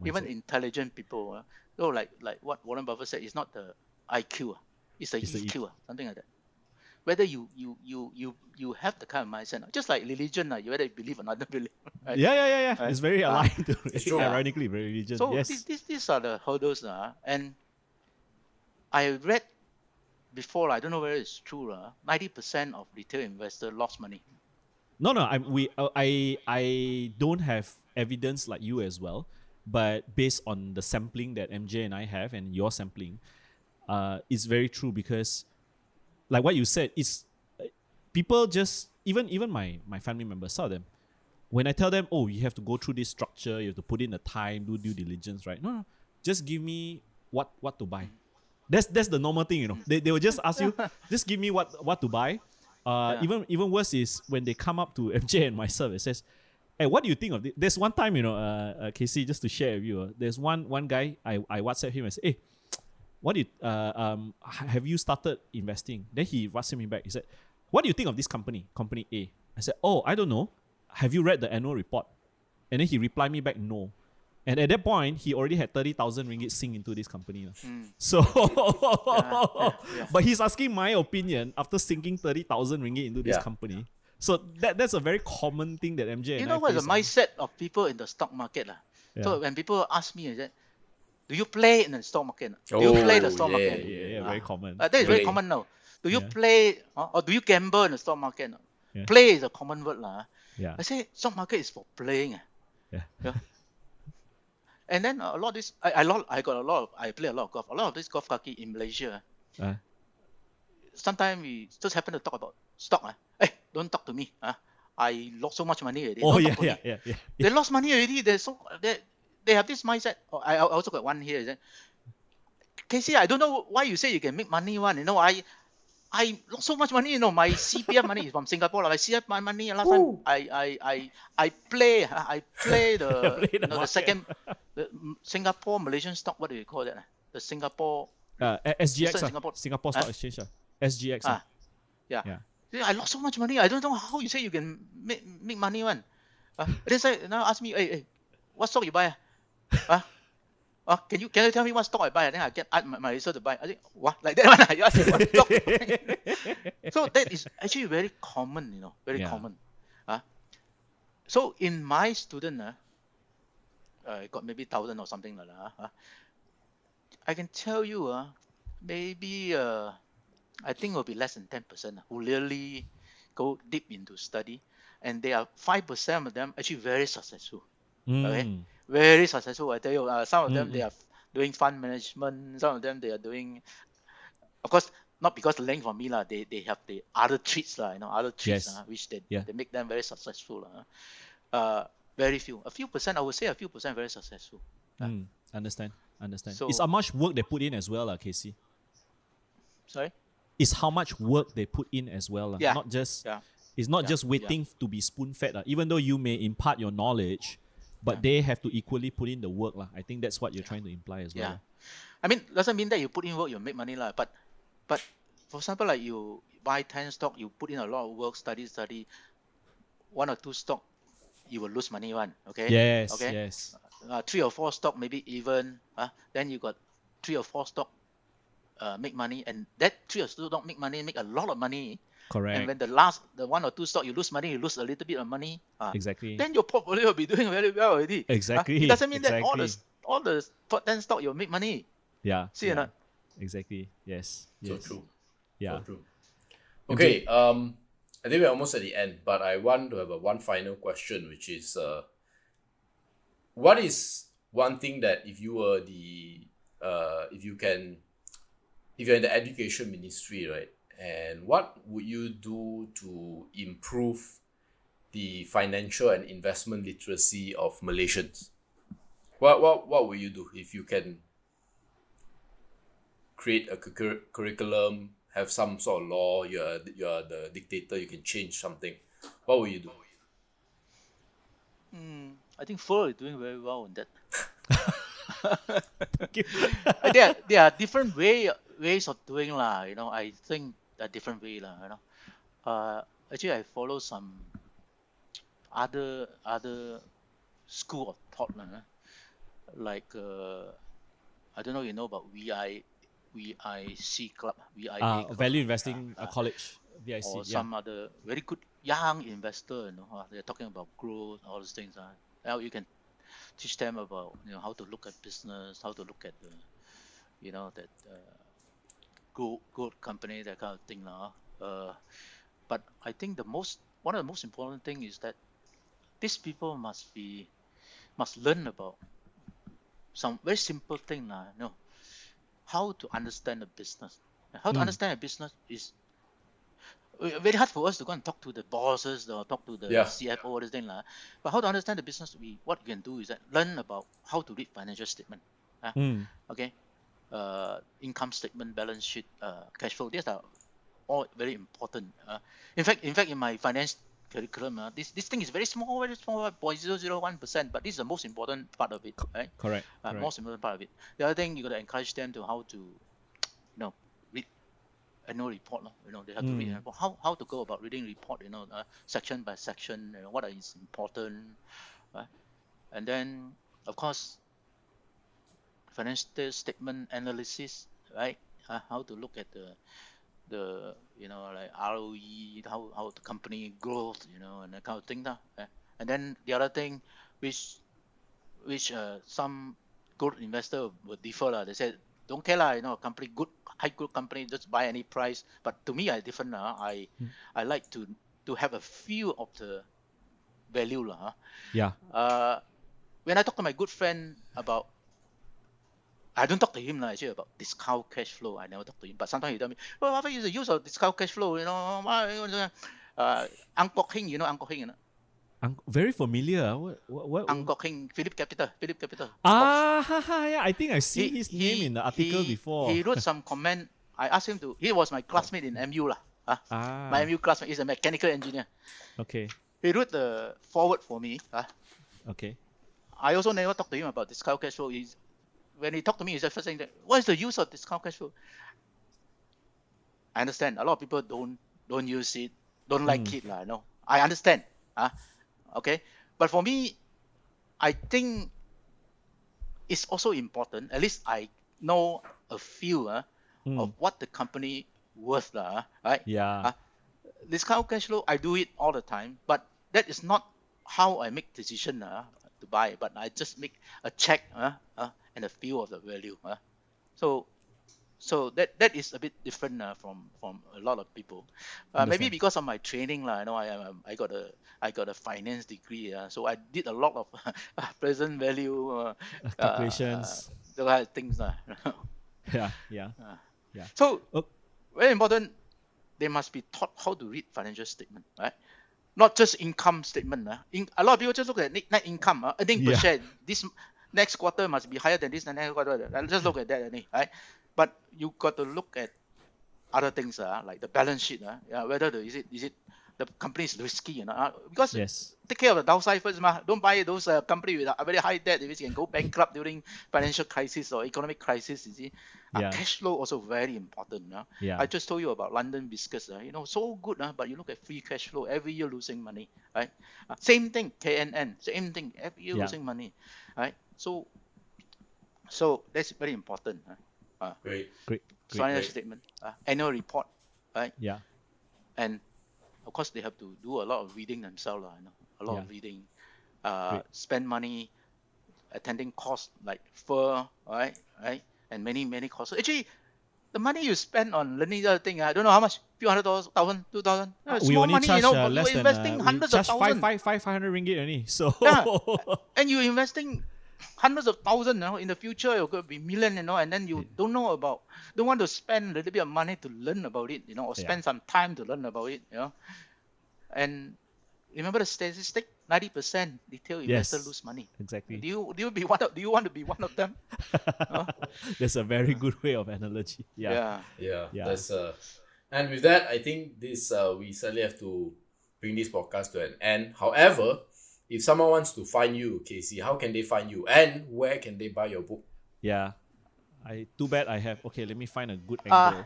Even intelligent people. Uh. So like like what Warren Buffett said, it's not the IQ, uh, it's the It's the EQ, uh, something like that. Whether you you you you you have the kind of mindset, uh, just like religion, uh, you whether you believe or not believe. Right? Yeah, yeah, yeah, yeah. Right? It's very Ah. aligned to It's true. ironically very religion. So yes. these, these, these are the hurdles, uh, and I read before, I don't know whether it's true, uh, 90% of retail investors lost money. No, no, I we uh, I I don't have evidence like you as well, but based on the sampling that MJ and I have and your sampling, uh, it's very true because, like what you said, it's uh, people just even even my my family members, saw them, when I tell them, oh, you have to go through this structure, you have to put in the time, do due diligence, right? No, no, just give me what what to buy. That's that's the normal thing, you know. They, they will just ask you, just give me what what to buy. Uh, Yeah. Even even worse is when they come up to MJ and myself, it says, "Hey, what do you think of this?" There's one time, you know, uh, uh KC, just to share with you. Uh, there's one one guy I I WhatsApp him and say, "Hey, what did uh, um have you started investing?" Then he WhatsApp me back. He said, "What do you think of this company, company A?" I said, "Oh, I don't know. Have you read the annual report?" And then he replied me back, "No." And at that point, he already had thirty thousand ringgit sink into this company. lah. So, yeah. but he's asking my opinion after sinking thirty thousand ringgit into this Yeah. company. So that that's a very common thing that MJ You and know I what's the face, ah. mindset of people in the stock market? lah? So when people ask me, is that, do you play in the stock market? Do you play the Oh, stock yeah, market? Yeah, yeah, Ah. very common. Uh, that is very common now. Do you Yeah. play uh, or do you gamble in the stock market? Yeah. Play is a common word. lah. yeah, I say stock market is for playing. ah. yeah, Yeah. And then uh, a lot of this, I, I, lot, I got a lot of, I play a lot of golf. A lot of this golf kaki in Malaysia. Uh, Sometimes we just happen to talk about stock. Uh. Hey, don't talk to me. Uh. I lost so much money already. Oh yeah, yeah, me. yeah, yeah. They lost money already. They're so they they have this mindset. Oh, I, I also got one here. Casey, I don't know why you say you can make money one. You know, I I lost so much money. You know, my CPF money is from Singapore. My CPF my money last time I I I I play I play the Play the you know, the second the Singapore Malaysian stock. What do you call that? ah? The Singapore Uh, SGX, ah, Singapore. Singapore? Stock Exchange, ah. SGX. Ah, yeah. Yeah. I lost so much money. I don't know how you say you can make make money one. Uh, then say now ask me, hey, hey, what stock you buy? Ah, uh, can you can you tell me what stock I buy? Then I get ask my, my research to buy. I think what like that one. ah, You ask me what stock. so that is actually very common, you know, very Yeah. common. Uh, so in my student, uh, I got maybe thousand or something like that. Uh, I can tell you, uh, maybe uh, I think it will be less than 10% who really go deep into study. And they are 5% of them actually very successful. Okay. Very successful. I tell you, uh, some of them Mm, they are doing fund management. Some of them they are doing, of course, not because the length for me lah. They they have the other traits lah. You know, other traits Yes. which they, Yeah. they make them very successful lah. Uh, very few, a few percent. I would say a few percent very successful. Mm. Understand, understand. So- it's how much work they put in as well, lah, KC. Sorry. It's how much work they put in as well. Yeah. Not just Yeah. it's not Yeah, just yeah. waiting to be spoon fed. Even though you may impart your knowledge, but they have to equally put in the work. lah. I think that's what you're trying to imply as well. Yeah. I mean, doesn't mean that you put in work, you make money lah. But, but for example, like you buy ten stock, you put in a lot of work, study, study. One or two stock, you will lose money one. Okay. Yes, Okay. yes. Uh, three or four stock, maybe even. Uh, then you got three or four stock, uh, make money, and that three or two stock make money, make a lot of money. Correct. And when the last, the one or two stock, you lose money, you lose a little bit of money. Uh, exactly. then your portfolio will be doing very well already. Uh, Exactly, it doesn't mean that all the exactly. all the top ten stock you'll make money. yeah. See yeah. or not? Exactly. Yes. So true. Yeah. So true. Okay, um, I think we're almost at the end, but I want to have a one final question, which is, uh, what is one thing that if you were the, uh, if you can, if you're in the education ministry, right, and what would you do to improve the financial and investment literacy of Malaysians? What what what will you do if you can create a curri- curriculum, have some sort of law, you're you're the dictator, you can change something. What will you do? Mm, I think FIRL is doing very well on that. Thank you. There, there are different way ways of doing lah. You know, I think a different way lah. You know, uh, actually I follow some other other school of thought lah. Like uh, I don't know you know about VI VIC club VIA Uh, club, value investing uh, college, VIC. or yeah. some other very good young investor. You know, uh, they're talking about growth, all those things. Uh. Now you can teach them about you know how to look at business, how to look at the, you know that uh, good good company, that kind of thing lah. Uh, but I think the most one of the most important thing is that these people must be must learn about some very simple thing lah. You know, how to understand the business. How to Mm. understand a business is uh, very hard for us to go and talk to the bosses or talk to the Yeah. CFO or this thing lah. But how to understand the business, we what you can do is that learn about how to read financial statement. Mm. Okay, uh, income statement, balance sheet, uh, cash flow. These are all very important. Uh, in fact, in fact, in my finance curriculum, uh, this this thing is very small, very small, 0.001 percent. But this is the most important part of it, right? Correct. uh, correct. most important part of it. The other thing you got to encourage them to how to, you know, read annual report. You know, they have to read Mm. report. how how to go about reading report. You know, uh, section by section. You know, what is important, right? And then of course, financial statement analysis, right? Uh, how to look at the the you know like ROE, how how the company growth, you know, and that kind of thing. eh. And then the other thing, which which uh, some good investor would differ lah. They said don't care lah, you know, company good high good company just buy any price. But to me, I different lah. I I like to to have a feel of the value lah. huh. Yeah. Uh, when I talk to my good friend about I don't talk to him lah, actually about discount cash flow. I never talk to him, but sometimes he tell me, "Well, what is the use of discount cash flow?" You know, why- Uh, Ang Kok Hing, you know Ang Kok Hing, you know? Very familiar. What? What? what? Ang Kok Hing, Phillip Capital, Phillip Capital. ah, ha, ha, yeah. I think I see seen his name in the article he- before. He wrote some comment. I asked him to. He was my classmate in MU lah. ah. ah, My MU classmate. is a mechanical engineer. okay, He wrote the foreword for me. ah. okay. I also never talked to him about discount cash flow. He's, when he talked to me, he's just first saying that, what is the use of discount cash flow? I understand. A lot of people don't don't use it, don't like it, lah. No, I understand. Ah, okay. But for me, I think it's also important. At least I know a few ah, Hmm. of what the company worth, lah. Right? Yeah. Ah, discount cash flow, I do it all the time, but that is not how I make decision uh, to buy. But I just make a check uh, uh, and a feel of the value. Uh. So, so that that is a bit different uh, from from a lot of people. Uh, maybe because of my training, lah. You know, I I got a I got a finance degree, uh, so I did a lot of present value uh, Calculations. uh, those kind of things, lah. yeah, yeah. yeah. So Oh. very important. They must be taught how to read financial statement, right? Not just income statement. Uh. In, a lot of people just look at net, net income, uh, earning per Yeah. share. This next quarter must be higher than this and next quarter. Just look at that, only, right? But you got to look at other things, uh, like the balance sheet. Uh, yeah, whether the, is it is it the company is risky, you know, uh, because Yes. take care of the downside first, ma. Don't buy those uh, company with a very high debt, which can go bankrupt during financial crisis or economic crisis. You see, uh, Yeah. cash flow also very important. Uh. Yeah. I just told you about London Biscuits. Uh, you know, so good, uh, but you look at free cash flow every year losing money, right? Uh, same thing, KNN, same thing, every year Yeah. losing money, right? So, so that's very important. Uh, uh, Great. Great. Great. financial great. statement, uh, annual report, right? Yeah. and of course they have to do a lot of reading themselves, lah, you know, a lot of reading, uh, spend money, attending course like FIRL, right, right, and many many courses. Actually, the money you spend on learning the other thing, I don't know how much, few hundred dollars, thousand, two thousand. Uh, we only money, charge you know, uh, but less you're than investing uh, we hundreds charge of five, thousands, five, five hundred ringgit only. So Yeah. and you're investing hundreds of thousands, you know, in the future you're going to be million, you know, and then you don't know about, don't want to spend a little bit of money to learn about it, you know, or Yeah. spend some time to learn about it, you know. And remember the statistic, ninety percent retail investor Yes. lose money. exactly. Do you do you be one of, do you want to be one of them? Huh? That's a very good way of analogy. Yeah. yeah. Yeah, Yeah. that's uh, and with that, I think this uh, we certainly have to bring this podcast to an end. However, if someone wants to find you, KC, how can they find you, and where can they buy your book? Yeah. I too bad I have okay, let me find a good Uh, angle.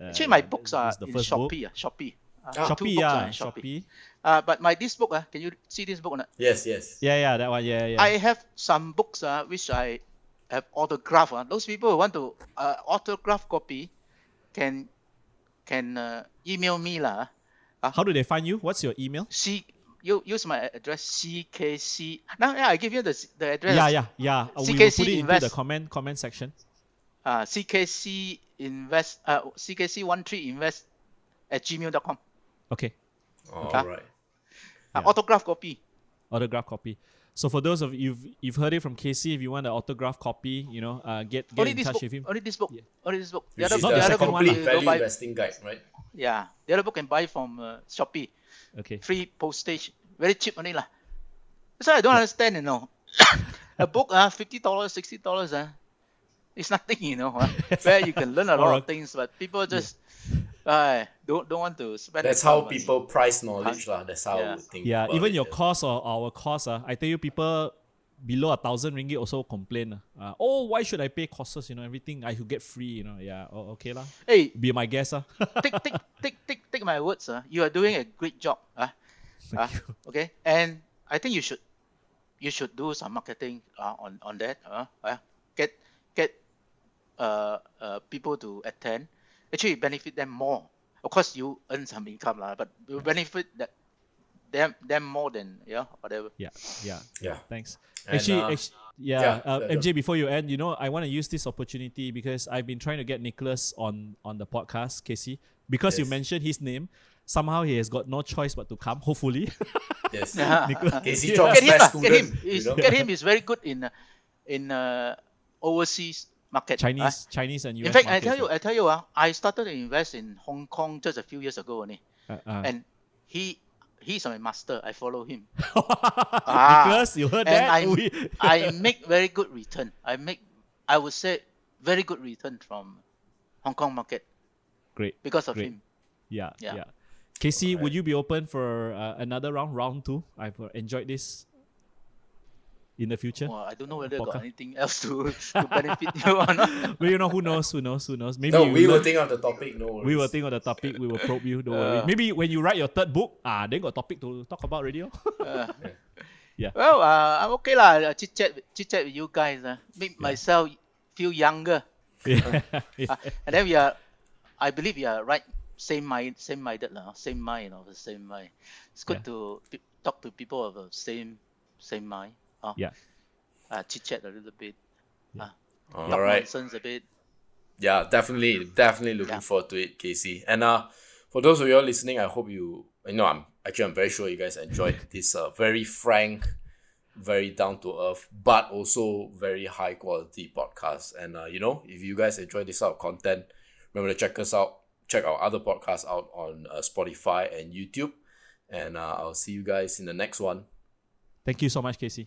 Uh, Actually, my books are is the in first book. Shopee. Uh, Shopee. Uh, Ah. two Shopee, books are yeah, in Shopee. Uh, but my this book, uh, can you see this book or not? Yes, yes. Yeah, yeah, that one. Yeah, yeah. I have some books uh, which I have autograph. Uh. Those people who want to uh, autograph copy can can uh, email me lah. How do they find you? What's your email? C you use my address CKC. Now yeah, I give you the the address. Yeah, yeah, yeah. Uh, we will put it into the comment comment section. Uh, CKC invest uh, CKC one three invest at gmail.com. Okay. All Ah. right. Uh, Yeah. Autograph copy. Autograph copy. So for those of you you've you've heard it from KC, if you want an autograph copy, you know, uh, get get Only in touch book. with him. Only this book. Yeah. Only this book. The Which other, is the the other second book one, you complete value buy. investing guide, right? Yeah, the other book can buy from uh, Shopee. Okay. free postage, very cheap only lah. So I don't understand, you know. a book, uh, fifty dollars, sixty dollars, uh, it's nothing, you know. Uh, where you can learn a lot of things, but people just uh, don't don't want to spend. That's how people price knowledge, lah. That's how Yeah. would think. Yeah, about even it, your yeah. course or our course, uh, I tell you, people below a thousand ringgit also complain. Uh, oh, why should I pay courses? You know, everything I should get free. You know, yeah. Oh, okay lah. Hey, Be my guest, uh. take take take take take my words, uh, you are doing a great job, uh, uh, okay. And I think you should you should do some marketing uh, on on that. Uh, uh, get get uh, uh, people to attend. Actually, benefit them more. Of course, you earn some income, lah, but you benefit that them them more than yeah whatever. yeah, yeah. Yeah. Thanks. And, actually, uh, actu- yeah, yeah, uh, yeah, MJ. Before you end, you know, I want to use this opportunity because I've been trying to get Nicholas on on the podcast, KC, because you mentioned his name. Somehow he has got no choice but to come. Hopefully, Yes. Nicholas. KC Yeah. Chong's Get him, best lah, get him. student. You know? get him. He's very good in uh, in uh, overseas market. ah. Chinese, Chinese, and US. In fact, I tell you, right? I tell you, uh, I started to invest in Hong Kong just a few years ago only. Uh, uh, And he he's my master. I follow him. Ah, Nicholas, you heard and that? I We- I make very good return. I make I would say very good return from Hong Kong market Great. because of Great. him. Yeah, yeah. Yeah. KC, would you be open for uh, another round, round two? I've uh, enjoyed this. In the future, Well, I don't know whether I got anything else to, to benefit you or not. but you know who knows, who knows, who knows. Maybe No, we will think of the topic. No worries. we will think of the topic. We will probe you. Don't worry. Uh. Maybe when you write your third book, ah, then got topic to talk about radio. Yeah. Well, uh, I'm okay lah. Chit chat, chit chat with you guys. Uh, make myself feel younger. yeah. yeah. Uh, and then we are, I believe we are right, same mind, same minded lah, same mind of the same mind. It's good Yeah. to talk to people of the same same mind. Uh, Yeah. Uh, chit chat a little bit. Uh, All talk right. nonsense a bit. Yeah, definitely, definitely looking Yeah. forward to it, KC. And uh, for those of you all listening, I hope you, you know, I'm actually I'm very sure you guys enjoyed this uh, very frank, very down to earth, but also very high quality podcast. And uh, you know, if you guys enjoy this sort of content, remember to check us out. Check our other podcasts out on uh, Spotify and YouTube. And uh, I'll see you guys in the next one. Thank you so much, KC.